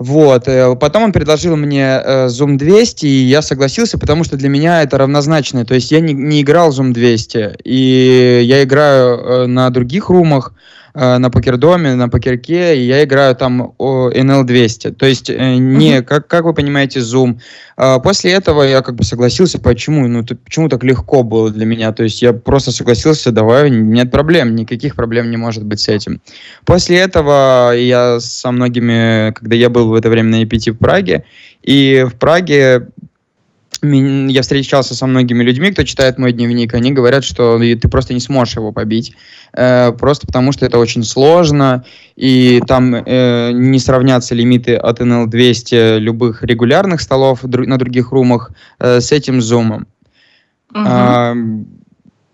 Вот. Потом он предложил мне э, Zoom 200, и я согласился, потому что для меня это равнозначно. То есть я не, не играл Zoom 200, и я играю э, на других румах, Э, на покердоме, на покерке, и я играю там NL200. То есть э, не, как, как вы понимаете, Zoom. А после этого я как бы согласился, почему? Ну, почему так легко было для меня? То есть я просто согласился, давай, нет проблем, никаких проблем не может быть с этим. После этого я со многими, когда я был в это время на EPT в Праге, и в Праге я встречался со многими людьми, кто читает мой дневник, они говорят, что ты просто не сможешь его побить, э, просто потому что это очень сложно, и там э, не сравнятся лимиты от NL200 любых регулярных столов дру на других румах э, с этим зумом. Угу. А,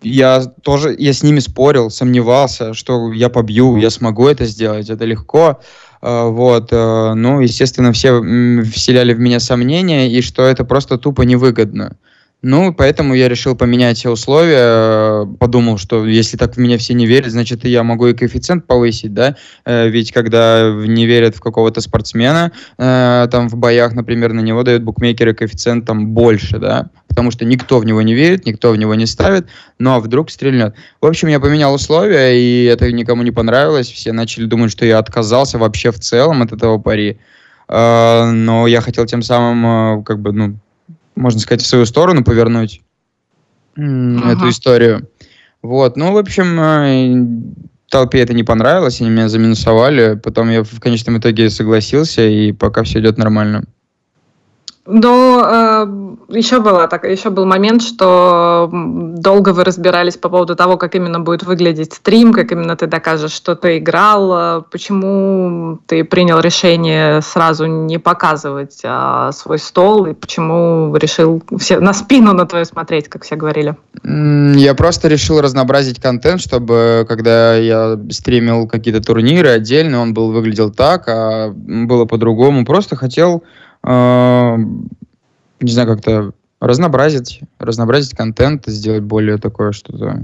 я тоже, я с ними спорил, сомневался, что я побью, я смогу это сделать, это легко. А, вот, э, ну, естественно, все вселяли в меня сомнения, и что это просто тупо невыгодно. Ну, поэтому я решил поменять все условия, подумал, что если так в меня все не верят, значит, я могу и коэффициент повысить, да, э, ведь когда не верят в какого-то спортсмена, э, там в боях, например, на него дают букмекеры коэффициент там больше, да, потому что никто в него не верит, никто в него не ставит, ну а вдруг стрельнет. В общем, я поменял условия, и это никому не понравилось, все начали думать, что я отказался вообще в целом от этого пари, э, но я хотел тем самым, как бы, ну, можно сказать, в свою сторону повернуть ага. эту историю. Вот, ну, в общем, толпе это не понравилось, они меня заминусовали, потом я в конечном итоге согласился, и пока все идет нормально. Но э, еще, было так, еще был момент, что долго вы разбирались по поводу того, как именно будет выглядеть стрим, как именно ты докажешь, что ты играл, э, почему ты принял решение сразу не показывать э, свой стол, и почему решил все на спину на твою смотреть, как все говорили. Я просто решил разнообразить контент, чтобы когда я стримил какие-то турниры отдельно, он был выглядел так, а было по-другому. Просто хотел а, не знаю, как-то разнообразить, разнообразить контент, сделать более такое что-то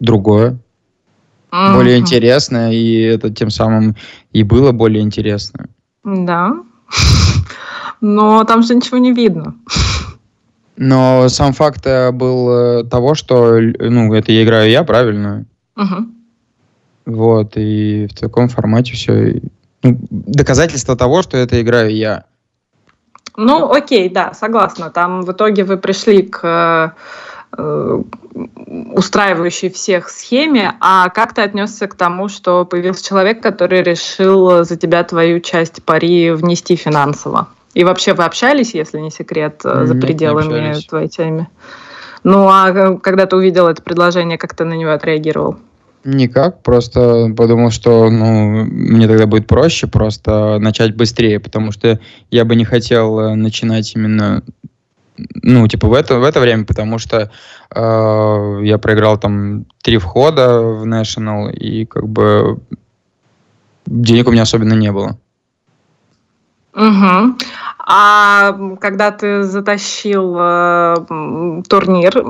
другое, mm-hmm. более интересное, и это тем самым и было более интересно. Да, [LAUGHS] но там же ничего не видно. Но сам факт э, был э, того, что, ну, это я играю я, правильно? Угу. Вот, и в таком формате все. Ну, доказательство того, что это играю я. Ну, окей, да, согласна. Там в итоге вы пришли к э, устраивающей всех схеме, а как ты отнесся к тому, что появился человек, который решил за тебя твою часть пари внести финансово? И вообще вы общались, если не секрет, э, за Нет, пределами твоей темы? Ну, а э, когда ты увидел это предложение, как ты на него отреагировал? Никак, просто подумал, что ну, мне тогда будет проще просто начать быстрее, потому что я бы не хотел э, начинать именно ну, типа, в это, в это время, потому что э, я проиграл там три входа в National, и как бы денег у меня особенно не было. Угу. А когда ты затащил э, турнир,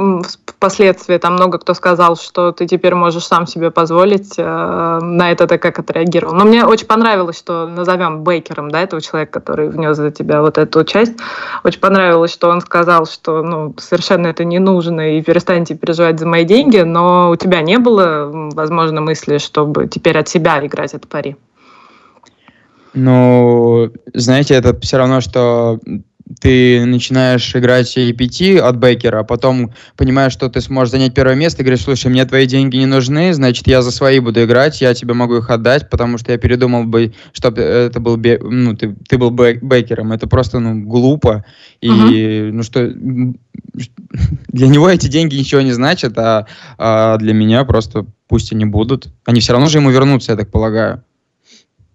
впоследствии там много кто сказал, что ты теперь можешь сам себе позволить. Э, на это ты как отреагировал? Но мне очень понравилось, что назовем Бейкером, да, этого человека, который внес за тебя вот эту часть. Очень понравилось, что он сказал, что ну, совершенно это не нужно и перестаньте переживать за мои деньги, но у тебя не было, возможно, мысли, чтобы теперь от себя играть от пари. Ну, знаете, это все равно, что ты начинаешь играть EPT от Бейкера, а потом понимаешь, что ты сможешь занять первое место, и говоришь, слушай, мне твои деньги не нужны, значит, я за свои буду играть, я тебе могу их отдать, потому что я передумал бы, чтобы это был, ну, ты, ты был Бейкером. Это просто, ну, глупо. И, uh-huh. ну, что, для него эти деньги ничего не значат, а, а для меня просто пусть они будут. Они все равно же ему вернутся, я так полагаю.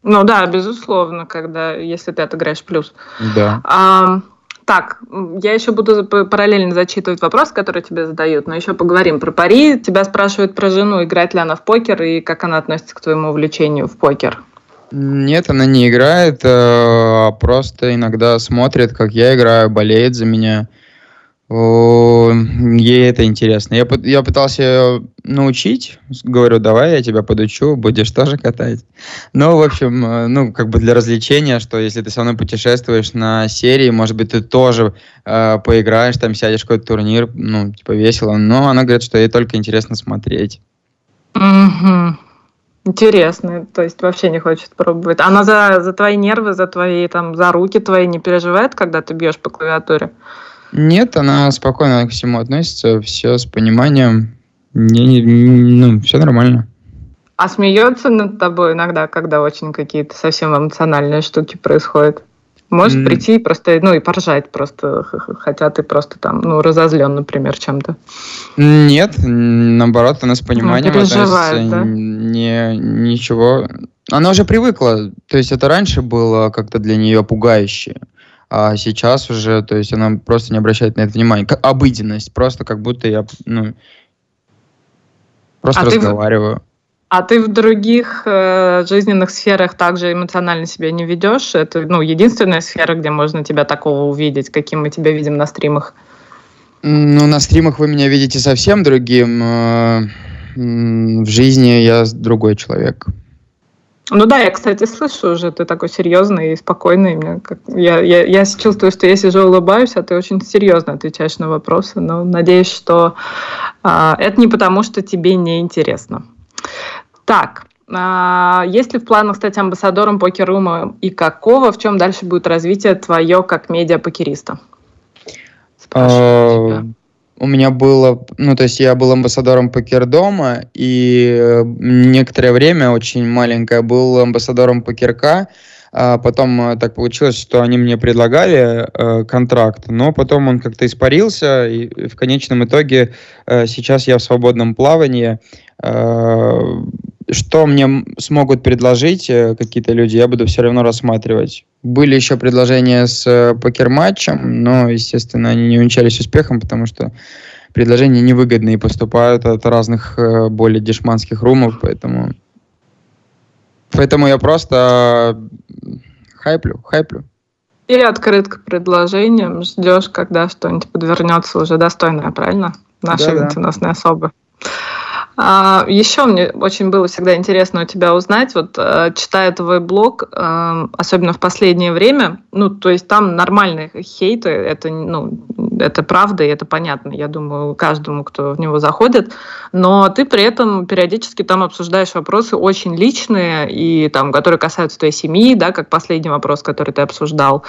Ну да, безусловно, когда, если ты отыграешь плюс. Да. А, так, я еще буду параллельно зачитывать вопрос, который тебе задают, но еще поговорим про пари. Тебя спрашивают про жену, играет ли она в покер и как она относится к твоему увлечению в покер. Нет, она не играет, э, а просто иногда смотрит, как я играю, болеет за меня. Ей это интересно. Я, я пытался научить, говорю, давай я тебя подучу, будешь тоже катать. Ну, в общем, э, ну, как бы для развлечения, что если ты со мной путешествуешь на серии, может быть, ты тоже э, поиграешь, там сядешь какой-то турнир, ну, типа весело. Но она говорит, что ей только интересно смотреть. Угу. Интересно, то есть вообще не хочет пробовать. Она за, за твои нервы, за твои, там, за руки твои не переживает, когда ты бьешь по клавиатуре? Нет, она спокойно к всему относится, все с пониманием. Не, не, ну, все нормально. А смеется над тобой иногда, когда очень какие-то совсем эмоциональные штуки происходят? Может mm. прийти и просто, ну, и поржать просто, хотя ты просто там, ну, разозлен, например, чем-то. Нет, наоборот, она с пониманием ну, относится. Да? Не, ничего. Она уже привыкла. То есть это раньше было как-то для нее пугающе. А сейчас уже, то есть она просто не обращает на это внимания. Как обыденность, просто как будто я, ну, просто а разговариваю. Ты, а ты в других э, жизненных сферах также эмоционально себя не ведешь? Это, ну, единственная сфера, где можно тебя такого увидеть, каким мы тебя видим на стримах? Ну, на стримах вы меня видите совсем другим. Э, в жизни я другой человек. Ну да, я, кстати, слышу уже, ты такой серьезный и спокойный. Мне как, я, я, я чувствую, что я сижу улыбаюсь, а ты очень серьезно отвечаешь на вопросы. Но надеюсь, что а, это не потому, что тебе не интересно. Так, а, есть ли в планах стать амбассадором покер-рума и какого? В чем дальше будет развитие твое как медиа-покериста? Спрашиваю тебя у меня было, ну, то есть я был амбассадором покердома, и э, некоторое время, очень маленькое, был амбассадором покерка, а потом э, так получилось, что они мне предлагали э, контракт, но потом он как-то испарился, и в конечном итоге э, сейчас я в свободном плавании. Э, что мне смогут предложить э, какие-то люди, я буду все равно рассматривать. Были еще предложения с э, покер-матчем, но, естественно, они не увенчались успехом, потому что предложения невыгодные поступают от разных э, более дешманских румов, поэтому... Поэтому я просто хайплю, хайплю. Или открыт к предложениям, ждешь, когда что-нибудь подвернется уже достойное, правильно? Наши да, да. особы. А, еще мне очень было всегда интересно у тебя узнать, вот э, читая твой блог, э, особенно в последнее время, ну, то есть там нормальные хейты, это, ну, это правда, и это понятно, я думаю, каждому, кто в него заходит, но ты при этом периодически там обсуждаешь вопросы очень личные, и там, которые касаются твоей семьи, да, как последний вопрос, который ты обсуждал,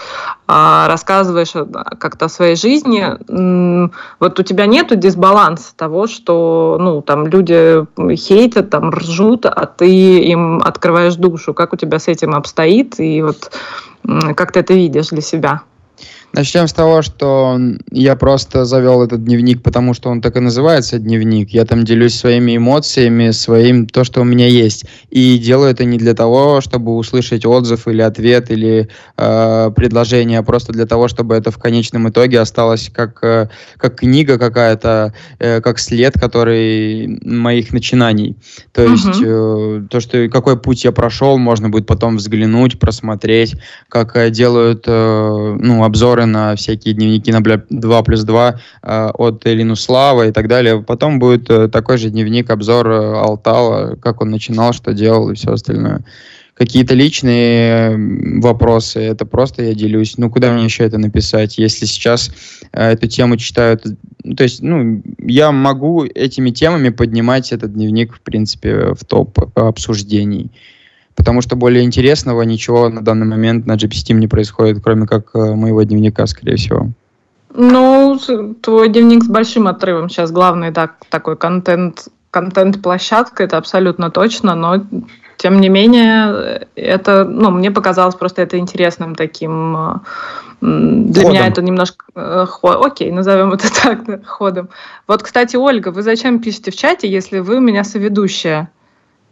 а, рассказываешь как-то о своей жизни. Вот у тебя нету дисбаланса того, что, ну, там люди хейтят, там ржут, а ты им открываешь душу. Как у тебя с этим обстоит, и вот как ты это видишь для себя? Начнем с того, что я просто завел этот дневник, потому что он так и называется дневник. Я там делюсь своими эмоциями, своим то, что у меня есть. И делаю это не для того, чтобы услышать отзыв или ответ или э, предложение, а просто для того, чтобы это в конечном итоге осталось как, э, как книга какая-то, э, как след, который моих начинаний. То uh-huh. есть э, то, что какой путь я прошел, можно будет потом взглянуть, просмотреть, как э, делают э, ну, обзоры обзоры на всякие дневники на 2 плюс 2 э, от Линуслава и так далее. Потом будет э, такой же дневник, обзор э, Алтала, как он начинал, что делал и все остальное. Какие-то личные вопросы, это просто я делюсь. Ну, куда мне еще это написать, если сейчас эту тему читают... То есть, ну, я могу этими темами поднимать этот дневник, в принципе, в топ обсуждений потому что более интересного ничего на данный момент на GPT не происходит, кроме как э, моего дневника, скорее всего. Ну, твой дневник с большим отрывом сейчас главный так, такой контент, контент-площадка, это абсолютно точно, но тем не менее, это, ну, мне показалось просто это интересным таким э, для ходом. меня это немножко э, ход, окей, назовем это [LAUGHS] так, да, ходом. Вот, кстати, Ольга, вы зачем пишете в чате, если вы у меня соведущая?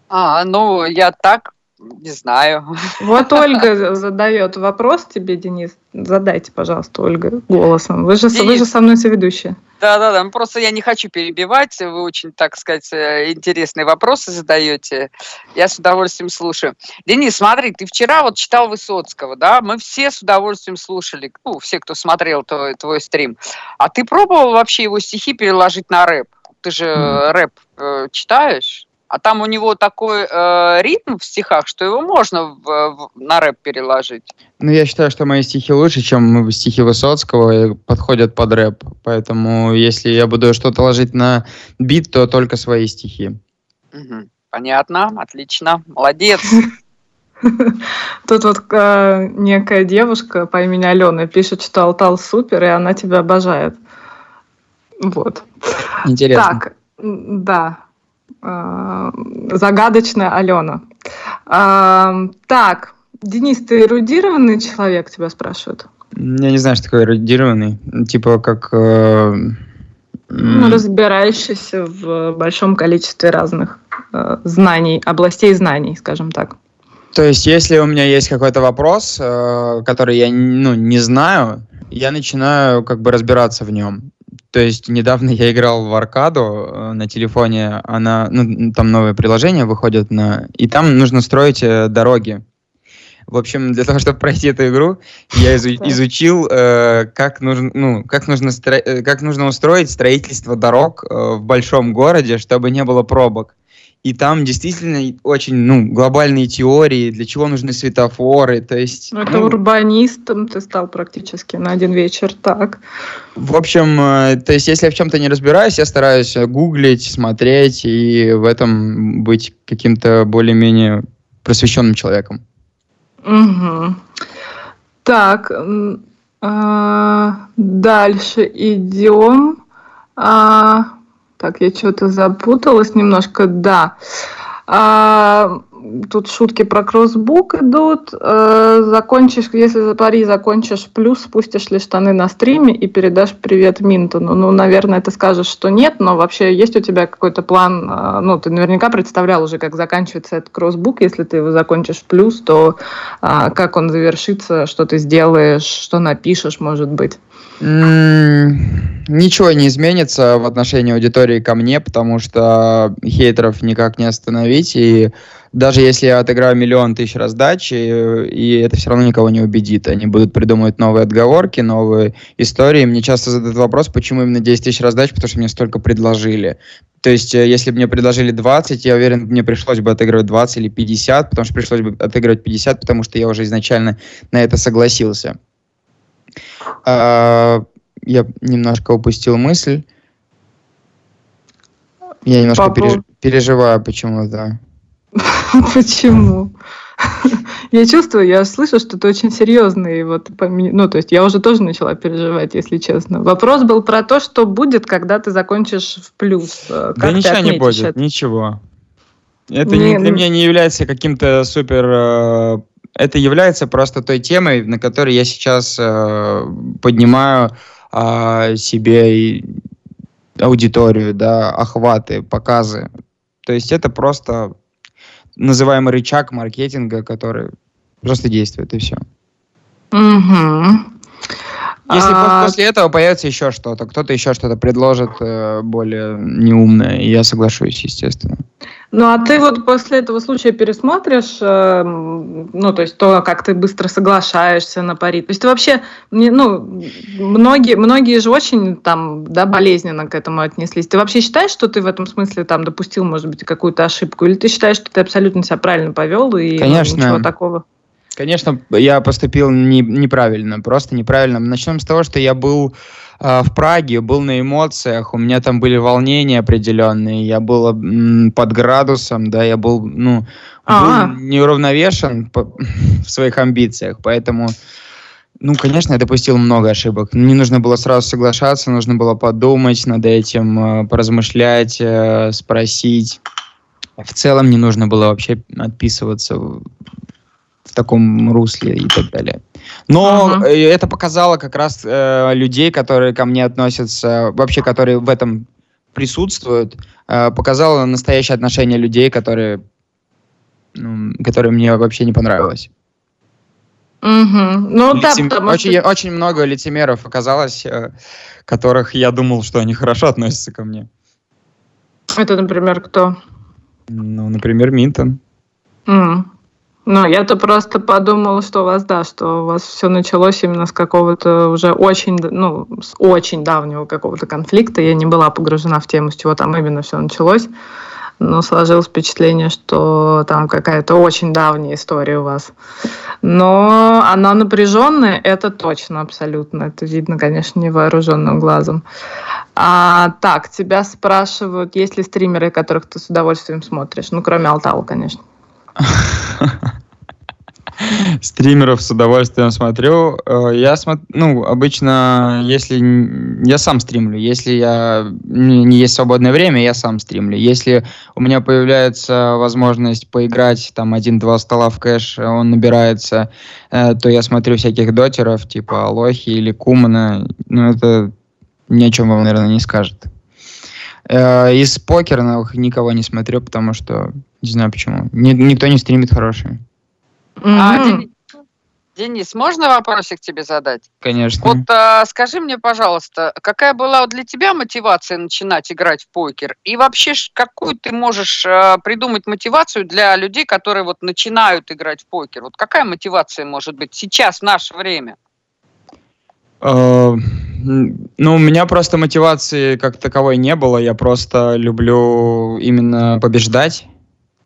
А, ну, я так не знаю. Вот Ольга задает вопрос тебе, Денис. Задайте, пожалуйста, Ольга, голосом. Вы же, Денис, вы же со мной соведущая. Да-да-да, ну, просто я не хочу перебивать. Вы очень, так сказать, э, интересные вопросы задаете. Я с удовольствием слушаю. Денис, смотри, ты вчера вот читал Высоцкого, да? Мы все с удовольствием слушали, ну, все, кто смотрел твой, твой стрим. А ты пробовал вообще его стихи переложить на рэп? Ты же mm. рэп э, читаешь? А там у него такой э, ритм в стихах, что его можно в, в, на рэп переложить. Ну, я считаю, что мои стихи лучше, чем стихи Высоцкого, и подходят под рэп. Поэтому, если я буду что-то ложить на бит, то только свои стихи. Угу. Понятно, отлично, молодец. [LAUGHS] Тут вот э, некая девушка по имени Алена пишет, что Алтал супер, и она тебя обожает. Вот. Интересно. Так, да. Э, загадочная Алена. Э, так, Денис, ты эрудированный человек, тебя спрашивают? Я не знаю, что такое эрудированный. Типа как... Э, ну, разбирающийся в большом количестве разных э, знаний, областей знаний, скажем так. То есть, если у меня есть какой-то вопрос, э, который я ну, не знаю, я начинаю как бы разбираться в нем. То есть недавно я играл в аркаду э, на телефоне, она, ну, там новое приложение выходит, на, и там нужно строить э, дороги. В общем, для того, чтобы пройти эту игру, я изу- изучил, э, как, нужно, ну, как, нужно стро- э, как нужно устроить строительство дорог э, в большом городе, чтобы не было пробок. И там действительно очень ну, глобальные теории, для чего нужны светофоры. То есть, ну, это ну, урбанистом ты стал практически на один вечер, так. В общем, э, то есть, если я в чем-то не разбираюсь, я стараюсь гуглить, смотреть и в этом быть каким-то более-менее просвещенным человеком. Угу. Так, э, дальше идем. А, так, я что-то запуталась немножко, да. А, тут шутки про кроссбук идут. А, закончишь, если за пари закончишь плюс, спустишь ли штаны на стриме и передашь привет Минтону. Ну, наверное, ты скажешь, что нет, но вообще есть у тебя какой-то план? А, ну, ты наверняка представлял уже, как заканчивается этот кроссбук. Если ты его закончишь плюс, то а, как он завершится, что ты сделаешь, что напишешь, может быть? Ничего не изменится в отношении аудитории ко мне, потому что хейтеров никак не остановить. И даже если я отыграю миллион тысяч раздач, и, и это все равно никого не убедит. Они будут придумывать новые отговорки, новые истории. Мне часто задают вопрос, почему именно 10 тысяч раздач, потому что мне столько предложили. То есть, э, если бы мне предложили 20, я уверен, мне пришлось бы отыгрывать 20 или 50, потому что пришлось бы отыгрывать 50, потому что я уже изначально на это согласился. А, я немножко упустил мысль. Я немножко переж... переживаю почему-то. [LAUGHS] Почему? Я чувствую, я слышу, что ты очень серьезный. Вот, ну, то есть я уже тоже начала переживать, если честно. Вопрос был про то, что будет, когда ты закончишь в плюс. Э, как да ничего не будет, это? ничего. Это не, для меня не является каким-то супер... Это является просто той темой, на которой я сейчас э, поднимаю э, себе аудиторию, да, охваты, показы. То есть это просто называемый рычаг маркетинга, который просто действует, и все. Угу. Если а... после этого появится еще что-то, кто-то еще что-то предложит э, более неумное, я соглашусь, естественно. Ну, а ты вот после этого случая пересмотришь, э, ну, то есть то, как ты быстро соглашаешься на пари. То есть ты вообще, ну, многие, многие же очень там, да, болезненно к этому отнеслись. Ты вообще считаешь, что ты в этом смысле там допустил, может быть, какую-то ошибку? Или ты считаешь, что ты абсолютно себя правильно повел и Конечно. Ну, ничего такого? Конечно, я поступил не, неправильно, просто неправильно. Начнем с того, что я был э, в Праге, был на эмоциях, у меня там были волнения определенные, я был м, под градусом, да, я был, ну, был неуравновешен по, [LAUGHS] в своих амбициях, поэтому, ну, конечно, я допустил много ошибок. Не нужно было сразу соглашаться, нужно было подумать над этим, э, поразмышлять, э, спросить. В целом не нужно было вообще отписываться таком русле и так далее. Но ага. Э, это показало как раз э, людей, которые ко мне относятся, вообще, которые в этом присутствуют, э, показало настоящее отношение людей, которые, ну, которые мне вообще не понравилось. Угу. Ну, Лицем... да, очень, что... очень много лицемеров оказалось, э, которых я думал, что они хорошо относятся ко мне. Это, например, кто? Ну, например, Минтон. Mm. Ну, я-то просто подумала, что у вас, да, что у вас все началось именно с какого-то уже очень, ну, с очень давнего какого-то конфликта. Я не была погружена в тему, с чего там именно все началось. Но сложилось впечатление, что там какая-то очень давняя история у вас. Но она напряженная, это точно, абсолютно. Это видно, конечно, невооруженным глазом. А, так, тебя спрашивают, есть ли стримеры, которых ты с удовольствием смотришь? Ну, кроме Алтау, конечно. Стримеров с удовольствием смотрю. Э, я смотрю, ну, обычно, если я сам стримлю, если я не есть свободное время, я сам стримлю. Если у меня появляется возможность поиграть там один-два стола в кэш, он набирается, э, то я смотрю всяких дотеров, типа Алохи или Кумана. Ну, это ни о чем вам, наверное, не скажет. Э, из покерных никого не смотрю, потому что не знаю почему. Ни, никто не стримит хороший. Mm-hmm. А, Денис, Денис, можно вопросик тебе задать? Конечно. Вот а, скажи мне, пожалуйста, какая была для тебя мотивация начинать играть в покер? И вообще, какую ты можешь а, придумать мотивацию для людей, которые вот начинают играть в покер? Вот какая мотивация может быть сейчас, в наше время? А, ну, у меня просто мотивации как таковой не было. Я просто люблю именно побеждать.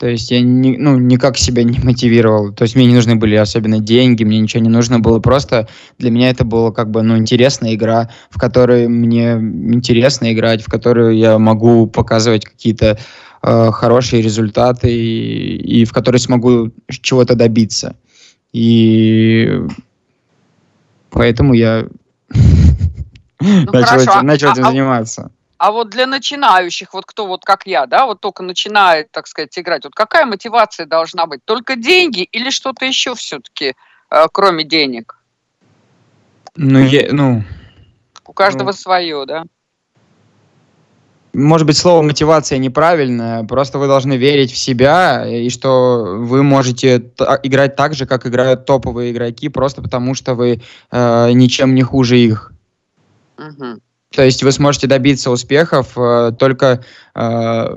То есть я не, ну, никак себя не мотивировал. То есть мне не нужны были особенно деньги, мне ничего не нужно было. Просто для меня это было как бы ну, интересная игра, в которой мне интересно играть, в которую я могу показывать какие-то э, хорошие результаты и, и в которой смогу чего-то добиться. И поэтому я ну, [LAUGHS] начал этим а, а заниматься. А вот для начинающих, вот кто вот как я, да, вот только начинает, так сказать, играть, вот какая мотивация должна быть? Только деньги или что-то еще все-таки, э, кроме денег? Ну, я, ну... У каждого ну, свое, да? Может быть, слово мотивация неправильное, просто вы должны верить в себя, и что вы можете играть так же, как играют топовые игроки, просто потому что вы э, ничем не хуже их. Угу. То есть вы сможете добиться успехов э, только э,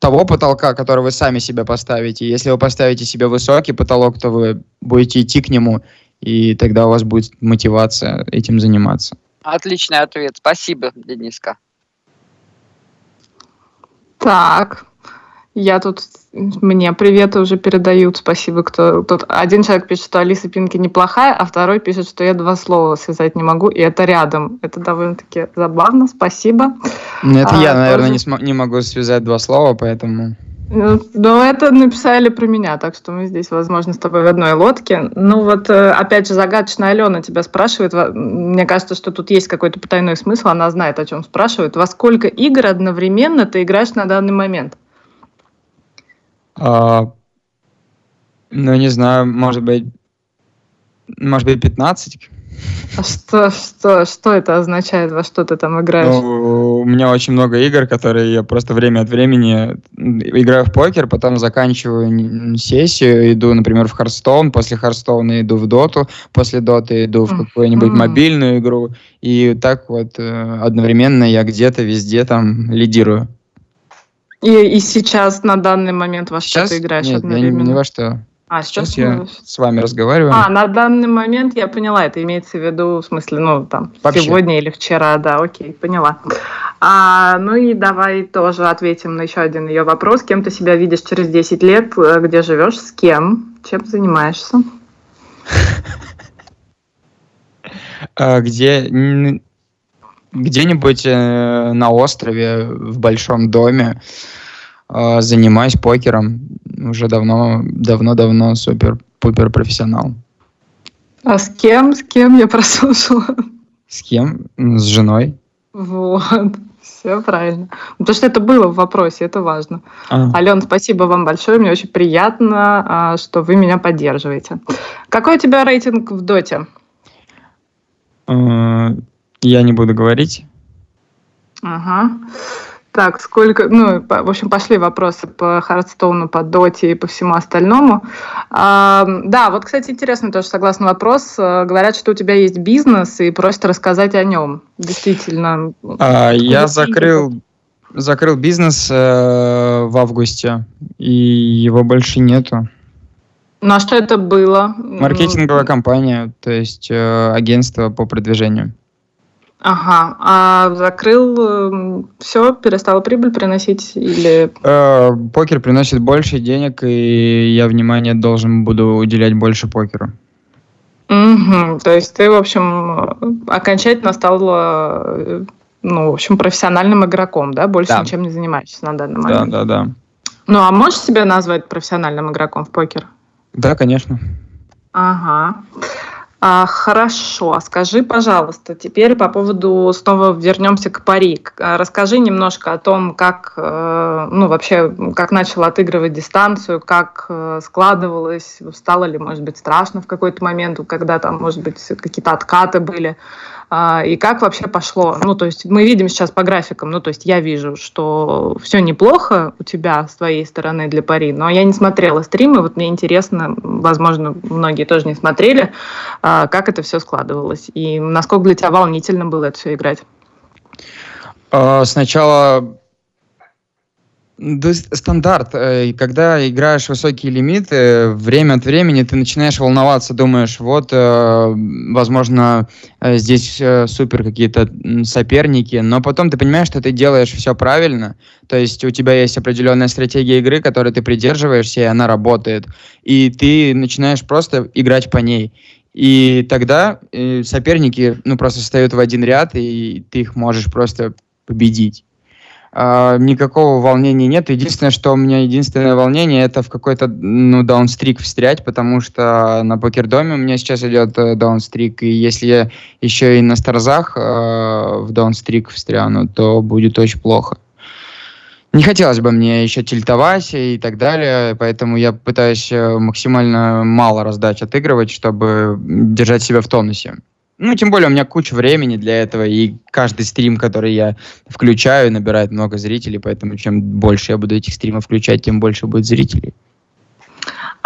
того потолка, который вы сами себе поставите. Если вы поставите себе высокий потолок, то вы будете идти к нему, и тогда у вас будет мотивация этим заниматься. Отличный ответ. Спасибо, Дениска. Так, Я тут, мне приветы уже передают, спасибо, кто тут. Один человек пишет, что Алиса Пинки неплохая, а второй пишет, что я два слова связать не могу, и это рядом. Это довольно-таки забавно, спасибо. Ну, это а, я, наверное, тоже... не, см- не могу связать два слова, поэтому... Ну, ну, это написали про меня, так что мы здесь, возможно, с тобой в одной лодке. Ну вот, э, опять же, загадочная Алена тебя спрашивает. Мне кажется, что тут есть какой-то потайной смысл, она знает, о чем спрашивает. Во сколько игр одновременно ты играешь на данный момент? А, ну, не знаю, может быть, может быть, 15. А что, что, что это означает? Во что ты там играешь? Ну, у меня очень много игр, которые я просто время от времени играю в покер, потом заканчиваю сессию, иду, например, в Харстоун, после Харстоуна иду в Доту, после Доты иду в какую-нибудь mm-hmm. мобильную игру, и так вот э, одновременно я где-то везде там лидирую. И, и сейчас на данный момент во что ты играешь Нет, одновременно? Я не, ни во что. А, сейчас, сейчас я с вами разговариваю. А, на данный момент я поняла, это имеется в виду, в смысле, ну, там, Вообще. сегодня или вчера, да, окей, поняла. А, ну и давай тоже ответим на еще один ее вопрос. Кем ты себя видишь через 10 лет, э, где живешь, с кем, чем занимаешься? [LAUGHS] А, где где-нибудь э, на острове, в большом доме, э, занимаюсь покером. Уже давно, давно-давно супер-пупер профессионал. А с кем? С кем я [LAUGHS] прослушала? С кем? С женой. Вот. Все правильно. Потому что это было в вопросе, это важно. А. Ален, спасибо вам большое. Мне очень приятно, а, что вы меня поддерживаете. Какой у тебя рейтинг в доте? Я не буду говорить. Ага. Так, сколько, ну, в общем, пошли вопросы по Хардстоуну, по Доте и по всему остальному. А, да, вот, кстати, интересно тоже, согласно вопрос, э, говорят, что у тебя есть бизнес и просят рассказать о нем. Действительно. А, я закрыл, закрыл бизнес э, в августе, и его больше нету. Ну, а что это было? Маркетинговая компания, то есть э, агентство по продвижению. Ага, а закрыл эм, все, перестала прибыль приносить или... Э, покер приносит больше денег, и я внимание должен буду уделять больше покеру. Угу, то есть ты, в общем, окончательно стал, э, ну, в общем, профессиональным игроком, да? Больше да. ничем не занимаешься на данный момент. Да, да, да. Ну, а можешь себя назвать профессиональным игроком в покер? Да, конечно. Ага. А, хорошо, скажи, пожалуйста, теперь по поводу, снова вернемся к пари. А, расскажи немножко о том, как, э, ну, вообще, как начал отыгрывать дистанцию, как э, складывалось, стало ли, может быть, страшно в какой-то момент, когда там, может быть, какие-то откаты были. А, и как вообще пошло. Ну, то есть мы видим сейчас по графикам, ну, то есть я вижу, что все неплохо у тебя с твоей стороны для пари, но я не смотрела стримы, вот мне интересно, возможно, многие тоже не смотрели, а, как это все складывалось и насколько для тебя волнительно было это все играть. А, сначала да, стандарт. Э, когда играешь высокие лимиты, время от времени ты начинаешь волноваться, думаешь, вот, э, возможно, э, здесь супер какие-то соперники, но потом ты понимаешь, что ты делаешь все правильно, то есть у тебя есть определенная стратегия игры, которой ты придерживаешься, и она работает, и ты начинаешь просто играть по ней. И тогда соперники, ну, просто встают в один ряд, и ты их можешь просто победить. Uh, никакого волнения нет. Единственное, что у меня единственное волнение, это в какой-то ну, даунстрик встрять, потому что на покердоме у меня сейчас идет э, даунстрик, и если я еще и на старзах э, в даунстрик встряну, то будет очень плохо. Не хотелось бы мне еще тильтовать и так далее, поэтому я пытаюсь э, максимально мало раздать отыгрывать, чтобы держать себя в тонусе. Ну, тем более у меня куча времени для этого, и каждый стрим, который я включаю, набирает много зрителей, поэтому чем больше я буду этих стримов включать, тем больше будет зрителей.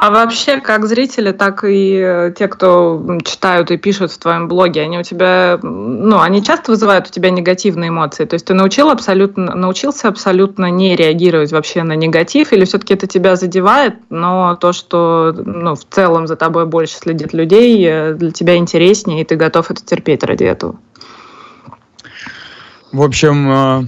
А вообще, как зрители, так и э, те, кто читают и пишут в твоем блоге, они у тебя, ну, они часто вызывают у тебя негативные эмоции. То есть ты научил абсолютно, научился абсолютно не реагировать вообще на негатив, или все-таки это тебя задевает, но то, что ну, в целом за тобой больше следит людей, э, для тебя интереснее, и ты готов это терпеть ради этого? В общем,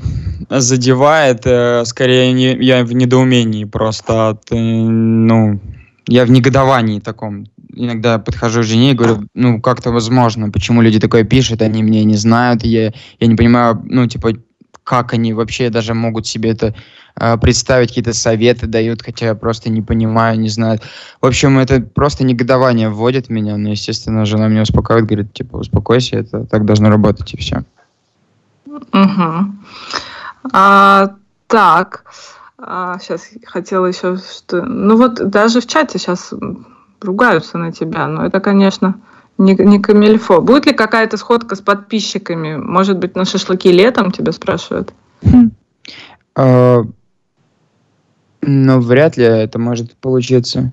э, задевает, скорее я в недоумении просто, от, ну, я в негодовании таком. Иногда подхожу к жене и говорю, ну, как то возможно, почему люди такое пишут, они меня не знают, я, я не понимаю, ну, типа, как они вообще даже могут себе это э, представить, какие-то советы дают, хотя я просто не понимаю, не знаю. В общем, это просто негодование вводит меня, но, естественно, жена меня успокаивает, говорит, типа, успокойся, это так должно работать, и все. Угу. А, так, а, сейчас хотела еще что... Ну вот даже в чате сейчас ругаются на тебя, но это, конечно, не, не камильфо. Будет ли какая-то сходка с подписчиками? Может быть, на шашлыки летом тебя спрашивают? А, ну, вряд ли это может получиться.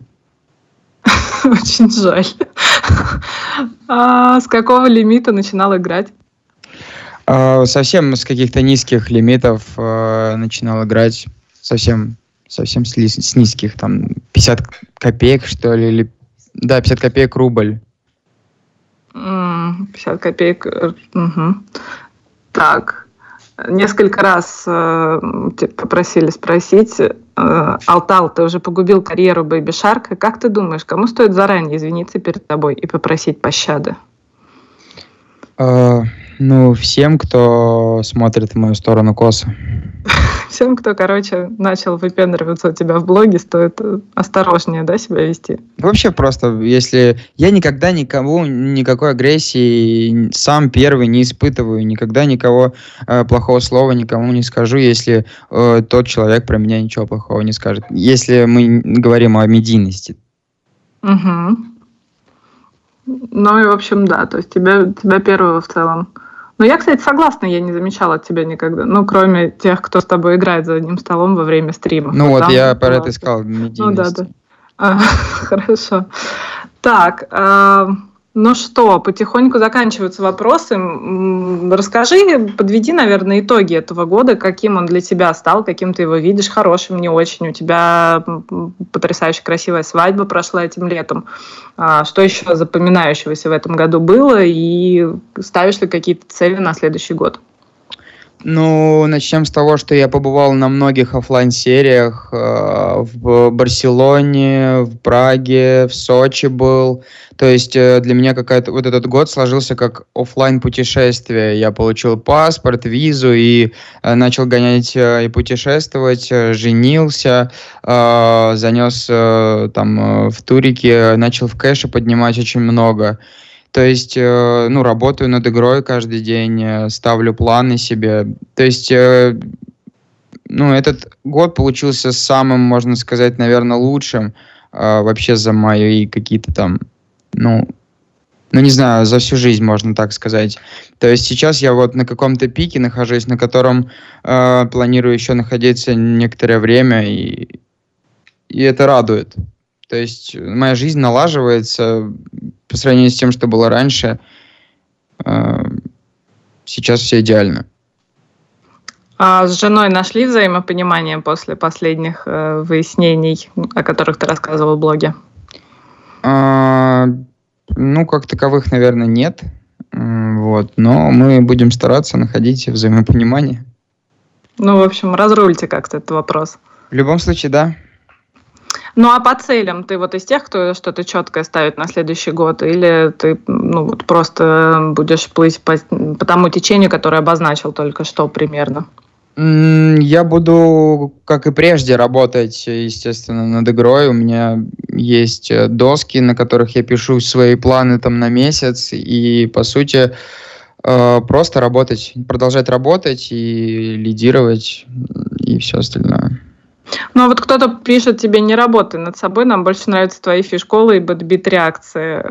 [LAUGHS] Очень жаль. А с какого лимита начинал играть? А, совсем с каких-то низких лимитов а, начинал играть. Совсем, совсем с, с низких, там, 50 копеек, что ли, или... Да, 50 копеек рубль. 50 копеек. Угу. Так, несколько раз э, попросили спросить, э, Алтал, ты уже погубил карьеру Бэйби Шарка. Как ты думаешь, кому стоит заранее извиниться перед тобой и попросить пощады? Э, ну, всем, кто смотрит в мою сторону косо. [LAUGHS] Всем, кто, короче, начал выпендриваться у тебя в блоге, стоит осторожнее, да, себя вести? Вообще просто, если... Я никогда никому никакой агрессии сам первый не испытываю, никогда никого э, плохого слова никому не скажу, если э, тот человек про меня ничего плохого не скажет. Если мы говорим о медийности. Угу. Ну и, в общем, да, то есть тебя, тебя первого в целом ну, я, кстати, согласна, я не замечала от тебя никогда. Ну, кроме тех, кто с тобой играет за одним столом во время стрима. Ну, вот, я про это искал. Ну, да, да. А, [LAUGHS] хорошо. Так, а, ну что, потихоньку заканчиваются вопросы. Расскажи, подведи, наверное, итоги этого года, каким он для тебя стал, каким ты его видишь, хорошим, не очень. У тебя потрясающе красивая свадьба прошла этим летом. А что еще запоминающегося в этом году было и ставишь ли какие-то цели на следующий год? Ну, начнем с того, что я побывал на многих офлайн сериях э, в Барселоне, в Праге, в Сочи был. То есть э, для меня какая-то вот этот год сложился как офлайн путешествие. Я получил паспорт, визу и э, начал гонять э, и путешествовать, э, женился, э, занес э, там э, в турике, начал в кэше поднимать очень много. То есть, э, ну, работаю над игрой каждый день, э, ставлю планы себе. То есть, э, ну, этот год получился самым, можно сказать, наверное, лучшим э, вообще за мои какие-то там, ну, ну, не знаю, за всю жизнь, можно так сказать. То есть сейчас я вот на каком-то пике нахожусь, на котором э, планирую еще находиться некоторое время, и, и это радует. То есть моя жизнь налаживается по сравнению с тем, что было раньше. Э, сейчас все идеально. А с женой нашли взаимопонимание после последних э, выяснений, о которых ты рассказывал в блоге? А, ну, как таковых, наверное, нет. Вот, но мы будем стараться находить взаимопонимание. Ну, в общем, разрульте как-то этот вопрос. В любом случае, да. Ну а по целям ты вот из тех, кто что-то четкое ставит на следующий год, или ты ну, вот просто будешь плыть по, по тому течению, которое обозначил только что примерно? Я буду, как и прежде, работать, естественно, над игрой. У меня есть э, доски, на которых я пишу свои планы там на месяц, и, по сути, э, просто работать, продолжать работать и лидировать, и все остальное. Ну, а вот кто-то пишет тебе, не работай над собой, нам больше нравятся твои фишколы и бэтбит реакции.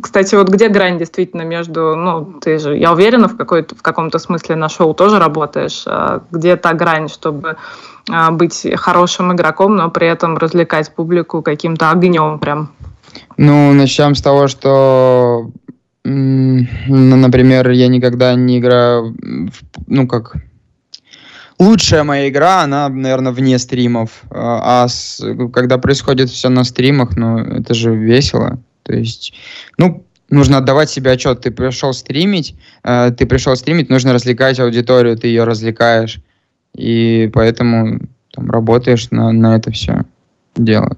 Кстати, вот где грань действительно между, ну, ты же, я уверена, в, какой в каком-то смысле на шоу тоже работаешь, а где та грань, чтобы а, быть хорошим игроком, но при этом развлекать публику каким-то огнем прям? Ну, начнем с того, что, например, я никогда не играю, в, ну, как лучшая моя игра, она, наверное, вне стримов. А, а с, когда происходит все на стримах, ну, это же весело. То есть, ну, нужно отдавать себе отчет. Ты пришел стримить, э, ты пришел стримить, нужно развлекать аудиторию, ты ее развлекаешь. И поэтому там, работаешь на, на это все дело.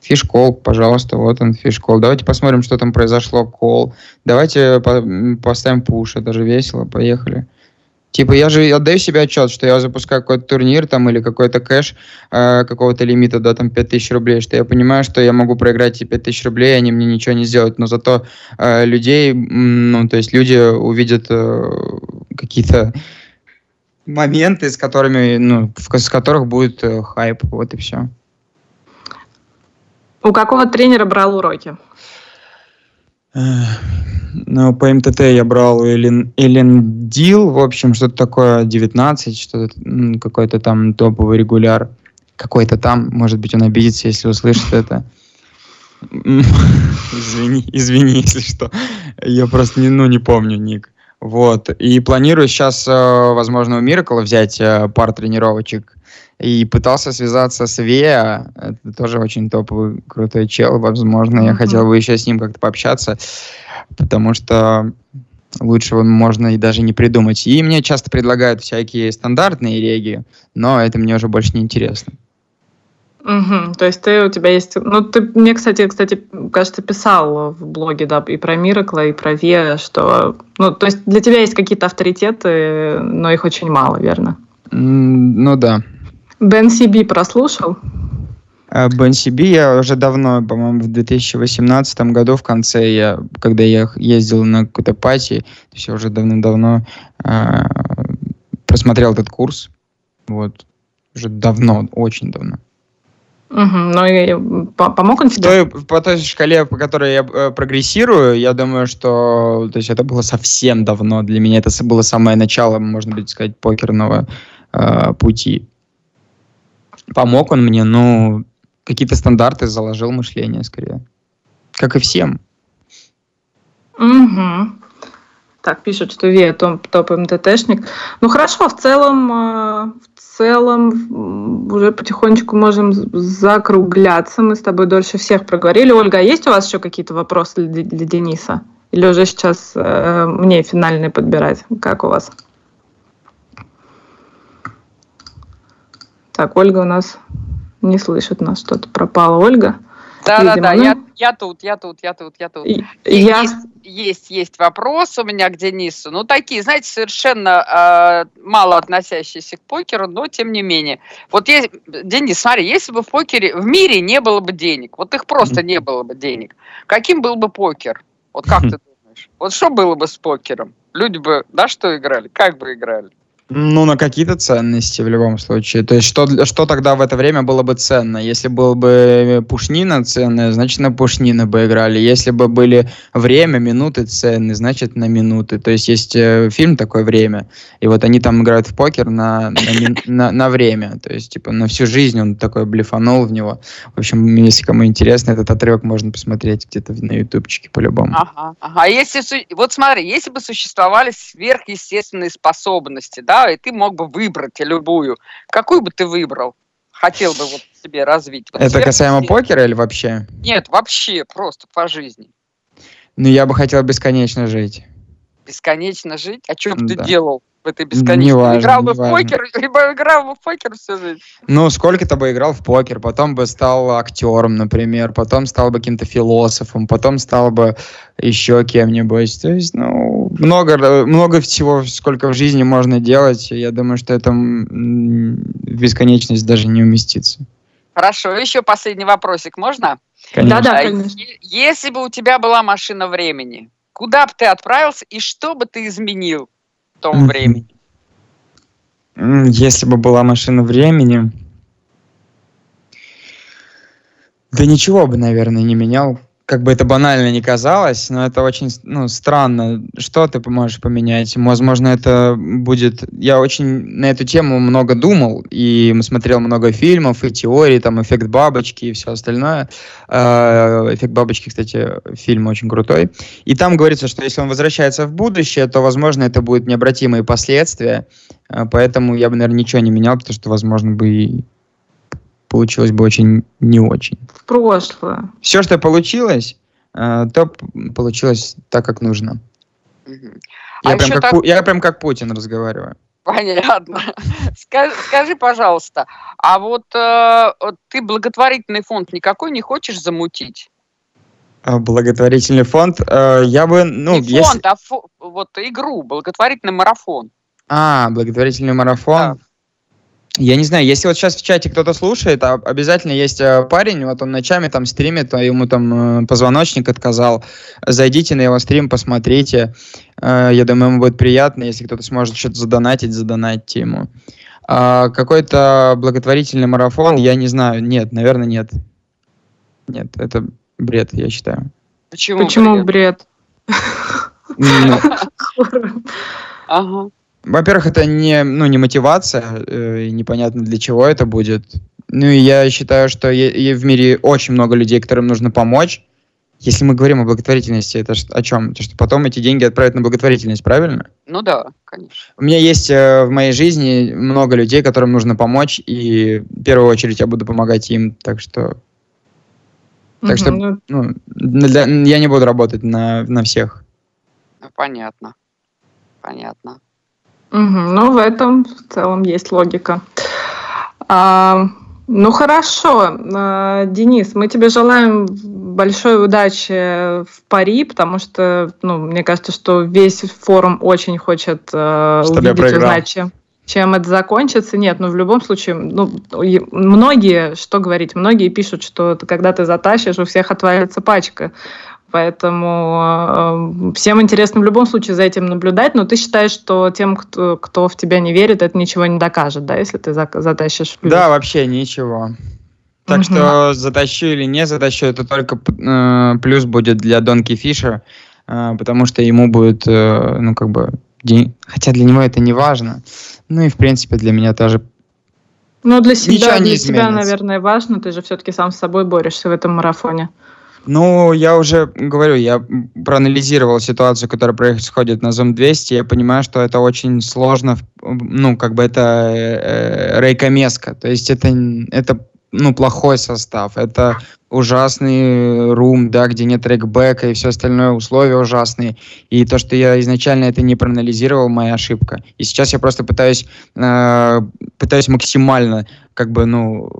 Фишкол, пожалуйста, вот он, фишкол. Давайте посмотрим, что там произошло. Кол. Давайте по поставим пуш, это же весело, поехали. Типа, я же отдаю себе отчет, что я запускаю какой-то турнир там или какой-то кэш э, какого-то лимита, да, там 5000 рублей, что я понимаю, что я могу проиграть эти 5000 рублей, они мне ничего не сделают, но зато э, людей, ну, то есть люди увидят э, какие-то моменты, с которыми, ну, в, с которых будет э, хайп, вот и все. У какого тренера брал уроки? Ну, по МТТ я брал Элен, Элен Дил, в общем, что-то такое 19, что-то какой-то там топовый регуляр. Какой-то там, может быть, он обидится, если услышит это. [LAUGHS] Извини, извини, если что. Я просто не, ну, не помню ник. Вот. И планирую сейчас, э, возможно, у Миракла взять э, пар тренировочек и пытался связаться с Веа. Это тоже очень топовый, крутой чел. Возможно, я хотел бы еще с ним как-то пообщаться, потому что лучшего можно и даже не придумать. И мне часто предлагают всякие стандартные реги, но это мне уже больше не интересно. Угу, то есть ты у тебя есть... Ну, ты мне, кстати, кстати, кажется, писал в блоге, да, и про Миракла, и про Ве, что... Ну, то есть для тебя есть какие-то авторитеты, но их очень мало, верно? Mm, ну да. Бен Сиби прослушал? А, Бен Сиби я уже давно, по-моему, в 2018 году в конце, я, когда я ездил на какой-то пати, то есть я уже давно-давно э, просмотрел этот курс. Вот. Уже давно, очень давно. Угу, ну и помог он тебе? Той, по той шкале, по которой я э, прогрессирую, я думаю, что то есть это было совсем давно. Для меня это было самое начало, можно быть сказать, покерного э, пути помог он мне, ну, какие-то стандарты заложил мышление скорее. Как и всем. Угу. Так, пишут, что Вия топ, топ МТТшник. Ну хорошо, в целом, э, в целом уже потихонечку можем закругляться. Мы с тобой дольше всех проговорили. Ольга, а есть у вас еще какие-то вопросы для, для Дениса? Или уже сейчас э, мне финальные подбирать? Как у вас? Так, Ольга у нас не слышит нас, что-то пропала Ольга. Да, да, да, я, я тут, я тут, я тут, я тут. Я... Есть, есть, есть вопрос у меня к Денису. Ну, такие, знаете, совершенно э, мало относящиеся к покеру, но тем не менее. Вот есть, Денис, смотри, если бы в покере, в мире не было бы денег, вот их просто не было бы денег, каким был бы покер? Вот как ты [LAUGHS] думаешь? Вот что было бы с покером? Люди бы, да, что играли? Как бы играли? Ну, на какие-то ценности в любом случае. То есть, что, что тогда в это время было бы ценно? Если был бы пушнина ценная, значит, на пушнина бы играли. Если бы были время, минуты ценные, значит, на минуты. То есть, есть э, фильм такое «Время», и вот они там играют в покер на, на, [LAUGHS] на, на время. То есть, типа, на всю жизнь он такой блефанул в него. В общем, если кому интересно, этот отрывок можно посмотреть где-то на ютубчике по-любому. Ага, ага. А если, вот смотри, если бы существовали сверхъестественные способности, да, и ты мог бы выбрать любую. Какую бы ты выбрал? Хотел бы вот себе развить. Вот Это касаемо покера или вообще? Нет, вообще, просто по жизни. Ну, я бы хотел бесконечно жить. Бесконечно жить? А что бы да. ты делал? В этой бесконечности. Важно, играл бы в покер, [LAUGHS] либо играл бы в покер всю жизнь. Ну, сколько-то бы играл в покер, потом бы стал актером, например, потом стал бы каким-то философом, потом стал бы еще кем-нибудь. То есть, ну, много, много всего, сколько в жизни можно делать, я думаю, что это в бесконечность даже не уместится. Хорошо, еще последний вопросик, можно? Конечно. Да, да, конечно. Если бы у тебя была машина времени, куда бы ты отправился и что бы ты изменил? Том времени? Если бы была машина времени... Да ничего бы, наверное, не менял как бы это банально не казалось, но это очень ну, странно. Что ты можешь поменять? Возможно, это будет... Я очень на эту тему много думал, и смотрел много фильмов, и теорий, там, «Эффект бабочки» и все остальное. А, «Эффект бабочки», кстати, фильм очень крутой. И там говорится, что если он возвращается в будущее, то, возможно, это будут необратимые последствия. А, поэтому я бы, наверное, ничего не менял, потому что, возможно, бы и получилось бы очень не очень. В прошлое. Все, что получилось, э, то получилось так, как нужно. Я, а прям как, так... я прям как Путин разговариваю. Понятно. [LAUGHS] Скажи, скажи, пожалуйста, а вот э, ты благотворительный фонд никакой не хочешь замутить? А, благотворительный фонд. Э, я бы, ну, не фонд, если... а фо... вот игру, благотворительный марафон. А, благотворительный марафон. Да. Я не знаю, если вот сейчас в чате кто-то слушает, а обязательно есть э, парень, вот он ночами там стримит, а ему там э, позвоночник отказал. Зайдите на его стрим, посмотрите. Э, я думаю, ему будет приятно, если кто-то сможет что-то задонатить, задонатьте ему. А какой-то благотворительный марафон, я не знаю, нет, наверное, нет. Нет, это бред, я считаю. Почему, Почему бред? Ну. [LAUGHS] Ага. Во-первых, это не, ну, не мотивация, э, и непонятно для чего это будет. Ну и я считаю, что е- в мире очень много людей, которым нужно помочь. Если мы говорим о благотворительности, это о чем? То, что потом эти деньги отправят на благотворительность, правильно? Ну да, конечно. У меня есть э, в моей жизни много людей, которым нужно помочь, и в первую очередь я буду помогать им, так что... Так что ну, ну для, я не буду работать на, на всех. Ну, понятно. Понятно. Угу, ну, в этом в целом есть логика. А, ну хорошо, а, Денис, мы тебе желаем большой удачи в пари, потому что, ну, мне кажется, что весь форум очень хочет а, увидеть, узнать, чем, чем это закончится. Нет, ну в любом случае, ну, многие, что говорить, многие пишут, что когда ты затащишь, у всех отвалится пачка. Поэтому э, всем интересно в любом случае за этим наблюдать, но ты считаешь, что тем, кто, кто в тебя не верит, это ничего не докажет, да, если ты затащишь плюс? Да, вообще ничего. Так угу. что затащу или не затащу, это только э, плюс будет для Донки Фиша, э, потому что ему будет, э, ну, как бы, день... хотя для него это не важно. Ну и, в принципе, для меня тоже ну, для себя, для тебя, наверное, важно. Ты же все-таки сам с собой борешься в этом марафоне. Ну, я уже говорю, я проанализировал ситуацию, которая происходит на Zoom 200, я понимаю, что это очень сложно, ну, как бы это э, рейкомеска, то есть это, это ну, плохой состав, это ужасный рум, да, где нет рекбека и все остальное условия ужасные. И то, что я изначально это не проанализировал, моя ошибка. И сейчас я просто пытаюсь, э, пытаюсь максимально, как бы, ну,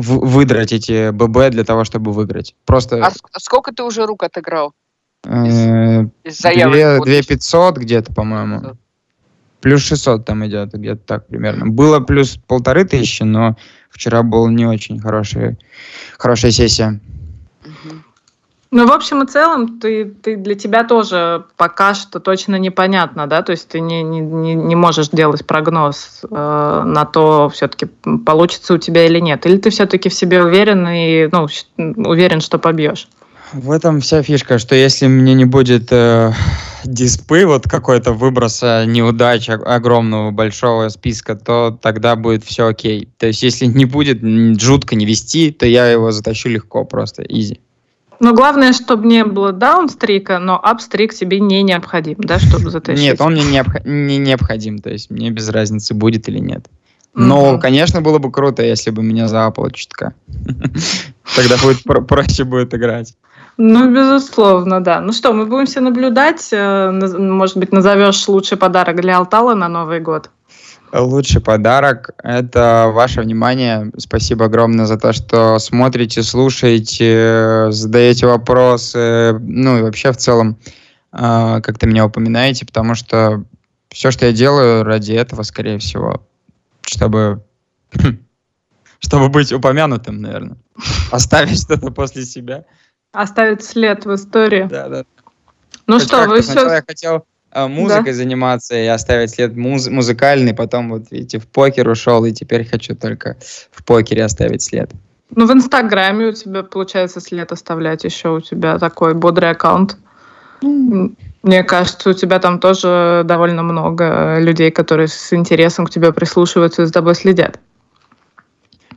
выдрать эти ББ для того, чтобы выиграть. Просто... А сколько ты уже рук отыграл? Э, из, из 2 500 где-то, по-моему. Плюс 600 там идет, где-то так примерно. Было плюс полторы тысячи, но вчера была не очень хорошая, хорошая сессия. Ну, в общем и целом, ты, ты для тебя тоже пока что точно непонятно, да, то есть ты не, не, не можешь делать прогноз э, на то, все-таки получится у тебя или нет. Или ты все-таки в себе уверен и ну, уверен, что побьешь? В этом вся фишка, что если мне не будет э, диспы, вот какой-то выброса неудач огромного большого списка, то тогда будет все окей. То есть если не будет жутко не вести, то я его затащу легко просто, изи. Но главное, чтобы не было даунстрика, но апстрик тебе не необходим, да, чтобы затащить? Нет, он мне необх... не необходим, то есть мне без разницы, будет или нет. Но, mm-hmm. конечно, было бы круто, если бы меня заапало чутка. [LAUGHS] Тогда будет проще будет играть. Ну, безусловно, да. Ну что, мы будем все наблюдать. Э, может быть, назовешь лучший подарок для Алтала на Новый год? Лучший подарок – это ваше внимание. Спасибо огромное за то, что смотрите, слушаете, задаете вопросы, ну и вообще в целом э, как-то меня упоминаете, потому что все, что я делаю, ради этого, скорее всего, чтобы, чтобы быть упомянутым, наверное. [LAUGHS] Оставить что-то после себя. Оставить след в истории. Да, да. Ну Хоть что, вы все... Я хотел музыкой да. заниматься и оставить след муз- музыкальный, потом вот видите, в покер ушел, и теперь хочу только в покере оставить след. Ну, в Инстаграме у тебя получается след оставлять еще, у тебя такой бодрый аккаунт. Мне кажется, у тебя там тоже довольно много людей, которые с интересом к тебе прислушиваются и за тобой следят.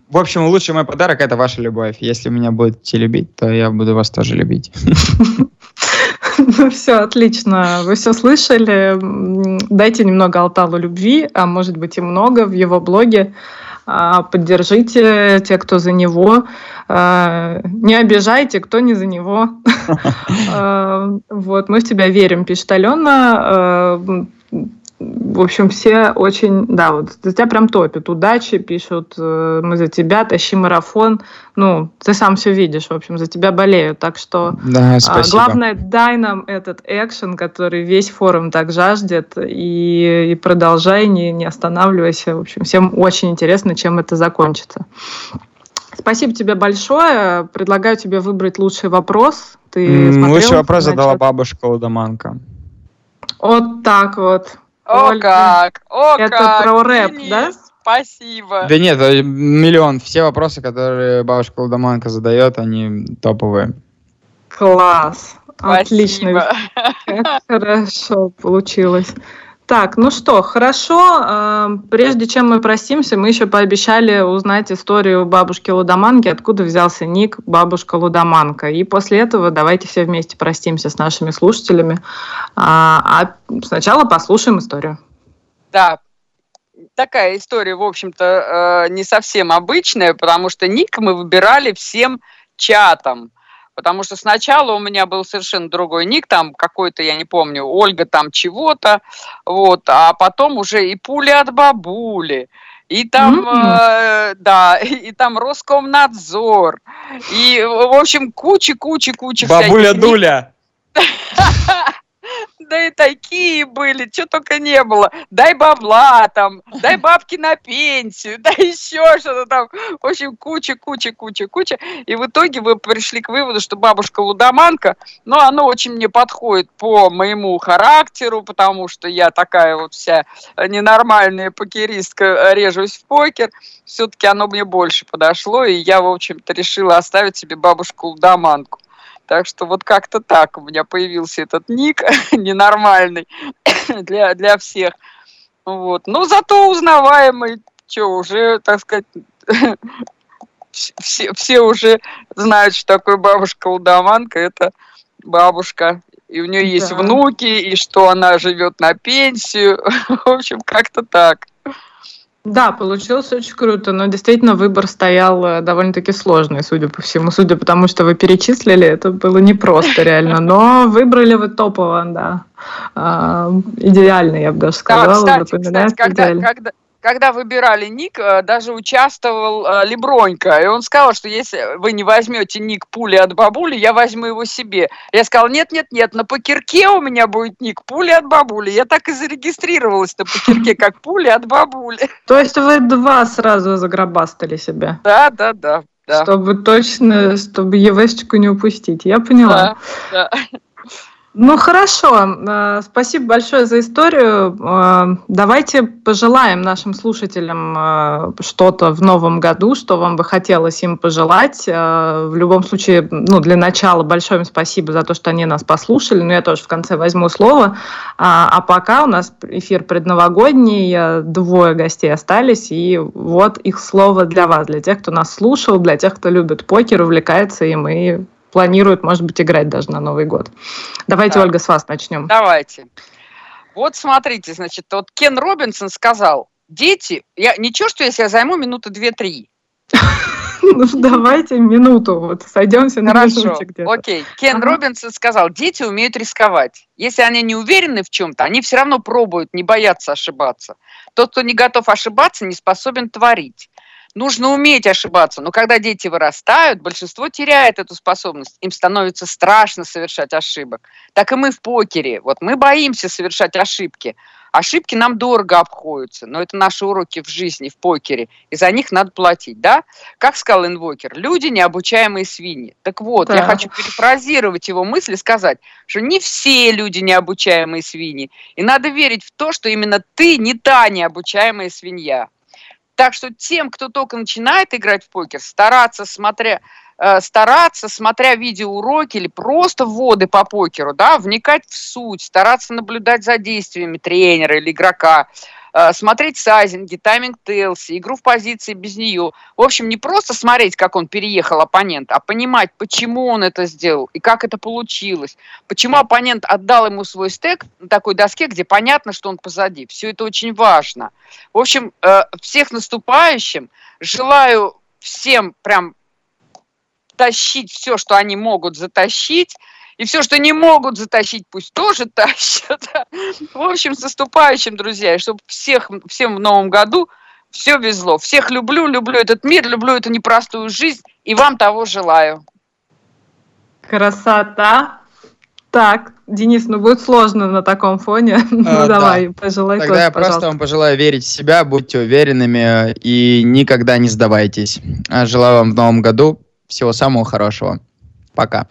В общем, лучший мой подарок – это ваша любовь. Если меня будете любить, то я буду вас тоже любить. [LAUGHS] [LAUGHS] Ну все, отлично. Вы все слышали. Дайте немного Алталу любви, а может быть и много в его блоге. А, поддержите те, кто за него. А, не обижайте, кто не за него. [LAUGHS] Вот, мы в тебя верим, пишет Алена в общем, все очень, да, вот за тебя прям топят. Удачи пишут, э, мы за тебя, тащи марафон. Ну, ты сам все видишь, в общем, за тебя болеют. Так что да, спасибо. главное, дай нам этот экшен, который весь форум так жаждет, и, и продолжай, не, не останавливайся. В общем, всем очень интересно, чем это закончится. Спасибо тебе большое. Предлагаю тебе выбрать лучший вопрос. Ты лучший вопрос задала бабушка Ладоманка. Вот так вот. О Ольга. как! О Это как! про рэп, Денис, да? Спасибо. Да нет, миллион. Все вопросы, которые бабушка Ладоманка задает, они топовые. Класс. Спасибо. Отлично. [LAUGHS] Хорошо получилось. Так, ну что, хорошо. Э, прежде чем мы простимся, мы еще пообещали узнать историю бабушки Лудоманки, откуда взялся ник бабушка Лудоманка. И после этого давайте все вместе простимся с нашими слушателями. А, а сначала послушаем историю. Да, такая история, в общем-то, э, не совсем обычная, потому что ник мы выбирали всем чатом. Потому что сначала у меня был совершенно другой ник, там какой-то, я не помню, Ольга там чего-то, вот, а потом уже и пули от бабули, и там, mm-hmm. э, да, [LAUGHS] и там Роскомнадзор, и, в общем, куча-куча-куча Бабуля Дуля. [LAUGHS] да и такие были, что только не было. Дай бабла там, дай бабки на пенсию, [LAUGHS] дай еще что-то там. В общем, куча, куча, куча, куча. И в итоге вы пришли к выводу, что бабушка лудоманка, ну, оно очень мне подходит по моему характеру, потому что я такая вот вся ненормальная покеристка, режусь в покер. Все-таки оно мне больше подошло, и я, в общем-то, решила оставить себе бабушку лудоманку. Так что вот как-то так у меня появился этот ник [LAUGHS] ненормальный [COUGHS] для, для всех. Вот. Но зато узнаваемый, что уже, так сказать, [COUGHS] все, все уже знают, что такое бабушка-лудоманка. Это бабушка, и у нее есть да. внуки, и что она живет на пенсию. [LAUGHS] В общем, как-то так. Да, получилось очень круто, но действительно выбор стоял э, довольно-таки сложный, судя по всему. Судя по тому, что вы перечислили, это было непросто [LAUGHS] реально, но выбрали вы топово, да. А, идеально, я бы даже сказала. Да, кстати, кстати когда, когда, когда выбирали ник, э, даже участвовал э, Лебронька, и он сказал, что если вы не возьмете ник пули от бабули, я возьму его себе. Я сказал, нет-нет-нет, на покерке у меня будет ник пули от бабули. Я так и зарегистрировалась на покерке, как пули от бабули. [LAUGHS] То есть вы два сразу загробастали себе? Да, да, да. Да. Чтобы точно, чтобы ЕВшечку не упустить. Я поняла. Да, да. Ну хорошо, э, спасибо большое за историю. Э, давайте пожелаем нашим слушателям э, что-то в новом году, что вам бы хотелось им пожелать. В любом случае, ну, для начала большое им спасибо за то, что они нас послушали. Но я тоже в конце возьму слово. А, а пока у нас эфир предновогодний, двое гостей остались, и вот их слово для вас, для тех, кто нас слушал, для тех, кто любит покер, увлекается им и планируют, может быть, играть даже на Новый год. Давайте, да. Ольга, с вас начнем. Давайте. Вот смотрите, значит, вот Кен Робинсон сказал, дети, я ничего, что если я займу минуты две-три. [LAUGHS] Ну, давайте минуту, вот сойдемся на минуте где-то. окей. Кен ага. Робинсон сказал, дети умеют рисковать. Если они не уверены в чем-то, они все равно пробуют, не боятся ошибаться. Тот, кто не готов ошибаться, не способен творить нужно уметь ошибаться. Но когда дети вырастают, большинство теряет эту способность. Им становится страшно совершать ошибок. Так и мы в покере. Вот мы боимся совершать ошибки. Ошибки нам дорого обходятся, но это наши уроки в жизни, в покере, и за них надо платить, да? Как сказал инвокер, люди необучаемые свиньи. Так вот, да. я хочу перефразировать его мысли, сказать, что не все люди необучаемые свиньи, и надо верить в то, что именно ты не та необучаемая свинья. Так что тем, кто только начинает играть в покер, стараться, смотря, э, стараться, смотря видеоуроки или просто вводы по покеру, да, вникать в суть, стараться наблюдать за действиями тренера или игрока, смотреть сайзинги, тайминг Телси, игру в позиции без нее. В общем, не просто смотреть, как он переехал оппонент, а понимать, почему он это сделал и как это получилось. Почему оппонент отдал ему свой стек на такой доске, где понятно, что он позади. Все это очень важно. В общем, э, всех наступающим желаю всем прям тащить все, что они могут затащить, и все, что не могут затащить, пусть тоже [LAUGHS] тащат. В общем, с наступающим, друзья, и чтобы всех, всем в новом году все везло. Всех люблю, люблю этот мир, люблю эту непростую жизнь, и вам того желаю. Красота. Так, Денис, ну будет сложно на таком фоне. [LAUGHS] А, ну давай, да. пожелай Тогда тоже, я пожалуйста. просто вам пожелаю верить в себя, будьте уверенными и никогда не сдавайтесь. А желаю вам в новом году всего самого хорошего. Пока.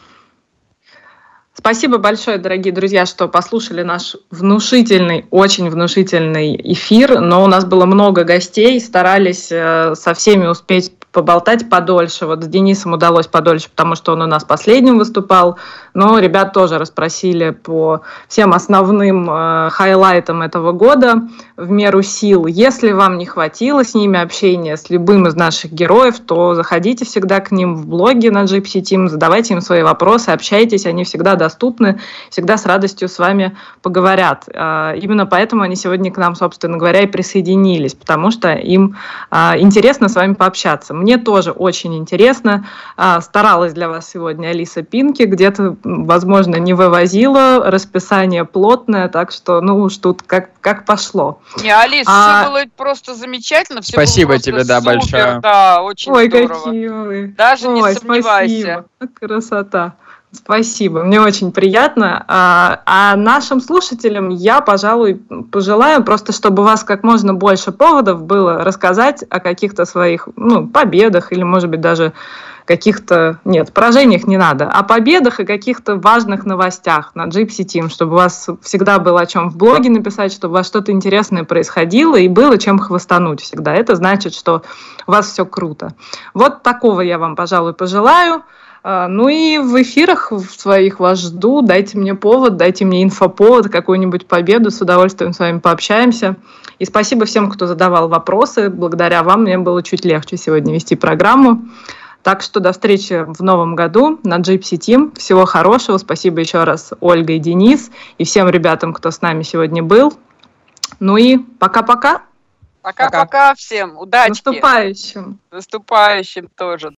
Спасибо большое, дорогие друзья, что послушали наш внушительный, очень внушительный эфир. Но у нас было много гостей, старались э, со всеми успеть поболтать подольше. Вот с Денисом удалось подольше, потому что он у нас последним выступал. Но ребят тоже расспросили по всем основным э, хайлайтам этого года в меру сил. Если вам не хватило с ними общения, с любым из наших героев, то заходите всегда к ним в блоги на Gypsy Team, задавайте им свои вопросы, общайтесь, они всегда доступны, всегда с радостью с вами поговорят. Э, именно поэтому они сегодня к нам, собственно говоря, и присоединились, потому что им э, интересно с вами пообщаться. Мне тоже очень интересно. А, старалась для вас сегодня Алиса Пинки, где-то, возможно, не вывозила, расписание плотное, так что, ну уж тут как, как пошло. Не, Алис, а... все было просто замечательно. Все спасибо тебе, да, супер, большое. Да, очень Ой, здорово. какие вы. Даже Ой, не сомневайся. Спасибо. Красота. Спасибо, мне очень приятно. А, а нашим слушателям я, пожалуй, пожелаю просто, чтобы у вас как можно больше поводов было рассказать о каких-то своих ну, победах или, может быть, даже каких-то, нет, поражениях не надо, о победах и каких-то важных новостях на Gypsy Team, чтобы у вас всегда было о чем в блоге написать, чтобы у вас что-то интересное происходило и было чем хвостануть всегда. Это значит, что у вас все круто. Вот такого я вам, пожалуй, пожелаю. А, ну и в эфирах своих вас жду. Дайте мне повод, дайте мне инфоповод, какую-нибудь победу. С удовольствием с вами пообщаемся. И спасибо всем, кто задавал вопросы. Благодаря вам мне было чуть легче сегодня вести программу. Так что до встречи в новом году на Gypsy Team. Всего хорошего. Спасибо еще раз Ольга и Денис и всем ребятам, кто с нами сегодня был. Ну и пока-пока. Пока-пока всем. Удачи. Наступающим. Наступающим тоже.